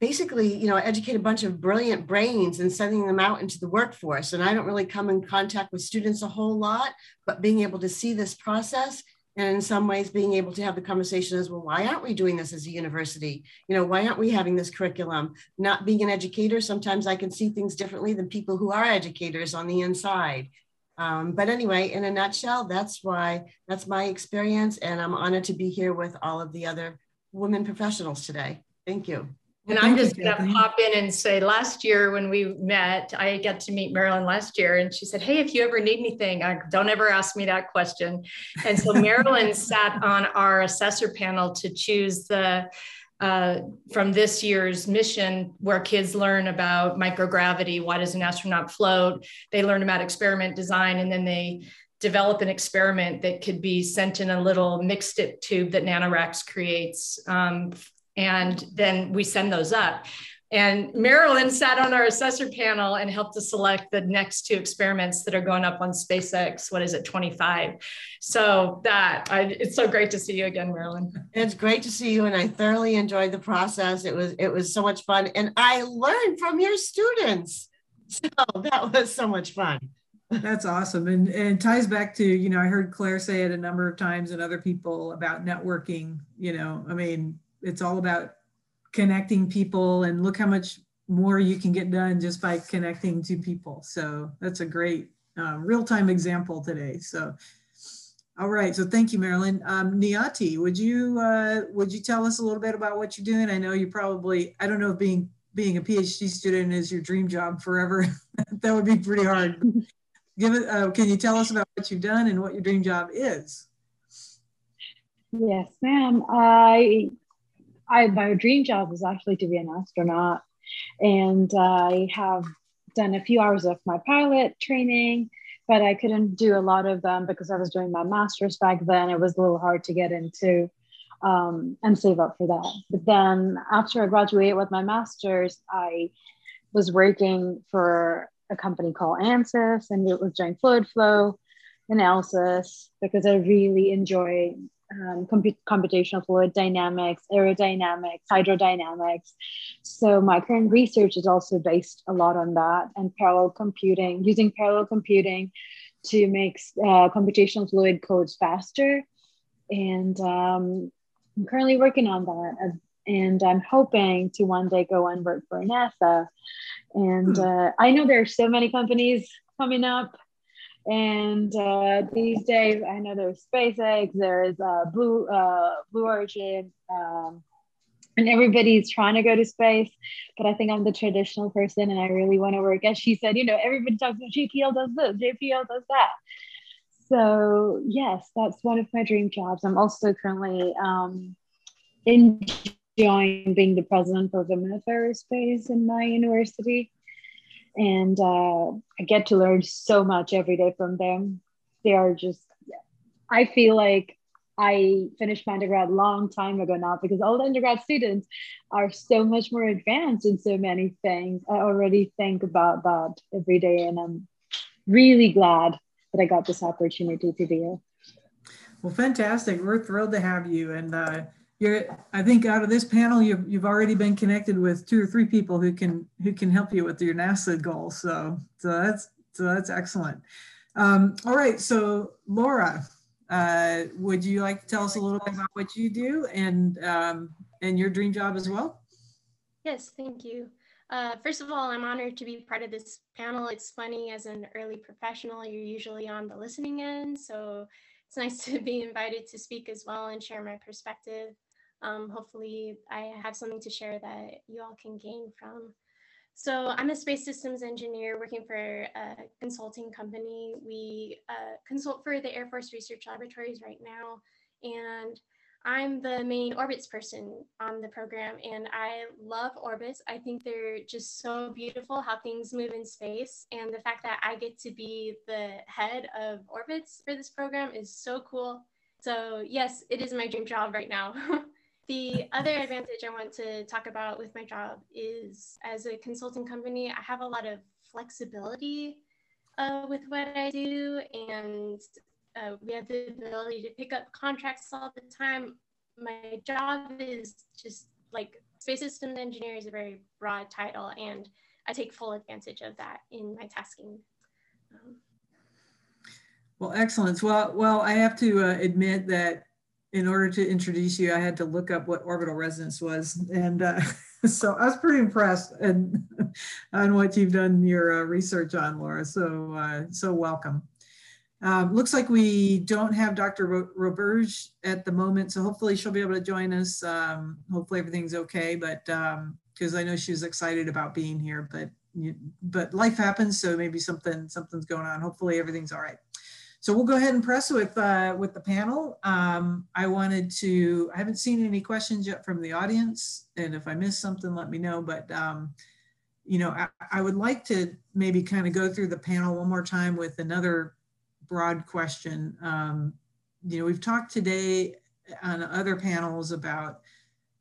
basically, you know, educate a bunch of brilliant brains and sending them out into the workforce. And I don't really come in contact with students a whole lot, but being able to see this process and in some ways being able to have the conversation as well why aren't we doing this as a university? You know why aren't we having this curriculum? Not being an educator sometimes i can see things differently than people who are educators on the inside um, but anyway, in a nutshell, that's why that's my experience, and I'm honored to be here with all of the other women professionals today. Thank you. And I'm just going to pop in and say last year when we met, I got to meet Marilyn last year, and she said, Hey, if you ever need anything, I, don't ever ask me that question. And so Marilyn sat on our assessor panel to choose the uh, from this year's mission where kids learn about microgravity why does an astronaut float? They learn about experiment design and then they develop an experiment that could be sent in a little mixed dip tube that NanoRacks creates um, and then we send those up and mm. Marilyn sat on our assessor panel and helped to select the next two experiments that are going up on SpaceX. What is it, 25? So that I, it's so great to see you again, Marilyn. It's great to see you, and I thoroughly enjoyed the process. It was it was so much fun, and I learned from your students. So that was so much fun. That's awesome. And, and ties back to, you know, I heard Claire say it a number of times and other people about networking. You know, I mean, it's all about connecting people and look how much more you can get done just by connecting to people. So that's a great uh, real-time example today. So, all right. So thank you, Marilyn. Um, Niyati, would you uh, would you tell us a little bit about what you're doing? I know you probably I don't know if being being a PhD student is your dream job forever. that would be pretty hard. Give it. Uh, can you tell us about what you've done and what your dream job is? Yes, ma'am. I I my dream job is actually to be an astronaut, and I have done a few hours of my pilot training, but I couldn't do a lot of them because I was doing my master's back then. It was a little hard to get into um, and save up for that. But then after I graduated with my master's, I was working for a company called ANSYS, and it was doing fluid flow analysis because I really enjoy um, computational fluid dynamics, aerodynamics, hydrodynamics. So my current research is also based a lot on that and parallel computing, using parallel computing to make uh, computational fluid codes faster. And um, I'm currently working on that. And I'm hoping to one day go and work for NASA. And hmm. uh, I know there are so many companies coming up and uh, these days, I know there's SpaceX, there's uh, Blue uh, Blue Origin, um, and everybody's trying to go to space. But I think I'm the traditional person, and I really want to work. As she said, you know, everybody talks about JPL does this, JPL does that. So yes, that's one of my dream jobs. I'm also currently um, enjoying being the president for Women of Aerospace in my university. And uh, I get to learn so much every day from them. They are just, I feel like I finished my undergrad a long time ago now because all the undergrad students are so much more advanced in so many things. I already think about that every day, and I'm really glad that I got this opportunity to be here. Well, fantastic. We're thrilled to have you. And uh, you're, I think out of this panel, you've, you've already been connected with two or three people who can who can help you with your NASA goals. So, so that's so that's excellent. Um, all right. So Laura, uh, would you like to tell us a little bit about what you do and um, and your dream job as well? Yes, thank you. Uh, first of all, I'm honored to be part of this panel. It's funny, as an early professional, you're usually on the listening end, so it's nice to be invited to speak as well and share my perspective. Um, hopefully, I have something to share that you all can gain from. So I'm a space systems engineer working for a consulting company. We uh, consult for the Air Force Research Laboratories right now. And I'm the main orbits person on the program and I love orbits. I think they're just so beautiful how things move in space. And the fact that I get to be the head of orbits for this program is so cool. So yes, it is my dream job right now. The other advantage I want to talk about with my job is as a consulting company, I have a lot of flexibility uh, with what I do, and uh, we have the ability to pick up contracts all the time. My job is just like space systems engineer is a very broad title, and I take full advantage of that in my tasking. Um, well, excellent. Well, well, I have to uh, admit that in order to introduce you, I had to look up what orbital resonance was. And uh, so I was pretty impressed and on what you've done your uh, research on, Laura. So, uh, so welcome. Um, looks like we don't have Dr. Roberge at the moment, so hopefully she'll be able to join us. Um, hopefully everything's okay, but because um, I know she was excited about being here, but but life happens, so maybe something something's going on. Hopefully everything's all right. So we'll go ahead and press with uh, with the panel. Um, I wanted to, I haven't seen any questions yet from the audience. And if I missed something, let me know. But, um, you know, I, I, would like to maybe kind of go through the panel one more time with another broad question. Um, you know, we've talked today on other panels about,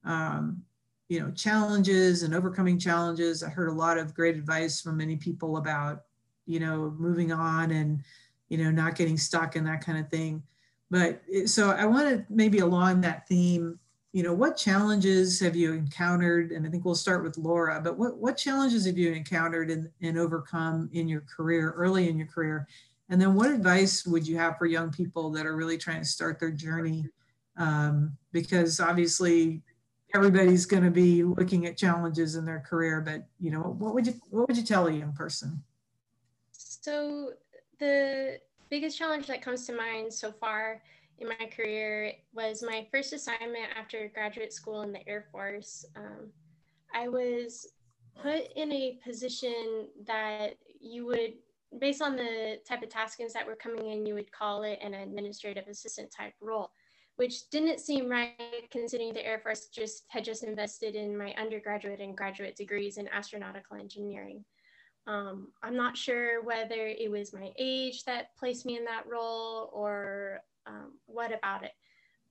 um, you know, challenges and overcoming challenges. I heard a lot of great advice from many people about, you know, moving on and, you know, not getting stuck and that kind of thing. But so I wanted maybe along that theme, you know, what challenges have you encountered? And I think we'll start with Laura, but what, what challenges have you encountered and, and overcome in your career, early in your career? And then what advice would you have for young people that are really trying to start their journey? Um, because obviously everybody's going to be looking at challenges in their career, but you know, what would you, what would you tell a young person? So the biggest challenge that comes to mind so far in my career was my first assignment after graduate school in the Air Force. Um, I was put in a position that you would, based on the type of taskings that were coming in, you would call it an administrative assistant type role, which didn't seem right considering the Air Force just had just invested in my undergraduate and graduate degrees in astronautical engineering. Um, I'm not sure whether it was my age that placed me in that role or um, what about it.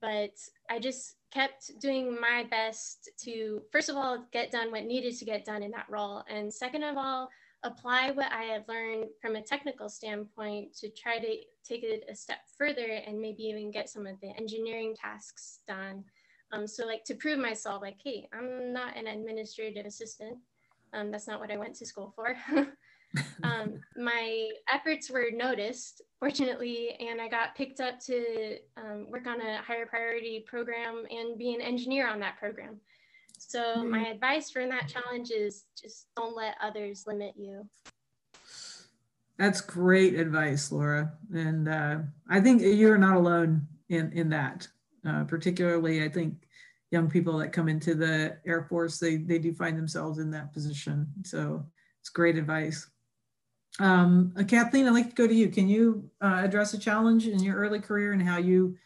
But I just kept doing my best to, first of all, get done what needed to get done in that role. And second of all, apply what I have learned from a technical standpoint to try to take it a step further and maybe even get some of the engineering tasks done. Um, so like to prove myself like, hey, I'm not an administrative assistant. Um, that's not what I went to school for. um, my efforts were noticed, fortunately, and I got picked up to um, work on a higher priority program and be an engineer on that program. So mm-hmm. my advice for that challenge is just don't let others limit you. That's great advice, Laura. And uh, I think you're not alone in, in that. Uh, particularly, I think young people that come into the Air Force, they, they do find themselves in that position. So it's great advice. Um, uh, Kathleen, I'd like to go to you. Can you uh, address a challenge in your early career and how you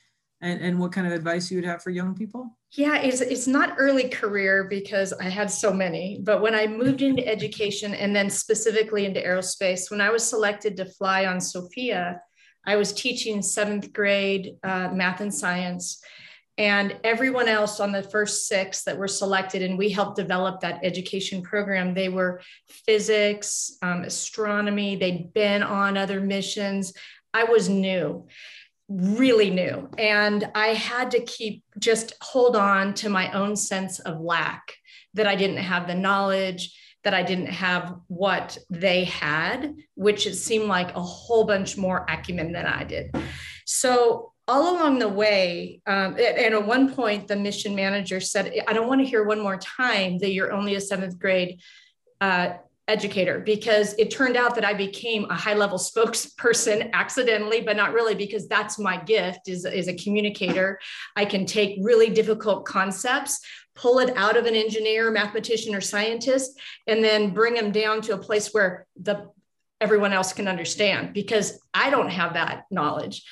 and, and what kind of advice you would have for young people? Yeah, it's, it's not early career because I had so many, but when I moved into education and then specifically into aerospace, when I was selected to fly on SOFIA, I was teaching seventh grade uh, math and science. And everyone else on the first six that were selected, and we helped develop that education program, they were physics, um, astronomy, they'd been on other missions. I was new really new. And I had to keep just hold on to my own sense of lack that I didn't have the knowledge, that I didn't have what they had, which it seemed like a whole bunch more acumen than I did. So all along the way, um, and at one point, the mission manager said, I don't want to hear one more time that you're only a seventh grade uh, educator because it turned out that I became a high level spokesperson accidentally, but not really because that's my gift is, is a communicator. I can take really difficult concepts, pull it out of an engineer, mathematician, or scientist, and then bring them down to a place where the everyone else can understand because I don't have that knowledge.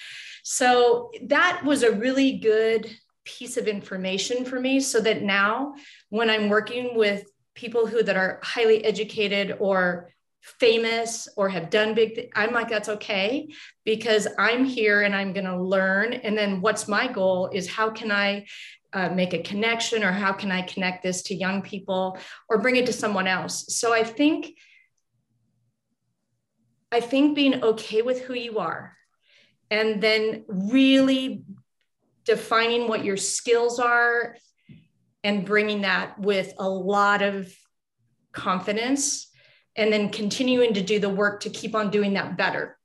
So that was a really good piece of information for me so that now when I'm working with people who that are highly educated or famous or have done big th- i'm like that's okay because i'm here and i'm going to learn. And then what's my goal is how can i uh, make a connection or how can i connect this to young people or bring it to someone else? So i think i think being okay with who you are and then really defining what your skills are and bringing that with a lot of confidence and then continuing to do the work to keep on doing that better.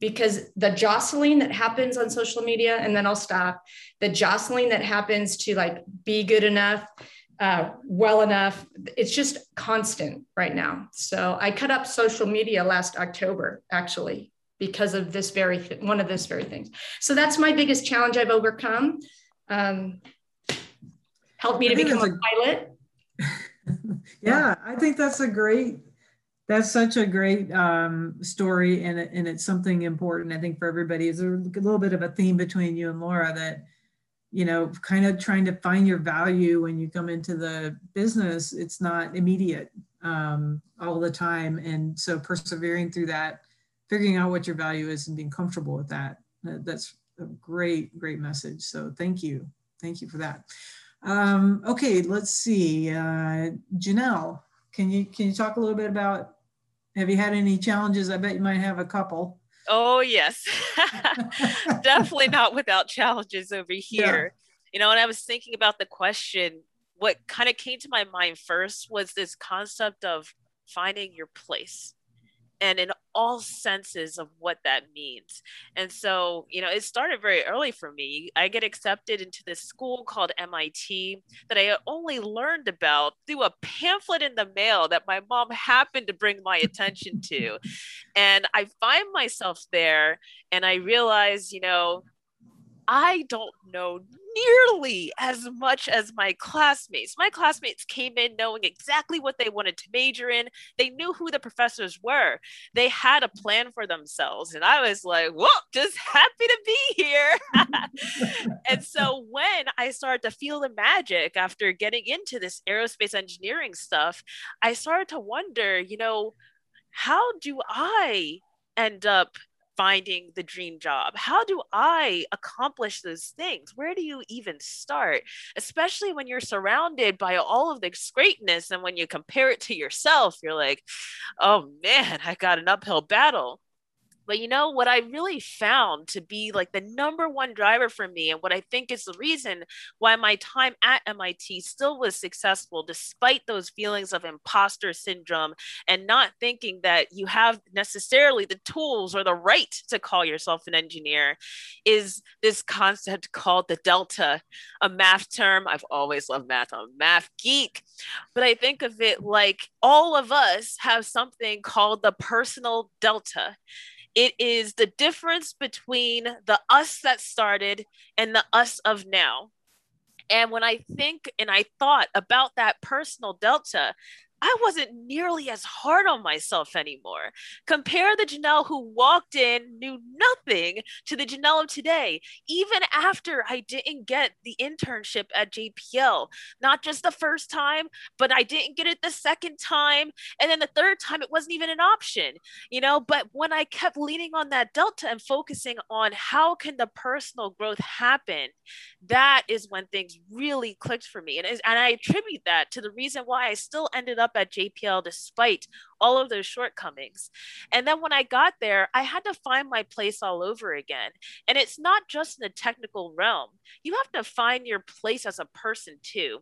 Because the jostling that happens on social media and then i'll stop the jostling that happens to like be good enough uh, well enough it's just constant right now. So i cut up social media last october actually because of this very th- one of this very things so that's my biggest challenge i've overcome um, helped me to become a, a pilot. yeah, I think that's a great, that's such a great um, story and, and it's something important, I think, for everybody. Is a little bit of a theme between you and Laura that, you know, kind of trying to find your value when you come into the business, it's not immediate um, all the time. And so persevering through that, figuring out what your value is and being comfortable with that, that's a great, great message. So thank you. Thank you for that. Um, okay, let's see. Uh, Janelle, can you can you talk a little bit about? Have you had any challenges? I bet you might have a couple. Oh yes, definitely not without challenges over here. Yeah. You know, and I was thinking about the question. What kind of came to my mind first was this concept of finding your place and in all senses of what that means. And so, you know, it started very early for me. I get accepted into this school called MIT that I only learned about through a pamphlet in the mail that my mom happened to bring my attention to. And I find myself there and I realize, you know, I don't know nearly as much as my classmates. My classmates came in knowing exactly what they wanted to major in. They knew who the professors were. They had a plan for themselves. And I was like, whoa, just happy to be here. and so when I started to feel the magic after getting into this aerospace engineering stuff, I started to wonder, you know, how do I end up finding the dream job? How do I accomplish those things? Where do you even start? Especially when you're surrounded by all of this greatness. And when you compare it to yourself, you're like, oh man, I got an uphill battle. But you know what I really found to be like the number one driver for me, and what I think is the reason why my time at MIT still was successful, despite those feelings of imposter syndrome and not thinking that you have necessarily the tools or the right to call yourself an engineer, is this concept called the delta, a math term. I've always loved math. I'm a math geek, but I think of it like all of us have something called the personal delta. It is the difference between the us that started and the us of now. And when I think and I thought about that personal delta, I wasn't nearly as hard on myself anymore. Compare the Janelle who walked in, knew nothing, to the Janelle of today, even after I didn't get the internship at JPL. Not just the first time, but I didn't get it the second time. And then the third time, it wasn't even an option, you know? But when I kept leaning on that delta and focusing on how can the personal growth happen, that is when things really clicked for me. And, and I attribute that to the reason why I still ended up at JPL despite all of those shortcomings. And then when I got there, I had to find my place all over again. And it's not just in the technical realm, you have to find your place as a person too.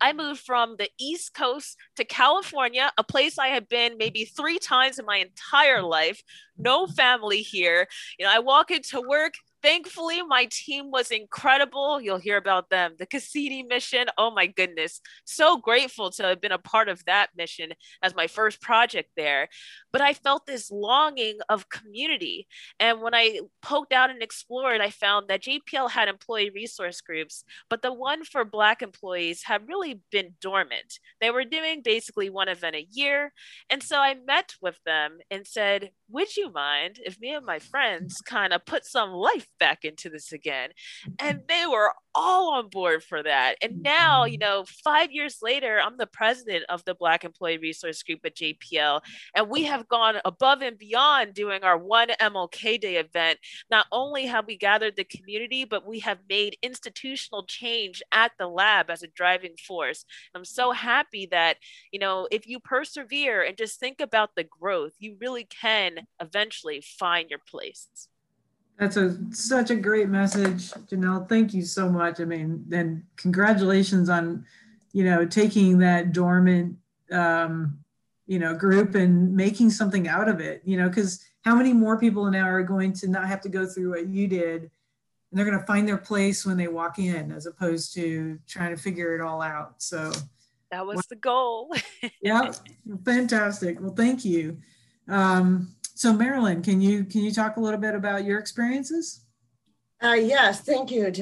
I moved from the East Coast to California, a place I had been maybe three times in my entire life. No family here. You know, I walk into work, Thankfully, my team was incredible. You'll hear about them. The Cassini mission, oh my goodness. So grateful to have been a part of that mission as my first project there. But I felt this longing of community. And when I poked out and explored, I found that JPL had employee resource groups, but the one for Black employees had really been dormant. They were doing basically one event a year. And so I met with them and said, Would you mind if me and my friends kind of put some life back into this again. And they were all on board for that. And now, you know, five years later, I'm the president of the Black Employee Resource Group at JPL. And we have gone above and beyond doing our one MLK Day event. Not only have we gathered the community, but we have made institutional change at the lab as a driving force. I'm so happy that, you know, if you persevere and just think about the growth, you really can eventually find your place. That's a such a great message, Janelle. Thank you so much. I mean, and congratulations on, you know, taking that dormant, um, you know, group and making something out of it. You know, because how many more people now are going to not have to go through what you did, and they're going to find their place when they walk in, as opposed to trying to figure it all out. So that was the goal. yeah, fantastic. Well, thank you. Um, so Marilyn, can you can you talk a little bit about your experiences? Uh, yes, thank you.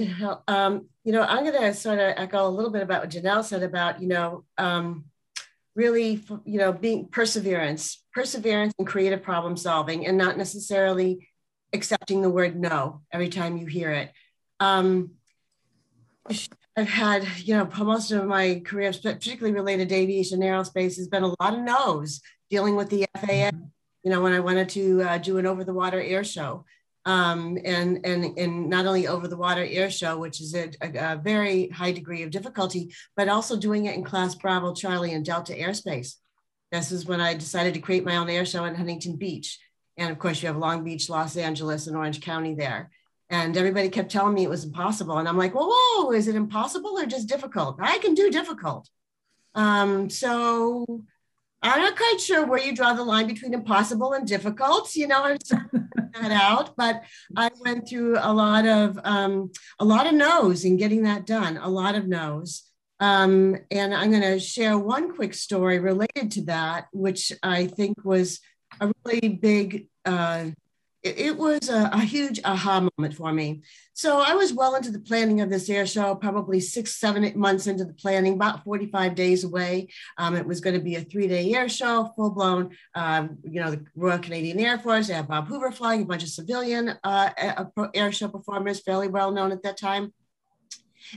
Um, you know, I'm going to sort of echo a little bit about what Janelle said about, you know, um, really, you know, being perseverance, perseverance and creative problem solving, and not necessarily accepting the word no every time you hear it. Um, I've had, you know, most of my career, particularly related to aviation and aerospace, has been a lot of no's dealing with the FAA you know, when I wanted to uh, do an over the water air show. Um, and, and, and not only over the water air show, which is a, a, a, very high degree of difficulty, but also doing it in class Bravo, Charlie, and Delta airspace. This is when I decided to create my own air show in Huntington Beach. And of course, you have Long Beach, Los Angeles, and Orange County there. And everybody kept telling me it was impossible. And I'm like, whoa, whoa, is it impossible or just difficult? I can do difficult. Um, so I'm not quite sure where you draw the line between impossible and difficult. You know, I'm that out, but I went through a lot of um, a lot of no's in getting that done. A lot of no's. Um, and I'm going to share one quick story related to that, which I think was a really big uh, it, was a, a, huge aha moment for me. So I was well into the planning of this air show, probably six, seven, eight months into the planning, about 45 days away. Um, it was going to be a three-day air show, full blown, um, you know, the Royal Canadian Air Force, they had Bob Hoover flying, a bunch of civilian uh, air show performers, fairly well known at that time.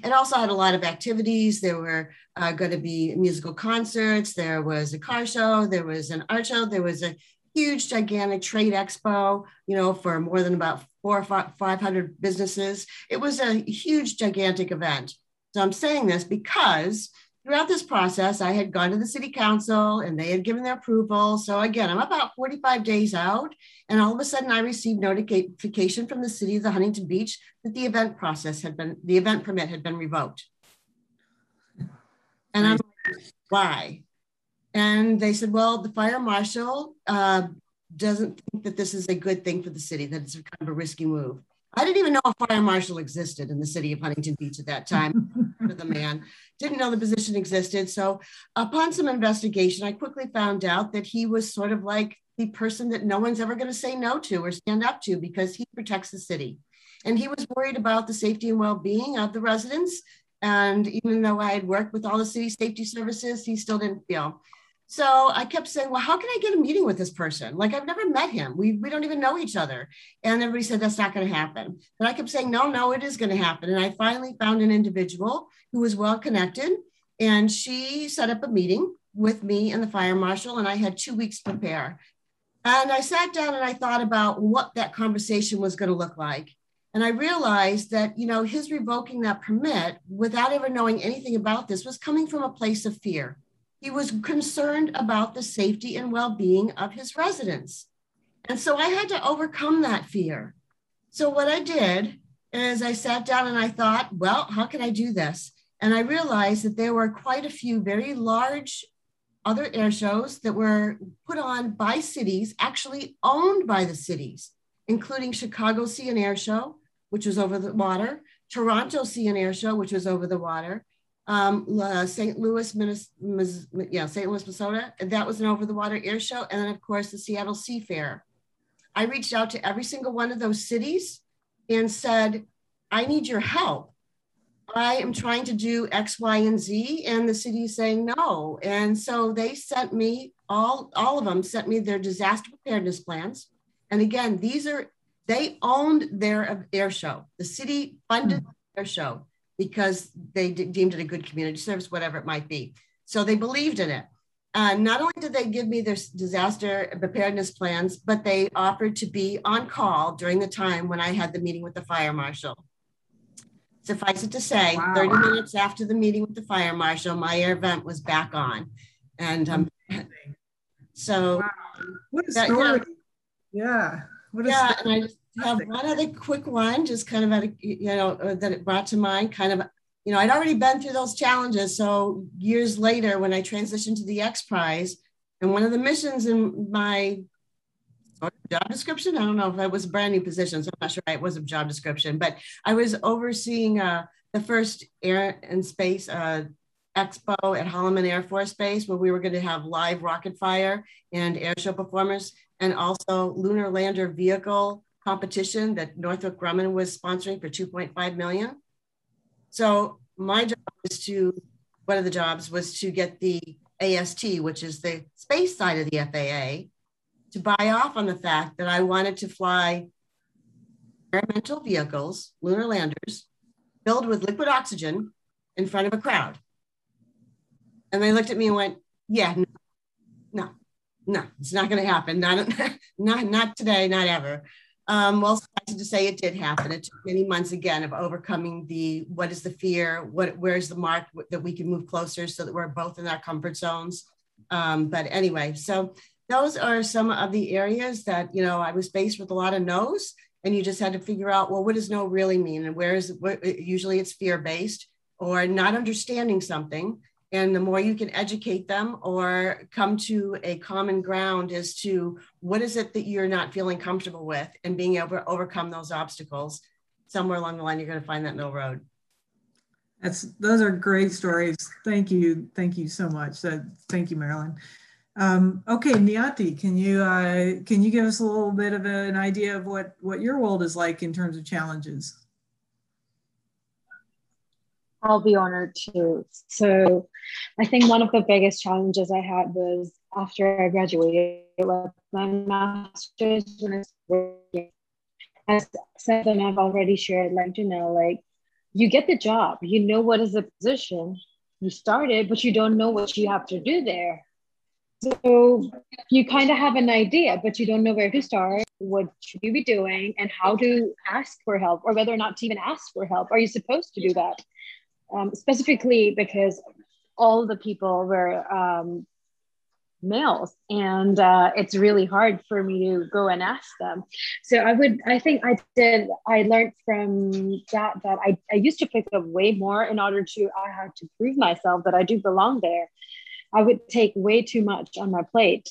It also had a lot of activities. There were uh, going to be musical concerts. There was a car show. There was an art show. There was a huge, gigantic trade expo, you know, for more than about four or 500 businesses. It was a huge, gigantic event. So I'm saying this because throughout this process, I had gone to the city council and they had given their approval. So again, I'm about 45 days out. And all of a sudden I received notification from the city of the Huntington Beach that the event process had been, the event permit had been revoked. And I'm like, why? And they said, well, the fire marshal uh, doesn't think that this is a good thing for the city, that it's kind of a risky move. I didn't even know a fire marshal existed in the city of Huntington Beach at that time. the man didn't know the position existed. So, upon some investigation, I quickly found out that he was sort of like the person that no one's ever going to say no to or stand up to because he protects the city. And he was worried about the safety and well being of the residents. And even though I had worked with all the city safety services, he still didn't feel So I kept saying, well, how can I get a meeting with this person? Like I've never met him. We, we don't even know each other. And everybody said, that's not going to happen. And I kept saying, no, no, it is going to happen. And I finally found an individual who was well connected. And she set up a meeting with me and the fire marshal. And I had two weeks to prepare. And I sat down and I thought about what that conversation was going to look like. And I realized that, you know, his revoking that permit without ever knowing anything about this was coming from a place of fear he was concerned about the safety and well being of his residents. And so I had to overcome that fear. So, what I did is I sat down and I thought, well, how can I do this? And I realized that there were quite a few very large other air shows that were put on by cities, actually owned by the cities, including Chicago Sea and Air Show, which was over the water, Toronto Sea and Air Show, which was over the water, um, uh, St. Louis, Minnesota, yeah, St. Louis, Minnesota. That was an over the water air show. And then, of course, the Seattle Seafair. I reached out to every single one of those cities and said, I need your help. I am trying to do X, Y, and Z. And the city is saying no. And so they sent me, all, all of them sent me their disaster preparedness plans. And again, these are, they owned their air show. The city funded mm-hmm. their show because they deemed it a good community service, whatever it might be. So they believed in it. Uh, not only did they give me their disaster preparedness plans, but they offered to be on call during the time when I had the meeting with the fire marshal. Suffice it to say, wow. 30 minutes after the meeting with the fire marshal, my air vent was back on. And um, so, wow. what a story. Yeah. What a yeah. Story. And I just have one other quick one, just kind of at a, you know uh, that it brought to mind. Kind of, you know, I'd already been through those challenges. So years later, when I transitioned to the X Prize, and one of the missions in my job description, I don't know if it was a brand new position, so I'm not sure it was a job description, but I was overseeing uh, the first air and space uh, expo at Holloman Air Force Base, where we were going to have live rocket fire and air show performers, and also lunar lander vehicle competition that Northrop Grumman was sponsoring for 2.5 million. So my job was to, one of the jobs was to get the AST, which is the space side of the FAA, to buy off on the fact that I wanted to fly experimental vehicles, lunar landers, filled with liquid oxygen in front of a crowd. And they looked at me and went, yeah, no, no, no it's not going to happen. Not, not, not today, not ever. Um, well, to say it did happen. It took many months again of overcoming the what is the fear, what where's the mark that we can move closer so that we're both in our comfort zones. Um, but anyway, so those are some of the areas that you know I was faced with a lot of no's, and you just had to figure out well, what does no really mean, and where is usually it's fear based or not understanding something and the more you can educate them or come to a common ground as to what is it that you're not feeling comfortable with and being able to overcome those obstacles somewhere along the line you're going to find that middle road. That's those are great stories. Thank you thank you so much. So, thank you marilyn. Um, okay Niyati, can you uh, can you give us a little bit of an idea of what what your world is like in terms of challenges I'll be honored to. So, I think one of the biggest challenges I had was after I graduated with my master's when I was working. As Seven, I've already shared, like you know, like you get the job, you know what is the position, you started, but you don't know what you have to do there. So you kind of have an idea, but you don't know where to start, what should you be doing, and how to ask for help, or whether or not to even ask for help. Are you supposed to do that? Um, specifically because all the people were um, males and uh, it's really hard for me to go and ask them. So i would i think i did i learned from that that i, I used to pick up way more in order to i had to prove myself that i do belong there. I would take way too much on my plate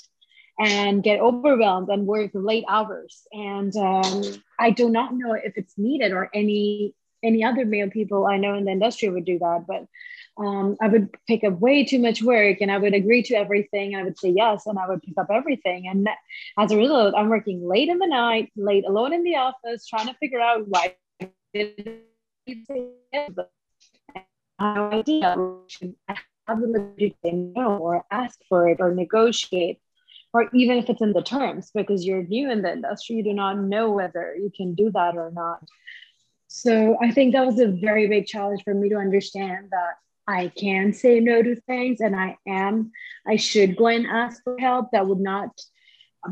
and get overwhelmed and work late hours. And um, i do not know if it's needed or any any other male people I know in the industry would do that, but um, I would pick up way too much work and I would agree to everything I would say yes and I would pick up everything. And as a result, I'm working late in the night, late alone in the office, trying to figure out why did idea. have the ability to no or ask for it or negotiate, or even if it's in the terms, because you're new in the industry, you do not know whether you can do that or not. So I think that was a very big challenge for me to understand that I can say no to things and I am, I should go and ask for help that would not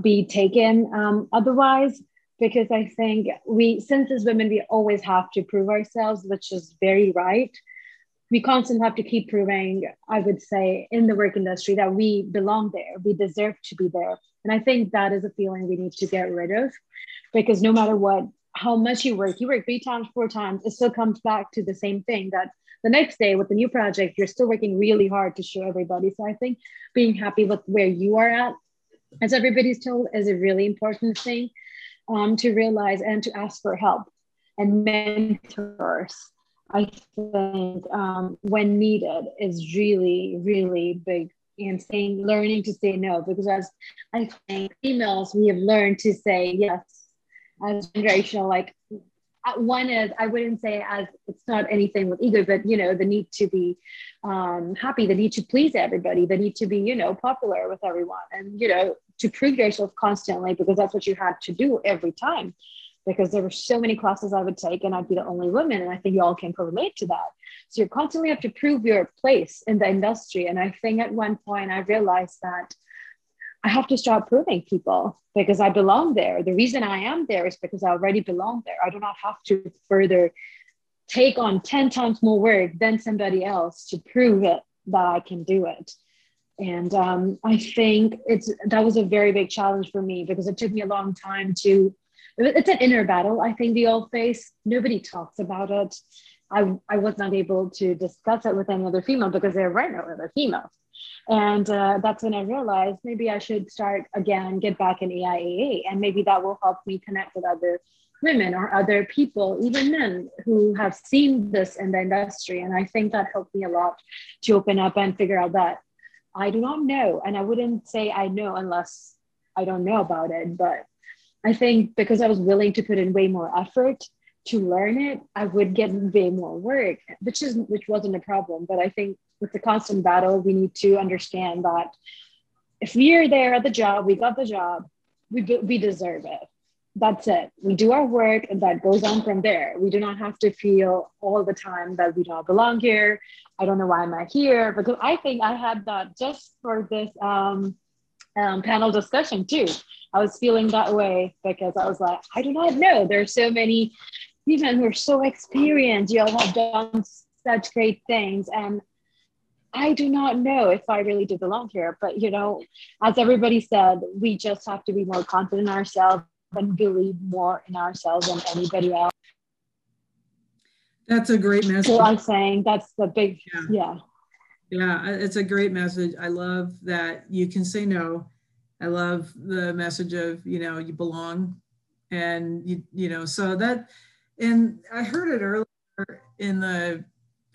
be taken um, otherwise. Because I think we, since as women, we always have to prove ourselves, which is very right. We constantly have to keep proving, I would say, in the work industry that we belong there, we deserve to be there. And I think that is a feeling we need to get rid of because no matter what, how much you work, you work three times, four times, it still comes back to the same thing that the next day with the new project, you're still working really hard to show everybody. So I think being happy with where you are at, as everybody's told, is a really important thing um, to realize and to ask for help and mentors. I think um, when needed is really, really big and saying, learning to say no, because as I think females, we have learned to say yes as generational, like uh, one is I wouldn't say as it's not anything with ego, but you know the need to be um, happy, the need to please everybody, the need to be you know popular with everyone, and you know to prove yourself constantly because that's what you had to do every time. Because there were so many classes I would take, and I'd be the only woman, and I think you all can relate to that. So you constantly have to prove your place in the industry, and I think at one point I realized that I have to start proving people because I belong there. The reason I am there is because I already belong there. I do not have to further take on 10 times more work than somebody else to prove it that I can do it. And um, I think it's that was a very big challenge for me because it took me a long time to. It's an inner battle. I think the old face. Nobody talks about it. I I was not able to discuss it with any other female because there were no other females. And uh, that's when I realized maybe I should start again, get back in AIAA, and maybe that will help me connect with other women or other people, even men who have seen this in the industry. And I think that helped me a lot to open up and figure out that I do not know. And I wouldn't say I know unless I don't know about it. But I think because I was willing to put in way more effort to learn it, I would get way more work, which is which wasn't a problem. But I think with the constant battle, we need to understand that if we are there at the job, we got the job, we, we deserve it. That's it. We do our work and that goes on from there. We do not have to feel all the time that we don't belong here. I don't know why am I here because I think I had that just for this um, um, panel discussion too. I was feeling that way because I was like, I do not know. There's so many women who are so experienced. You all have done such great things, and I do not know if I really do belong here. But, you know, as everybody said, we just have to be more confident in ourselves and believe more in ourselves than anybody else. That's a great message. So I'm saying that's the big, yeah. yeah. Yeah, uh, it's a great message. I love that you can say no. I love the message of, you know, you belong and you, you know, so that, and I heard it earlier in the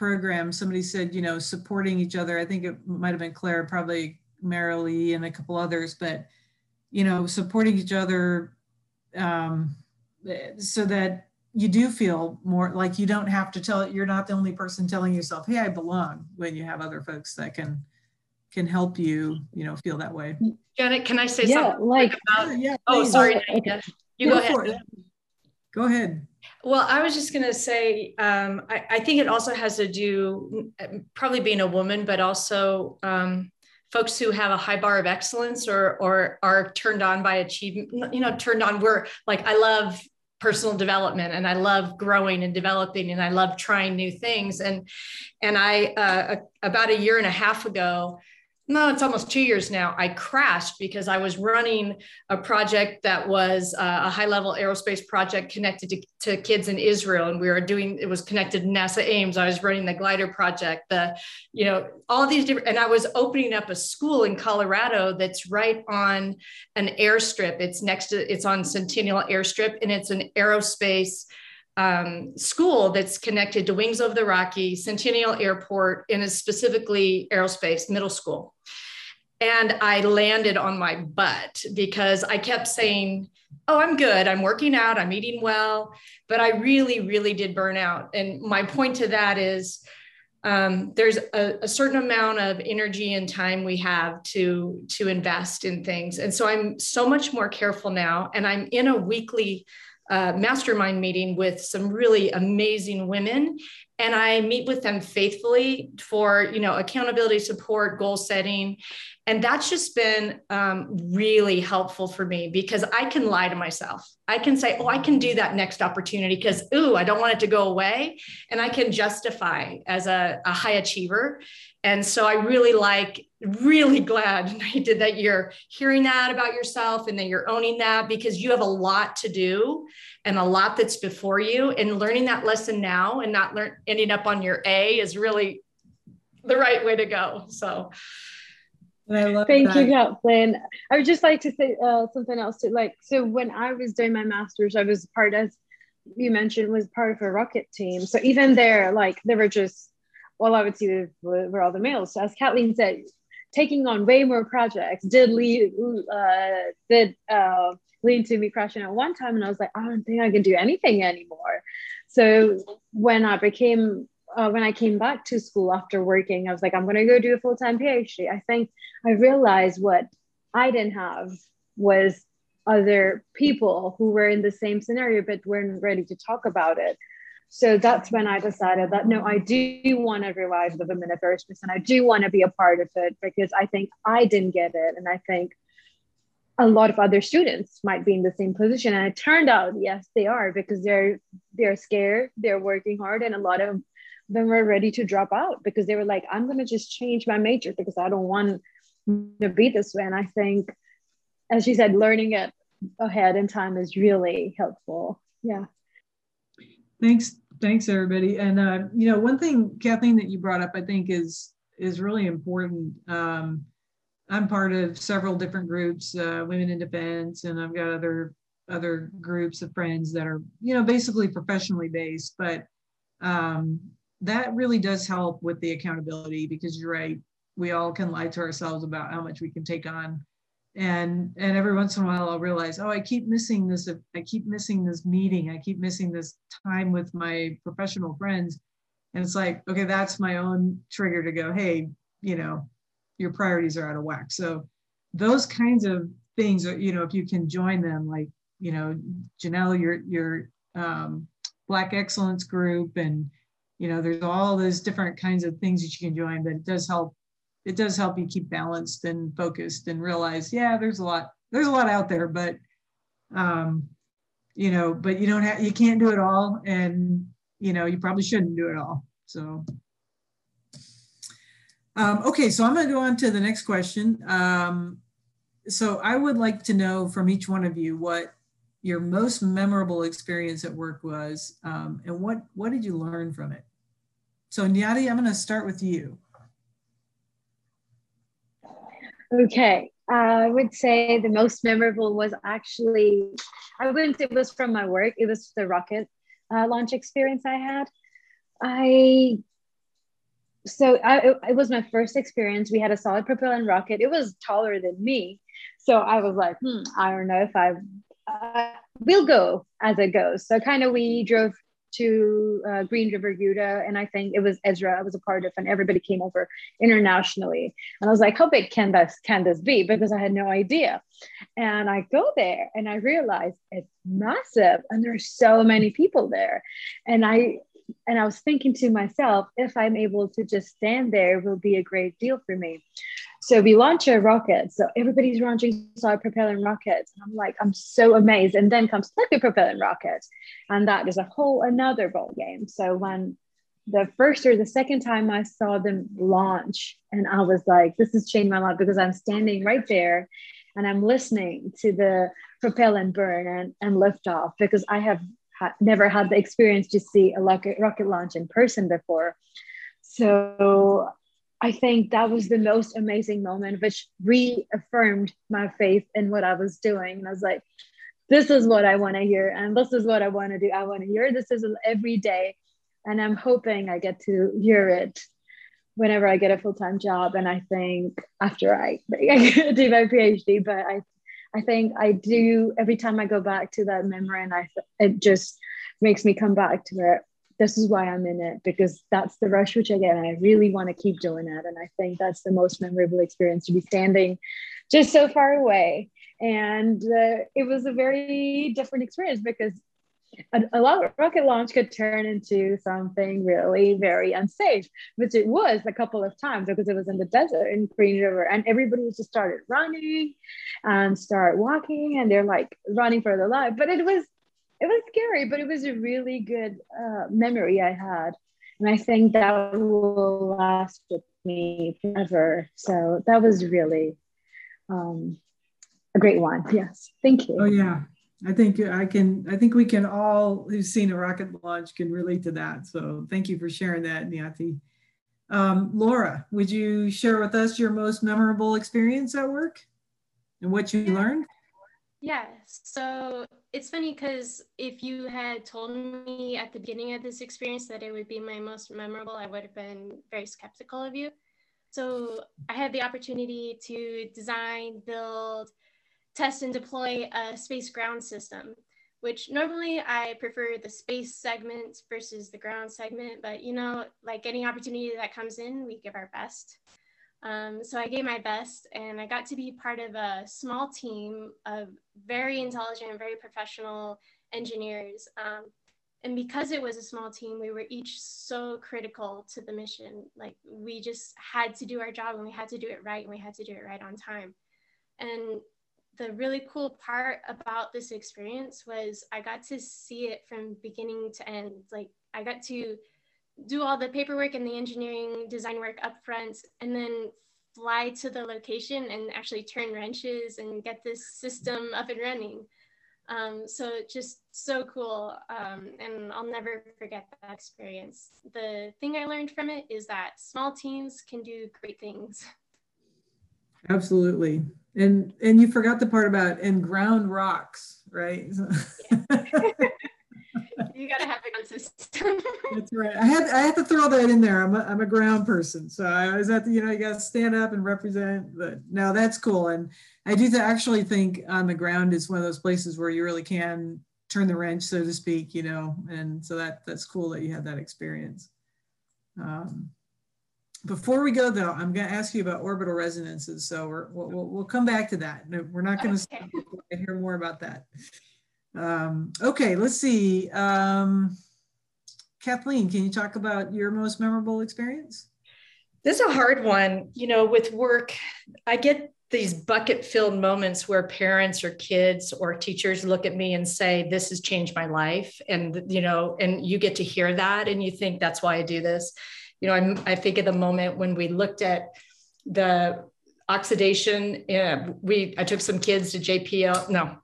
program, somebody said, you know, supporting each other. I think it might have been Claire, probably Marilee and a couple others, but, you know, supporting each other um, so that you do feel more like you don't have to tell it. You're not the only person telling yourself, hey, I belong when you have other folks that can can help you, you know, feel that way. Janet, can I say yeah, something like, about? Yeah, oh, sorry, okay. You go, go ahead. Go ahead. Well, I was just going to say, um, I, I, think it also has to do probably being a woman, but also um, folks who have a high bar of excellence or or are turned on by achievement. You know, turned on. We're like, I love personal development and I love growing and developing and I love trying new things. And and I uh, about a year and a half ago no, it's almost two years now. I crashed because I was running a project that was uh, a high level aerospace project connected to, to kids in Israel. And we were doing, it was connected to NASA Ames. I was running the glider project, the, you know, all these different, and I was opening up a school in Colorado that's right on an airstrip. It's next to, it's on Centennial Airstrip and it's an aerospace um, school that's connected to Wings Over the Rocky, Centennial Airport, and is specifically aerospace middle school. And I landed on my butt because I kept saying, Oh, I'm good. I'm working out. I'm eating well. But I really, really did burn out. And my point to that is um, there's a, a, certain amount of energy and time we have to to invest in things and so i'm so much more careful now and i'm in a weekly mastermind meeting with some really amazing women. And i meet with them faithfully for you know accountability support goal setting. And that's just been um, really helpful for me because i can lie to myself. I can say oh i can do that next opportunity because ooh i don't want it to go away. And i can justify as a, a high achiever. And so i really like really glad I did that you're hearing that about yourself and that you're owning that because you have a lot to do and a lot that's before you and learning that lesson now and not learn ending up on your A is really the right way to go. So Thank that. you, Kathleen. I would just like to say uh, something else too. Like, so when I was doing my master's, I was part as you mentioned was part of a rocket team. So even there, like they were just well, I would see were all the males. So as Kathleen said, taking on way more projects did lead uh, did uh, lead to me crashing at one time, and I was like, I don't think I can do anything anymore. So when I became uh, when I came back to school after working, I was like, I'm going to go do a full time PhD. I think I realized what I didn't have was other people who were in the same scenario but weren't ready to talk about it. So that's when I decided that no, I do want to revive the women of affairs and I do want to be a part of it because I think I didn't get it. And I think a lot of other students might be in the same position. And it turned out, yes, they are because they're they're scared, they're working hard, and a lot of them were ready to drop out because they were like, I'm gonna just change my major because I don't want to be this way. And I think, as she said, learning it ahead in time is really helpful. Yeah. Thanks, thanks everybody. And uh, you know, one thing, Kathleen, that you brought up, I think is is really important. Um, I'm part of several different groups, uh, Women in Defense, and I've got other other groups of friends that are, you know, basically professionally based. But um, that really does help with the accountability because you're right. We all can lie to ourselves about how much we can take on and and every once in a while i'll realize oh i keep missing this i keep missing this meeting. I keep missing this time with my professional friends. And it's like okay that's my own trigger to go hey you know your priorities are out of whack. So those kinds of things are you know if you can join them like you know janelle your your um, black excellence group and you know there's all those different kinds of things that you can join but it does help it does help you keep balanced and focused and realize, yeah, there's a lot, there's a lot out there, but um, you know, but you don't have, you can't do it all, and you know, you probably shouldn't do it all. So, um, okay, so I'm going to go on to the next question. Um, so I would like to know from each one of you what your most memorable experience at work was, um, and what what did you learn from it? So Niyati, I'm going to start with you. Okay, I would say the most memorable was actually, I wouldn't say it was from my work, it was the rocket uh, launch experience I had. I, so I, it was my first experience. We had a solid propellant rocket. It was taller than me. So I was like, hmm, I don't know if I uh, will go as it goes. So kind of we drove to uh, Green River, Utah, and I think it was ESRA I was a part of, and everybody came over internationally. And I was like, how big can this can this be? Because I had no idea. And I go there and I realize it's massive, and there's so many people there. And I and I was thinking to myself, if I'm able to just stand there, it will be a great deal for me. So we launch a rocket. So everybody's launching solid propellant rockets. And I'm like, I'm so amazed. And then comes liquid propellant rocket. And that is a whole another ball game. So when the first or the second time I saw them launch, and I was like, this has changed my life because I'm standing right there and I'm listening to the propellant burn and, and lift off because I have ha- never had the experience to see a rocket launch in person before. So I think that was the most amazing moment, which reaffirmed my faith in what I was doing. And I was like, this is what I want to hear. And this is what I want to do. I want to hear this is every day. And I'm hoping I get to hear it whenever I get a full time job. And I think after I, I do my PhD, but I, I think I do every time I go back to that memory and I, it just makes me come back to it this is why I'm in it because that's the rush which I get. And I really want to keep doing it. And I think that's the most memorable experience to be standing just so far away. And uh, it was a very different experience because a, a rocket launch could turn into something really very unsafe, which it was a couple of times because it was in the desert in Green River, and everybody just started running and start walking, and they're like running for their life. But it was it was scary, but it was a really good uh, memory I had, and I think that will last with me forever. So that was really um, a great one. Yes, thank you. Oh yeah, I think I can, I think we can all who've seen a rocket launch can relate to that. So thank you for sharing that, Niyati. Um, Laura, would you share with us your most memorable experience at work and what you learned? Yeah, so it's funny because if you had told me at the beginning of this experience that it would be my most memorable, I would have been very skeptical of you. So I had the opportunity to design, build, test and deploy a space ground system, which normally I prefer the space segment versus the ground segment, but you know, like any opportunity that comes in, we give our best. Um, so I gave my best and I got to be part of a small team of very intelligent, very professional engineers. Um, and because it was a small team, we were each so critical to the mission. Like we just had to do our job and we had to do it right and we had to do it right on time. And the really cool part about this experience was I got to see it from beginning to end. Like I got to do all the paperwork and the engineering design work up front and then fly to the location and actually turn wrenches and get this system up and running. Um, so just so cool. Um, and I'll never forget that experience. The thing I learned from it is that small teams can do great things. Absolutely. And and you forgot the part about and ground rocks, right? you gotta have a good system. That's right. I had I had to throw that in there. I'm a, I'm a ground person, so I was at the you know you got to stand up and represent. But now that's cool, and I do actually think on the ground is one of those places where you really can turn the wrench, so to speak. You know, and so that that's cool that you had that experience. Um, before we go though, I'm going to ask you about orbital resonances. So we're, we'll, we'll come back to that. No, we're not going to okay. hear more about that. Um, okay, let's see. Um, Kathleen, can you talk about your most memorable experience? This is a hard one. You know, with work, I get these bucket filled moments where parents or kids or teachers look at me and say, This has changed my life. And, you know, and you get to hear that and you think that's why I do this you know, I'm, I think of the moment when we looked at the oxidation. Yeah, we I took some kids to JPL, no,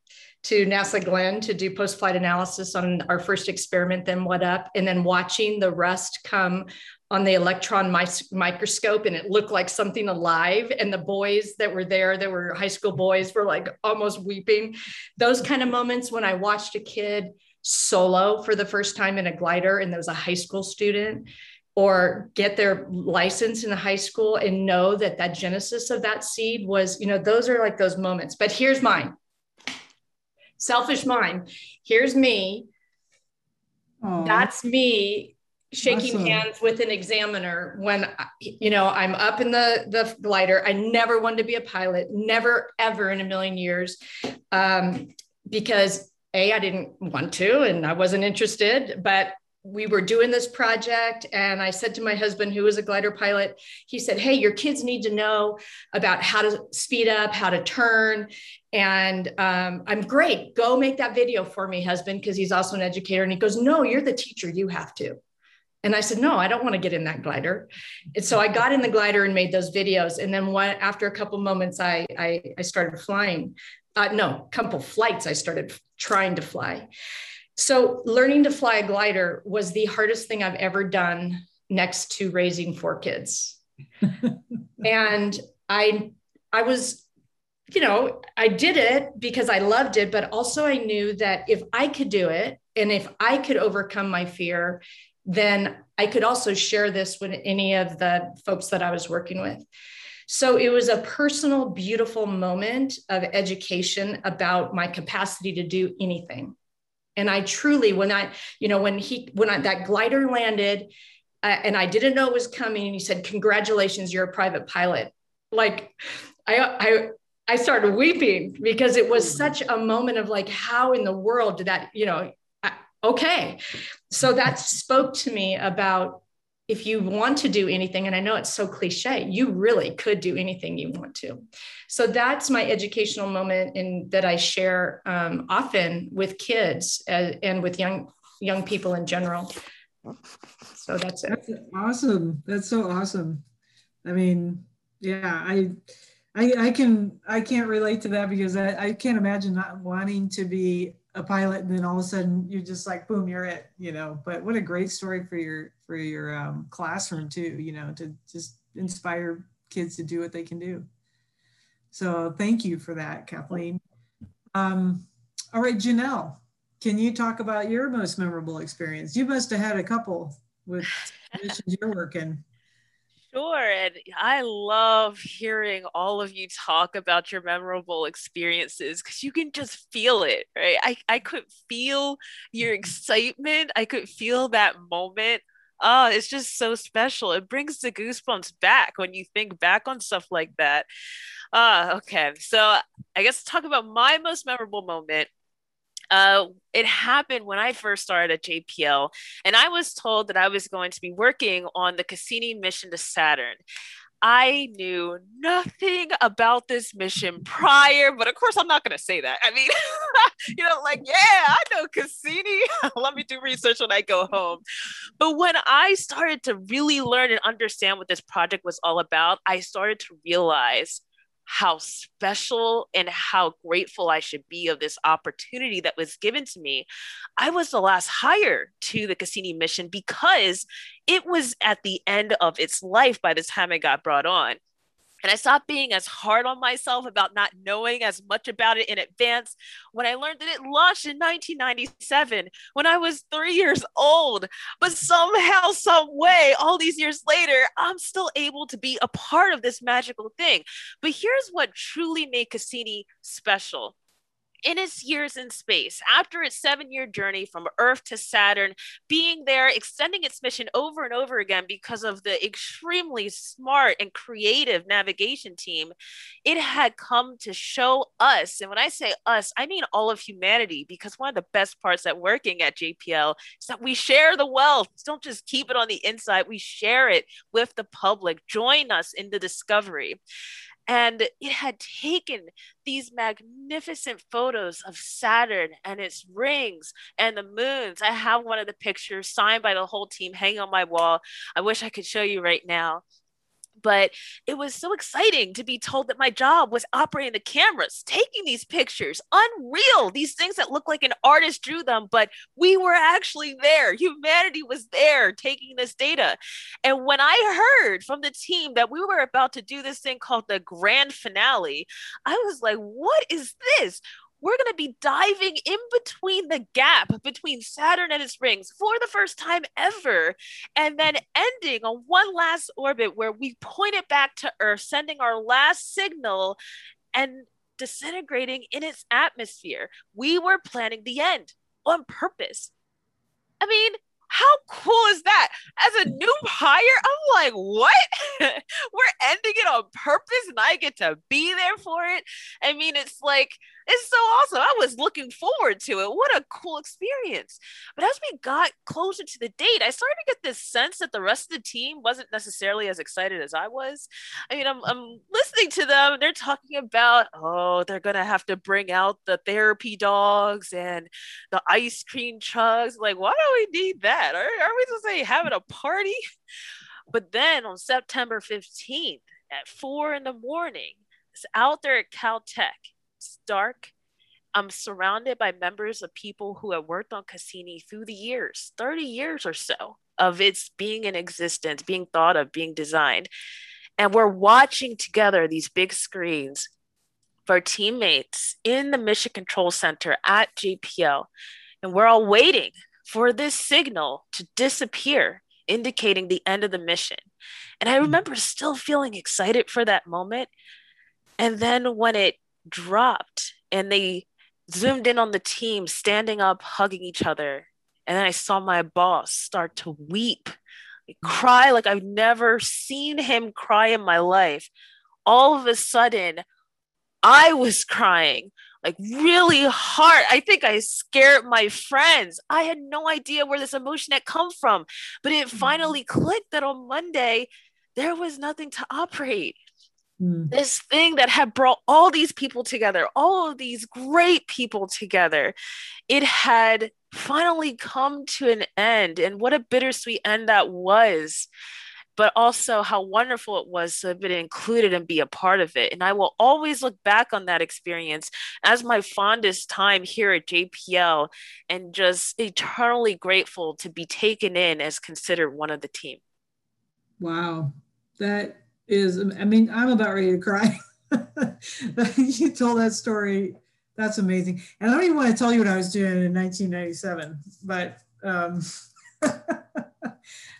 to NASA Glenn to do post-flight analysis on our first experiment, then what up, and then watching the rust come on the electron microscope and it looked like something alive and the boys that were there that were high school boys were like almost weeping. Those kind of moments when i watched a kid solo for the first time in a glider and there was a high school student or get their license in the high school and know that that genesis of that seed was you know those are like those moments. But here's mine selfish mind here's me Aww. that's me shaking awesome. hands with an examiner when you know i'm up in the the glider i never wanted to be a pilot never ever in a million years um, because a i didn't want to and i wasn't interested but we were doing this project and i said to my husband who was a glider pilot he said hey your kids need to know about how to speed up how to turn. And um, i'm great go make that video for me husband because he's also an educator. And he goes no you're the teacher you have to. And i said no i don't want to get in that glider. And so i got in the glider and made those videos and then one, after a couple moments i i, I started flying. Uh, no couple flights i started trying to fly so, learning to fly a glider was the hardest thing I've ever done next to raising four kids. and I I was you know, I did it because I loved it, but also I knew that if I could do it and if I could overcome my fear, then I could also share this with any of the folks that I was working with. So it was a personal, beautiful moment of education about my capacity to do anything And I truly, when I, you know, when he, when I, that glider landed uh, and I didn't know it was coming, and he said, Congratulations, you're a private pilot. Like, I, I, I started weeping because it was mm. such a moment of like, how in the world did that, you know, okay. So that spoke to me about if you want to do anything, and I know it's so cliche, you really could do anything you want to. So that's my educational moment in that I share um, often with kids uh, and with young young people in general. So that's it. That's awesome. That's so awesome. I mean, yeah, I, I, I can I can't relate to that because I, I can't imagine not wanting to be a pilot and then all of a sudden you're just like boom you're it you know? But what a great story for your for your um, classroom too you know to just inspire kids to do what they can do. So thank you for that kathleen. Um, all right janelle can you talk about your most memorable experience? You must have had a couple with missions you're working Sure. And I love hearing all of you talk about your memorable experiences because you can just feel it, right? I, I could feel your mm-hmm. excitement. I could feel that moment. Oh, it's just so special. It brings the goosebumps back when you think back on stuff like that. Uh, okay. So I guess talk about my most memorable moment uh, it happened when I first started at JPL, and I was told that I was going to be working on the Cassini mission to Saturn. I knew nothing about this mission prior, but of course, I'm not going to say that. I mean, you know, like, yeah, I know Cassini. Let me do research when I go home. But when I started to really learn and understand what this project was all about, I started to realize how special and how grateful I should be of this opportunity that was given to me. I was the last hire to the Cassini mission because it was at the end of its life by the time I got brought on. And I stopped being as hard on myself about not knowing as much about it in advance when I learned that it launched in 1997 when I was three years old. But somehow, some way, all these years later, I'm still able to be a part of this magical thing. But here's what truly made Cassini special in its years in space, after its seven year journey from Earth to Saturn, being there, extending its mission over and over again because of the extremely smart and creative navigation team, it had come to show us, and when I say us, I mean all of humanity, because one of the best parts at working at JPL is that we share the wealth. Don't just keep it on the inside, we share it with the public. Join us in the discovery. And it had taken these magnificent photos of Saturn and its rings and the moons. I have one of the pictures signed by the whole team hanging on my wall. I wish I could show you right now but it was so exciting to be told that my job was operating the cameras, taking these pictures, unreal, these things that look like an artist drew them, but we were actually there. Humanity was there taking this data. And when I heard from the team that we were about to do this thing called the grand finale, I was like, what is this? We're going to be diving in between the gap between Saturn and its rings for the first time ever, and then ending on one last orbit where we point it back to Earth, sending our last signal and disintegrating in its atmosphere. We were planning the end on purpose. I mean, how cool is that? As a new hire, I'm like, what? We're ending it on purpose and I get to be there for it. I mean, it's like, it's so awesome. I was looking forward to it. What a cool experience. But as we got closer to the date, I started to get this sense that the rest of the team wasn't necessarily as excited as I was. I mean, I'm, I'm listening to them. They're talking about, oh, they're going to have to bring out the therapy dogs and the ice cream chugs. Like, why do we need that? Are, are we to say having a party? But then on September 15th at four in the morning, it's out there at Caltech it's dark. I'm surrounded by members of people who have worked on Cassini through the years, 30 years or so of its being in existence, being thought of, being designed. And we're watching together these big screens for teammates in the Mission Control Center at JPL. And we're all waiting for this signal to disappear, indicating the end of the mission. And I hmm. remember still feeling excited for that moment. And then when it dropped and they zoomed in on the team standing up, hugging each other. And then I saw my boss start to weep, cry like I've never seen him cry in my life. All of a sudden, I was crying like really hard. I think I scared my friends. I had no idea where this emotion had come from, but it mm-hmm. finally clicked that on Monday, there was nothing to operate. Mm. This thing that had brought all these people together, all of these great people together, it had finally come to an end. And what a bittersweet end that was but also how wonderful it was to have been included and be a part of it. And I will always look back on that experience as my fondest time here at JPL and just eternally grateful to be taken in as considered one of the team. Wow. That is, I mean, I'm about ready to cry. you told that story. That's amazing. And I don't even want to tell you what I was doing in 1997, but um,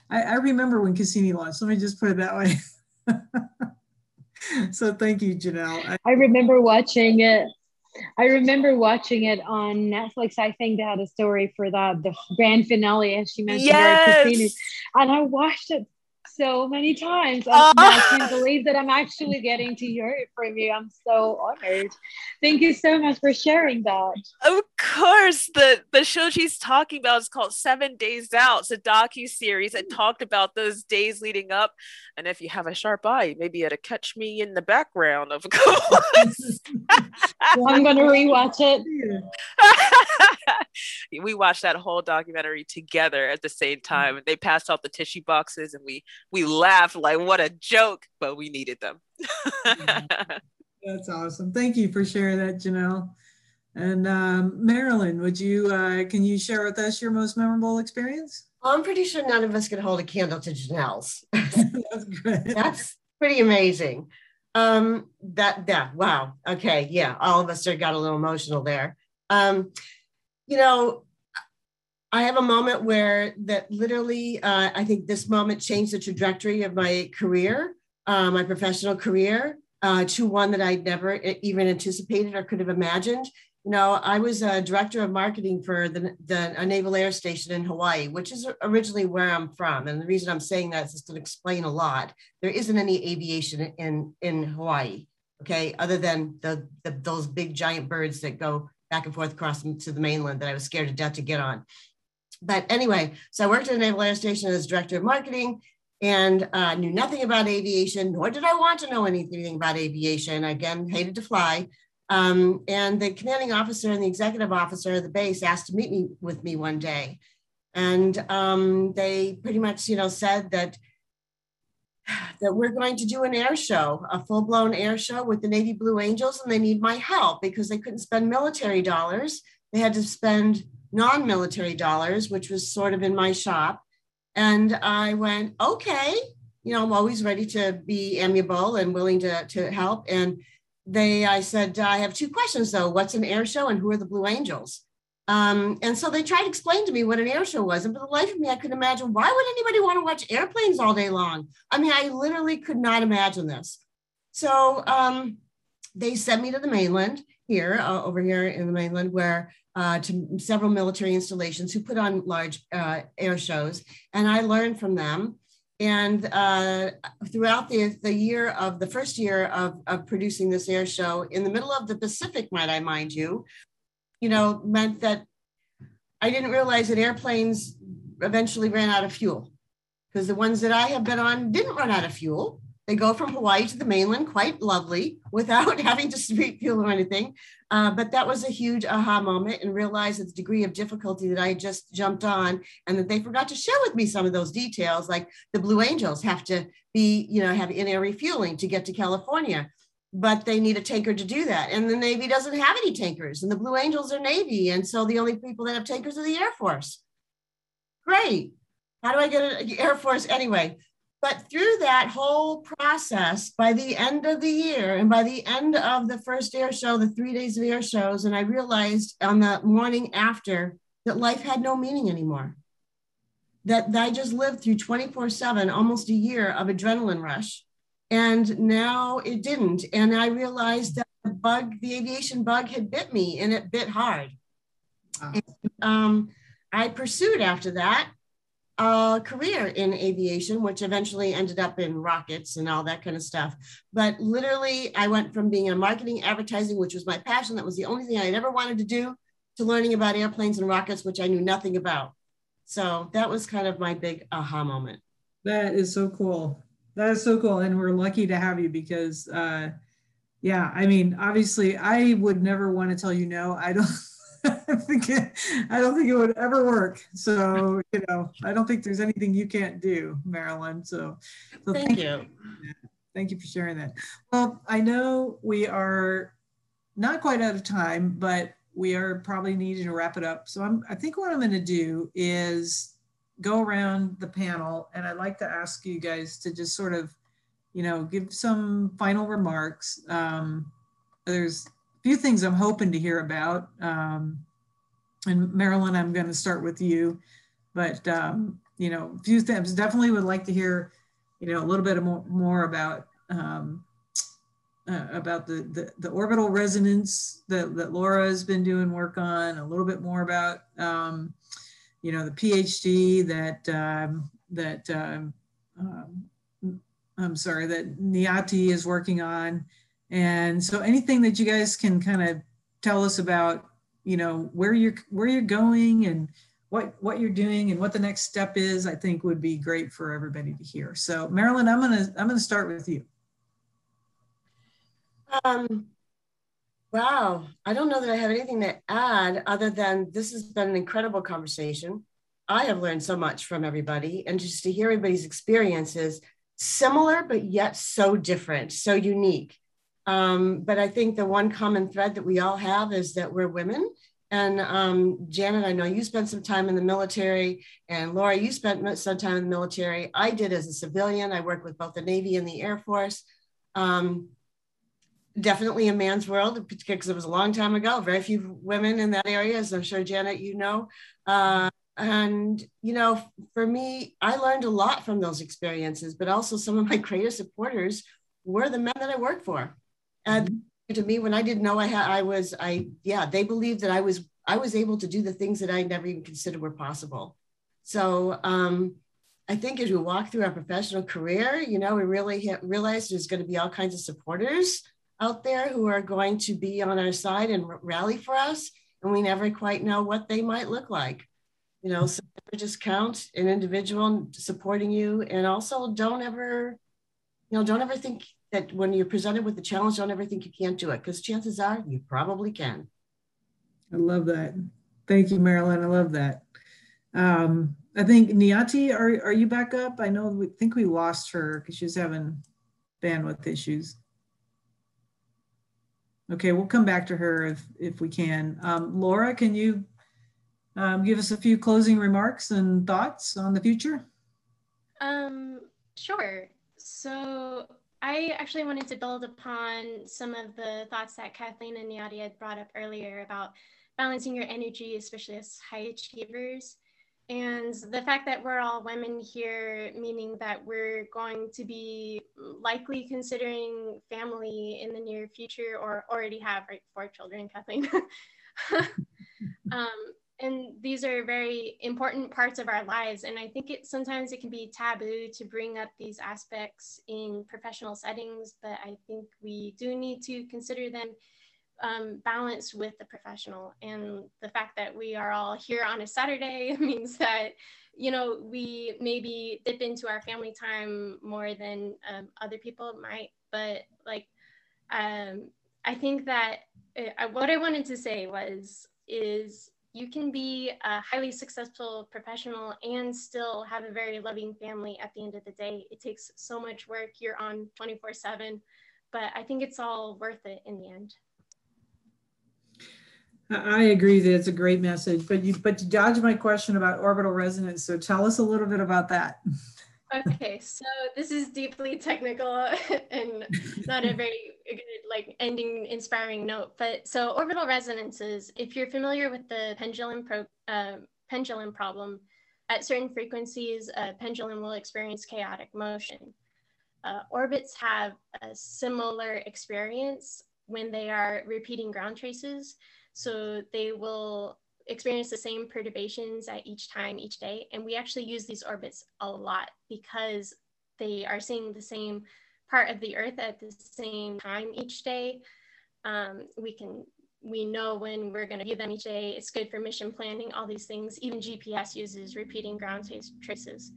I, I remember when Cassini launched. Let me just put it that way. so thank you, Janelle. I, I remember watching it. I remember watching it on Netflix. I think they had a story for that, the grand finale, as she mentioned, yes! Cassini. And I watched it so many times. Oh. I can't believe that I'm actually getting to hear it from you. I'm so honored. Thank you so much for sharing that. Of course, the the show she's talking about is called Seven Days Out. It's a docu series that talked about those days leading up. And if you have a sharp eye, maybe it'll catch me in the background of course. I'm going to rewatch it. we watched that whole documentary together at the same time, mm. they passed out the tissue boxes, and we we laughed like what a joke, but we needed them. That's awesome. Thank you for sharing that, Janelle. And um, Marilyn, would you uh, can you share with us your most memorable experience? Well, I'm pretty sure none of us could hold a candle to Janelle's. That's good. That's pretty amazing. Um, that that wow. Okay, yeah, all of us are got a little emotional there. Um, you know, I have a moment where that literally, uh, I think this moment changed the trajectory of my career, uh, my professional career, uh, to one that I'd never even anticipated or could have imagined. You know, I was a director of marketing for the, the Naval Air Station in Hawaii, which is originally where I'm from. And the reason I'm saying that is just to explain a lot. There isn't any aviation in, in Hawaii, okay, other than the, the those big giant birds that go back and forth across to the mainland that I was scared to death to get on but anyway, so I worked at a Naval Air Station as director of marketing and uh, knew nothing about aviation, nor did I want to know anything about aviation. Again, hated to fly. Um, and the commanding officer and the executive officer of the base asked to meet me with me one day. And um, they pretty much, you know, said that that we're going to do an air show, a full-blown air show with the Navy Blue Angels, and they need my help because they couldn't spend military dollars. They had to spend non military dollars, which was sort of in my shop. And I went, okay, you know, I'm always ready to be amiable and willing to, to help. And they, I said, I have two questions though. What's an air show and who are the Blue Angels? Um, and so they tried to explain to me what an air show was. And for the life of me, I couldn't imagine why would anybody want to watch airplanes all day long? I mean, I literally could not imagine this. So um, they sent me to the mainland here, uh, over here in the mainland, where uh, to several military installations who put on large uh, air shows, and I learned from them. And uh, throughout the, the year of the first year of, of producing this air show, in the middle of the Pacific, might I mind you, you know, meant that I didn't realize that airplanes eventually ran out of fuel because the ones that I have been on didn't run out of fuel. They go from Hawaii to the mainland, quite lovely, without having to street fuel or anything. Uh, but that was a huge aha moment and realized the degree of difficulty that I had just jumped on and that they forgot to share with me some of those details, like the Blue Angels have to be, you know, have in-air refueling to get to California, but they need a tanker to do that. And the Navy doesn't have any tankers and the Blue Angels are Navy. And so the only people that have tankers are the Air Force. Great. How do I get an Air Force anyway? But through that whole process, by the end of the year and by the end of the first air show, the three days of air shows, and I realized on the morning after that life had no meaning anymore. That, that I just lived through 24 7, almost a year of adrenaline rush. And now it didn't. And I realized that the bug, the aviation bug had bit me and it bit hard. And, um, I pursued after that a career in aviation, which eventually ended up in rockets and all that kind of stuff. But literally, I went from being in marketing advertising, which was my passion, that was the only thing I'd ever wanted to do, to learning about airplanes and rockets, which I knew nothing about. So that was kind of my big aha moment. That is so cool. That is so cool. And we're lucky to have you because, uh, yeah, I mean, obviously, I would never want to tell you no. I don't. I think it, I don't think it would ever work. So you know, I don't think there's anything you can't do, Marilyn. So, so thank, thank you. Thank you for sharing that. Well, I know we are not quite out of time, but we are probably needing to wrap it up. So I'm, I think what I'm going to do is go around the panel, and I'd like to ask you guys to just sort of, you know, give some final remarks. Um, there's few things I'm hoping to hear about. Um, and Marilyn, I'm going to start with you, but um, you know, a few things. Definitely would like to hear, you know, a little bit more, more about um, uh, about the, the, the orbital resonance that that Laura has been doing work on. A little bit more about, um, you know, the PhD that um, that um, I'm sorry that Niyati is working on. And so anything that you guys can kind of tell us about, you know, where you're where you're going and what what you're doing and what the next step is, I think would be great for everybody to hear. So Marilyn, I'm gonna I'm gonna start with you. Um, wow, I don't know that I have anything to add other than this has been an incredible conversation. I have learned so much from everybody, and just to hear everybody's experiences, similar but yet so different, so unique. Um, but I think the one common thread that we all have is that we're women. And um, Janet, I know you spent some time in the military, and Laura, you spent some time in the military. I did as a civilian. I worked with both the Navy and the Air Force. Um, definitely a man's world because it was a long time ago. Very few women in that area, as I'm sure Janet, you know. Uh, and you know, for me, I learned a lot from those experiences. But also, some of my greatest supporters were the men that I worked for to me when i didn't know i had i was i yeah they believed that i was i was able to do the things that i never even considered were possible. So um i think as we walk through our professional career you know we really hit, realize there's going to be all kinds of supporters out there who are going to be on our side and rally for us and we never quite know what they might look like. You know so just count an individual supporting you and also don't ever you know don't ever think that when you're presented with the challenge, don't ever think you can't do it because chances are you probably can. I love that. Thank you, Marilyn. I love that. Um, I think Niyati, are, are you back up? I know we think we lost her because she's having bandwidth issues. Okay, we'll come back to her if, if we can. Um, Laura, can you um, give us a few closing remarks and thoughts on the future? Um, sure. So I actually wanted to build upon some of the thoughts that Kathleen and Niyati had brought up earlier about balancing your energy, especially as high achievers. And the fact that we're all women here, meaning that we're going to be likely considering family in the near future or already have right, four children, Kathleen. um, and these are very important parts of our lives. And i think it sometimes it can be taboo to bring up these aspects in professional settings but i think we do need to consider them um, balanced with the professional. And the fact that we are all here on a saturday means that you know we maybe dip into our family time more than um, other people might. But like um, i think that uh, what i wanted to say was is you can be a highly successful professional and still have a very loving family at the end of the day. It takes so much work. You're on 24 7, but I think it's all worth it in the end. I agree that it's a great message, but you but you dodged my question about orbital resonance. So tell us a little bit about that. okay, so this is deeply technical and not a very good like ending inspiring note. But so orbital resonances, if you're familiar with the pendulum pro, uh, pendulum problem, at certain frequencies, a pendulum will experience chaotic motion. Uh, orbits have a similar experience when they are repeating ground traces. So they will experience the same perturbations at each time each day. And we actually use these orbits a lot because they are seeing the same part of the earth at the same time each day. Um, we can we know when we're going to view them each day. It's good for mission planning, all these things. Even GPS uses repeating ground traces.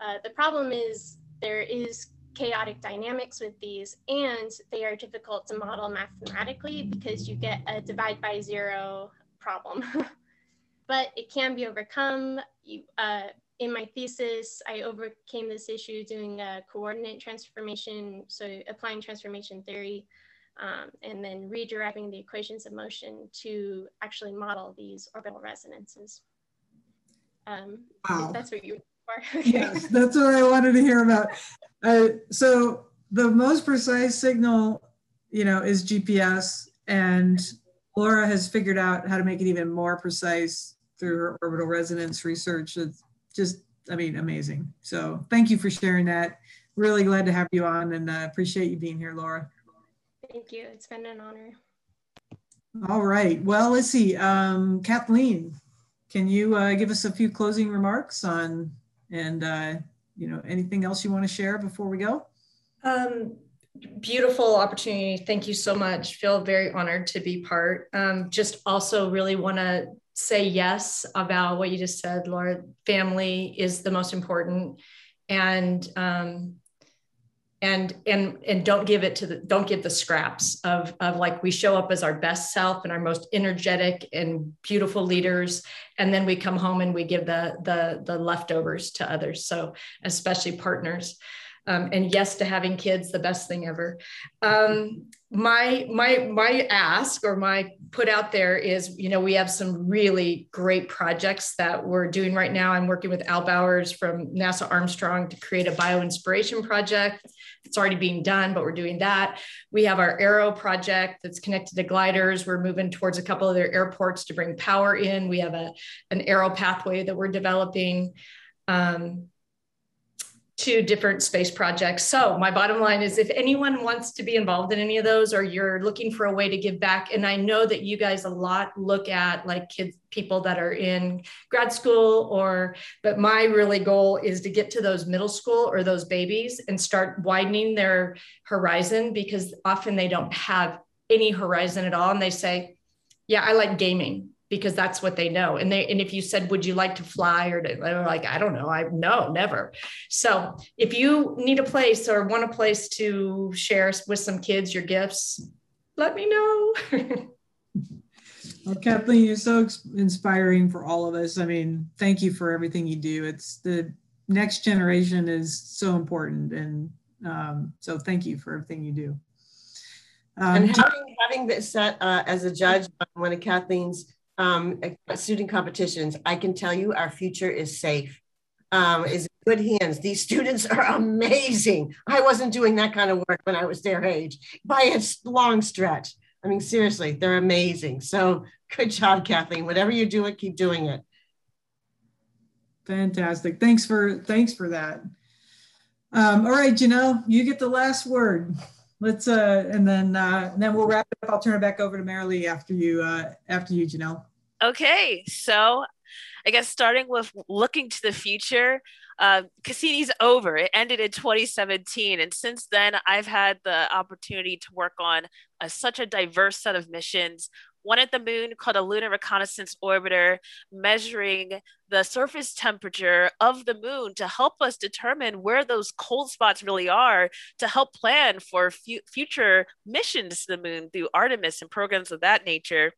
Uh, the problem is there is chaotic dynamics with these and they are difficult to model mathematically because you get a divide by zero problem. but it can be overcome. You, uh, in my thesis, I overcame this issue doing a coordinate transformation, so applying transformation theory, um, and then redirect the equations of motion to actually model these orbital resonances. Um, wow. That's what you were okay. yes, that's what I wanted to hear about. Uh, so the most precise signal, you know, is GPS, and Laura has figured out how to make it even more precise through her orbital resonance research. It's just, I mean, amazing. So thank you for sharing that. Really glad to have you on and uh, appreciate you being here, Laura. Thank you. It's been an honor. All right. Well, let's see. Um, Kathleen, can you uh, give us a few closing remarks on and uh, you know anything else you want to share before we go? Um, beautiful opportunity. Thank you so much. Feel very honored to be part. Um, just also really want to say yes about what you just said, Laura. Family is the most important, and um, and and and don't give it to the don't give the scraps of of like we show up as our best self and our most energetic and beautiful leaders. And then we come home and we give the the the leftovers to others. So especially partners um, and yes to having kids the best thing ever. Um, my my my ask or my put out there is you know we have some really great projects that we're doing right now. I'm working with al bowers from nasa armstrong to create a bio inspiration project. It's already being done but we're doing that. We have our aero project that's connected to gliders. We're moving towards a couple of their airports to bring power in. We have a an aero pathway that we're developing. Um, two different space projects. So my bottom line is if anyone wants to be involved in any of those or you're looking for a way to give back, and I know that you guys a lot look at like kids, people that are in grad school or, but my really goal is to get to those middle school or those babies and start widening their horizon because often they don't have any horizon at all. And they say, yeah, I like gaming because that's what they know. And they and if you said, "Would you like to fly?" or they're like, "I don't know. I no, never." So if you need a place or want a place to share with some kids your gifts, let me know. well, Kathleen, you're so inspiring for all of us. I mean, thank you for everything you do. It's the next generation is so important, and um, so thank you for everything you do. Um, and having, having been set uh, as a judge on one of Kathleen's um, student competitions, I can tell you our future is safe, um, is good hands. These students are amazing. I wasn't doing that kind of work when I was their age by a long stretch. I mean, seriously, they're amazing. So good job, Kathleen. Whatever you do doing, keep doing it. Fantastic. Thanks for thanks for that. Um, all right, Janelle, you get the last word. Let's uh, and then uh, and then we'll wrap it up. I'll turn it back over to Marilee after you uh, after you, Janelle. Okay, so I guess starting with looking to the future, uh, Cassini's over. It ended in 2017. And since then, I've had the opportunity to work on a, such a diverse set of missions. One at the moon called a Lunar Reconnaissance Orbiter, measuring the surface temperature of the moon to help us determine where those cold spots really are to help plan for fu- future missions to the moon through Artemis and programs of that nature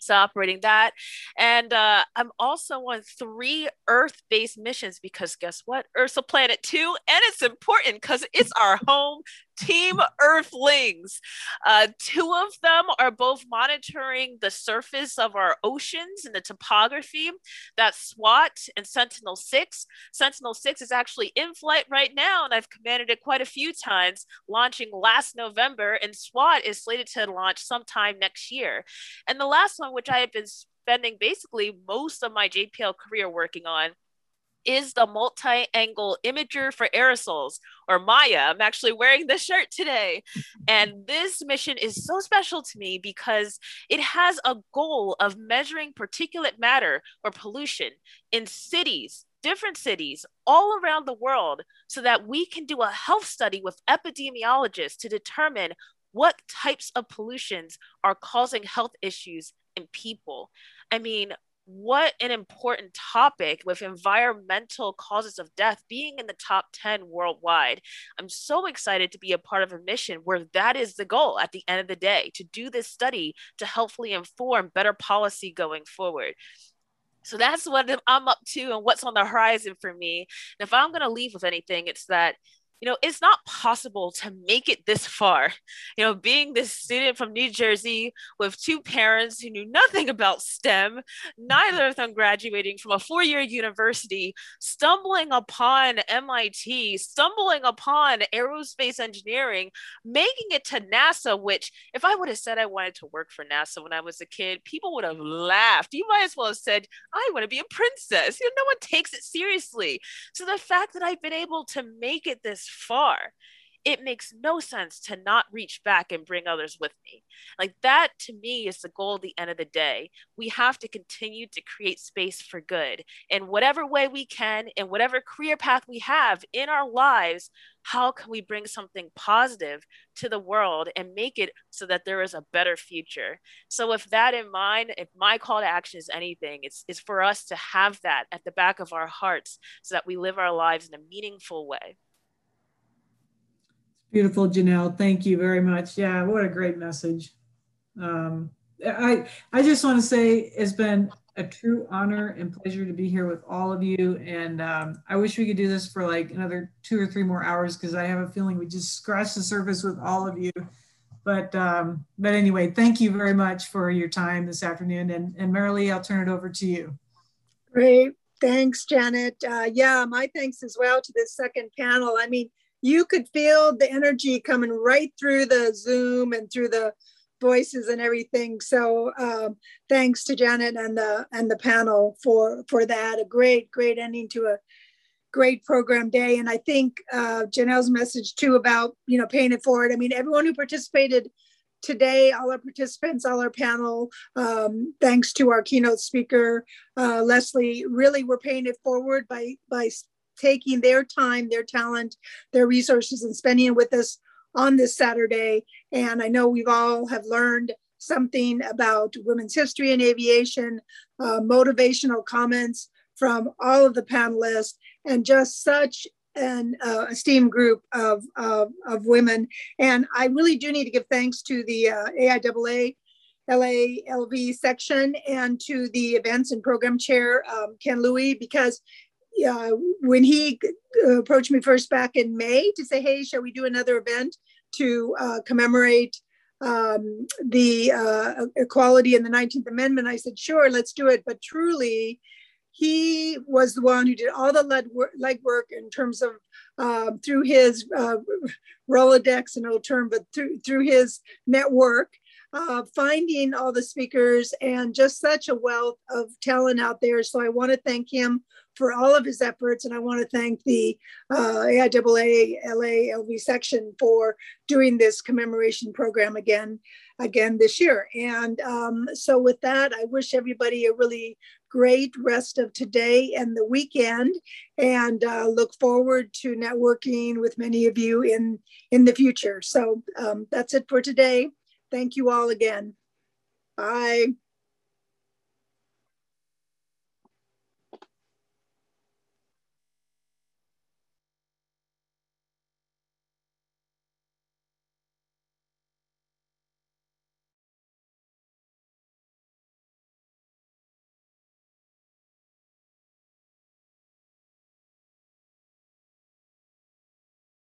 so operating that. And uh, i'm also on three earth-based missions because guess what? Earth's a planet too and it's important because it's our home Team Earthlings. Uh, two of them are both monitoring the surface of our oceans and the topography. That's SWOT and Sentinel 6. Sentinel 6 is actually in flight right now, and I've commanded it quite a few times, launching last November, and SWOT is slated to launch sometime next year. And the last one, which I have been spending basically most of my JPL career working on, is the multi-angle imager for aerosols or MAIA. I'm actually wearing this shirt today. And this mission is so special to me because it has a goal of measuring particulate matter or pollution in cities, different cities all around the world so that we can do a health study with epidemiologists to determine what types of pollutions are causing health issues in people. I mean, what an important topic with environmental causes of death being in the top 10 worldwide. I'm so excited to be a part of a mission where that is the goal at the end of the day to do this study to helpfully inform better policy going forward. So that's what I'm up to and what's on the horizon for me. And if I'm going to leave with anything, it's that you know, it's not possible to make it this far. You know, being this student from New Jersey with two parents who knew nothing about STEM, neither of them graduating from a four year university, stumbling upon MIT, stumbling upon aerospace engineering, making it to NASA, which, if I would have said I wanted to work for NASA when I was a kid, people would have laughed. You might as well have said, I want to be a princess. You know, no one takes it seriously. So the fact that I've been able to make it this far it makes no sense to not reach back and bring others with me. Like that to me is the goal at the end of the day. We have to continue to create space for good in whatever way we can, in whatever career path we have in our lives. How can we bring something positive to the world and make it so that there is a better future? So, with that in mind, if my call to action is anything, it's, it's for us to have that at the back of our hearts so that we live our lives in a meaningful way. Beautiful, Janelle. Thank you very much. Yeah, what a great message. Um, I I just want to say it's been a true honor and pleasure to be here with all of you. And um, I wish we could do this for like another two or three more hours because I have a feeling we just scratched the surface with all of you. But um, but anyway, thank you very much for your time this afternoon. And and Marilee, I'll turn it over to you. Great. Thanks, Janet. Uh, yeah, my thanks as well to this second panel. I mean, you could feel the energy coming right through the Zoom and through the voices and everything. So um, thanks to Janet and the and the panel for for that. A great great ending to a great program day. And I think uh, Janelle's message too about you know paying it forward. I mean, everyone who participated today, all our participants, all our panel, um, thanks to our keynote speaker, uh, Leslie, really we're paying it forward by by taking their time, their talent, their resources, and spending it with us on this Saturday. And I know we've all have learned something about women's history in aviation, uh, motivational comments from all of the panelists, and just such an uh, esteemed group of, of, of, women. And I really do need to give thanks to the uh, AIAA LALV section and to the events and program chair, um, Ken Louie, because uh, when he uh, approached me first back in May to say, hey, shall we do another event to uh, commemorate um, the uh, equality in the 19th Amendment, I said, sure, let's do it. But truly, he was the one who did all the legwork in terms of um, through his uh, Rolodex, an old term, but through, through his network uh, finding all the speakers and just such a wealth of talent out there. So I want to thank him for all of his efforts. And I want to thank the uh, AIAA LA LV section for doing this commemoration program again, again this year. And um, so with that, I wish everybody a really great rest of today and the weekend and uh, look forward to networking with many of you in, in the future. So um, that's it for today. Thank you all again. Bye.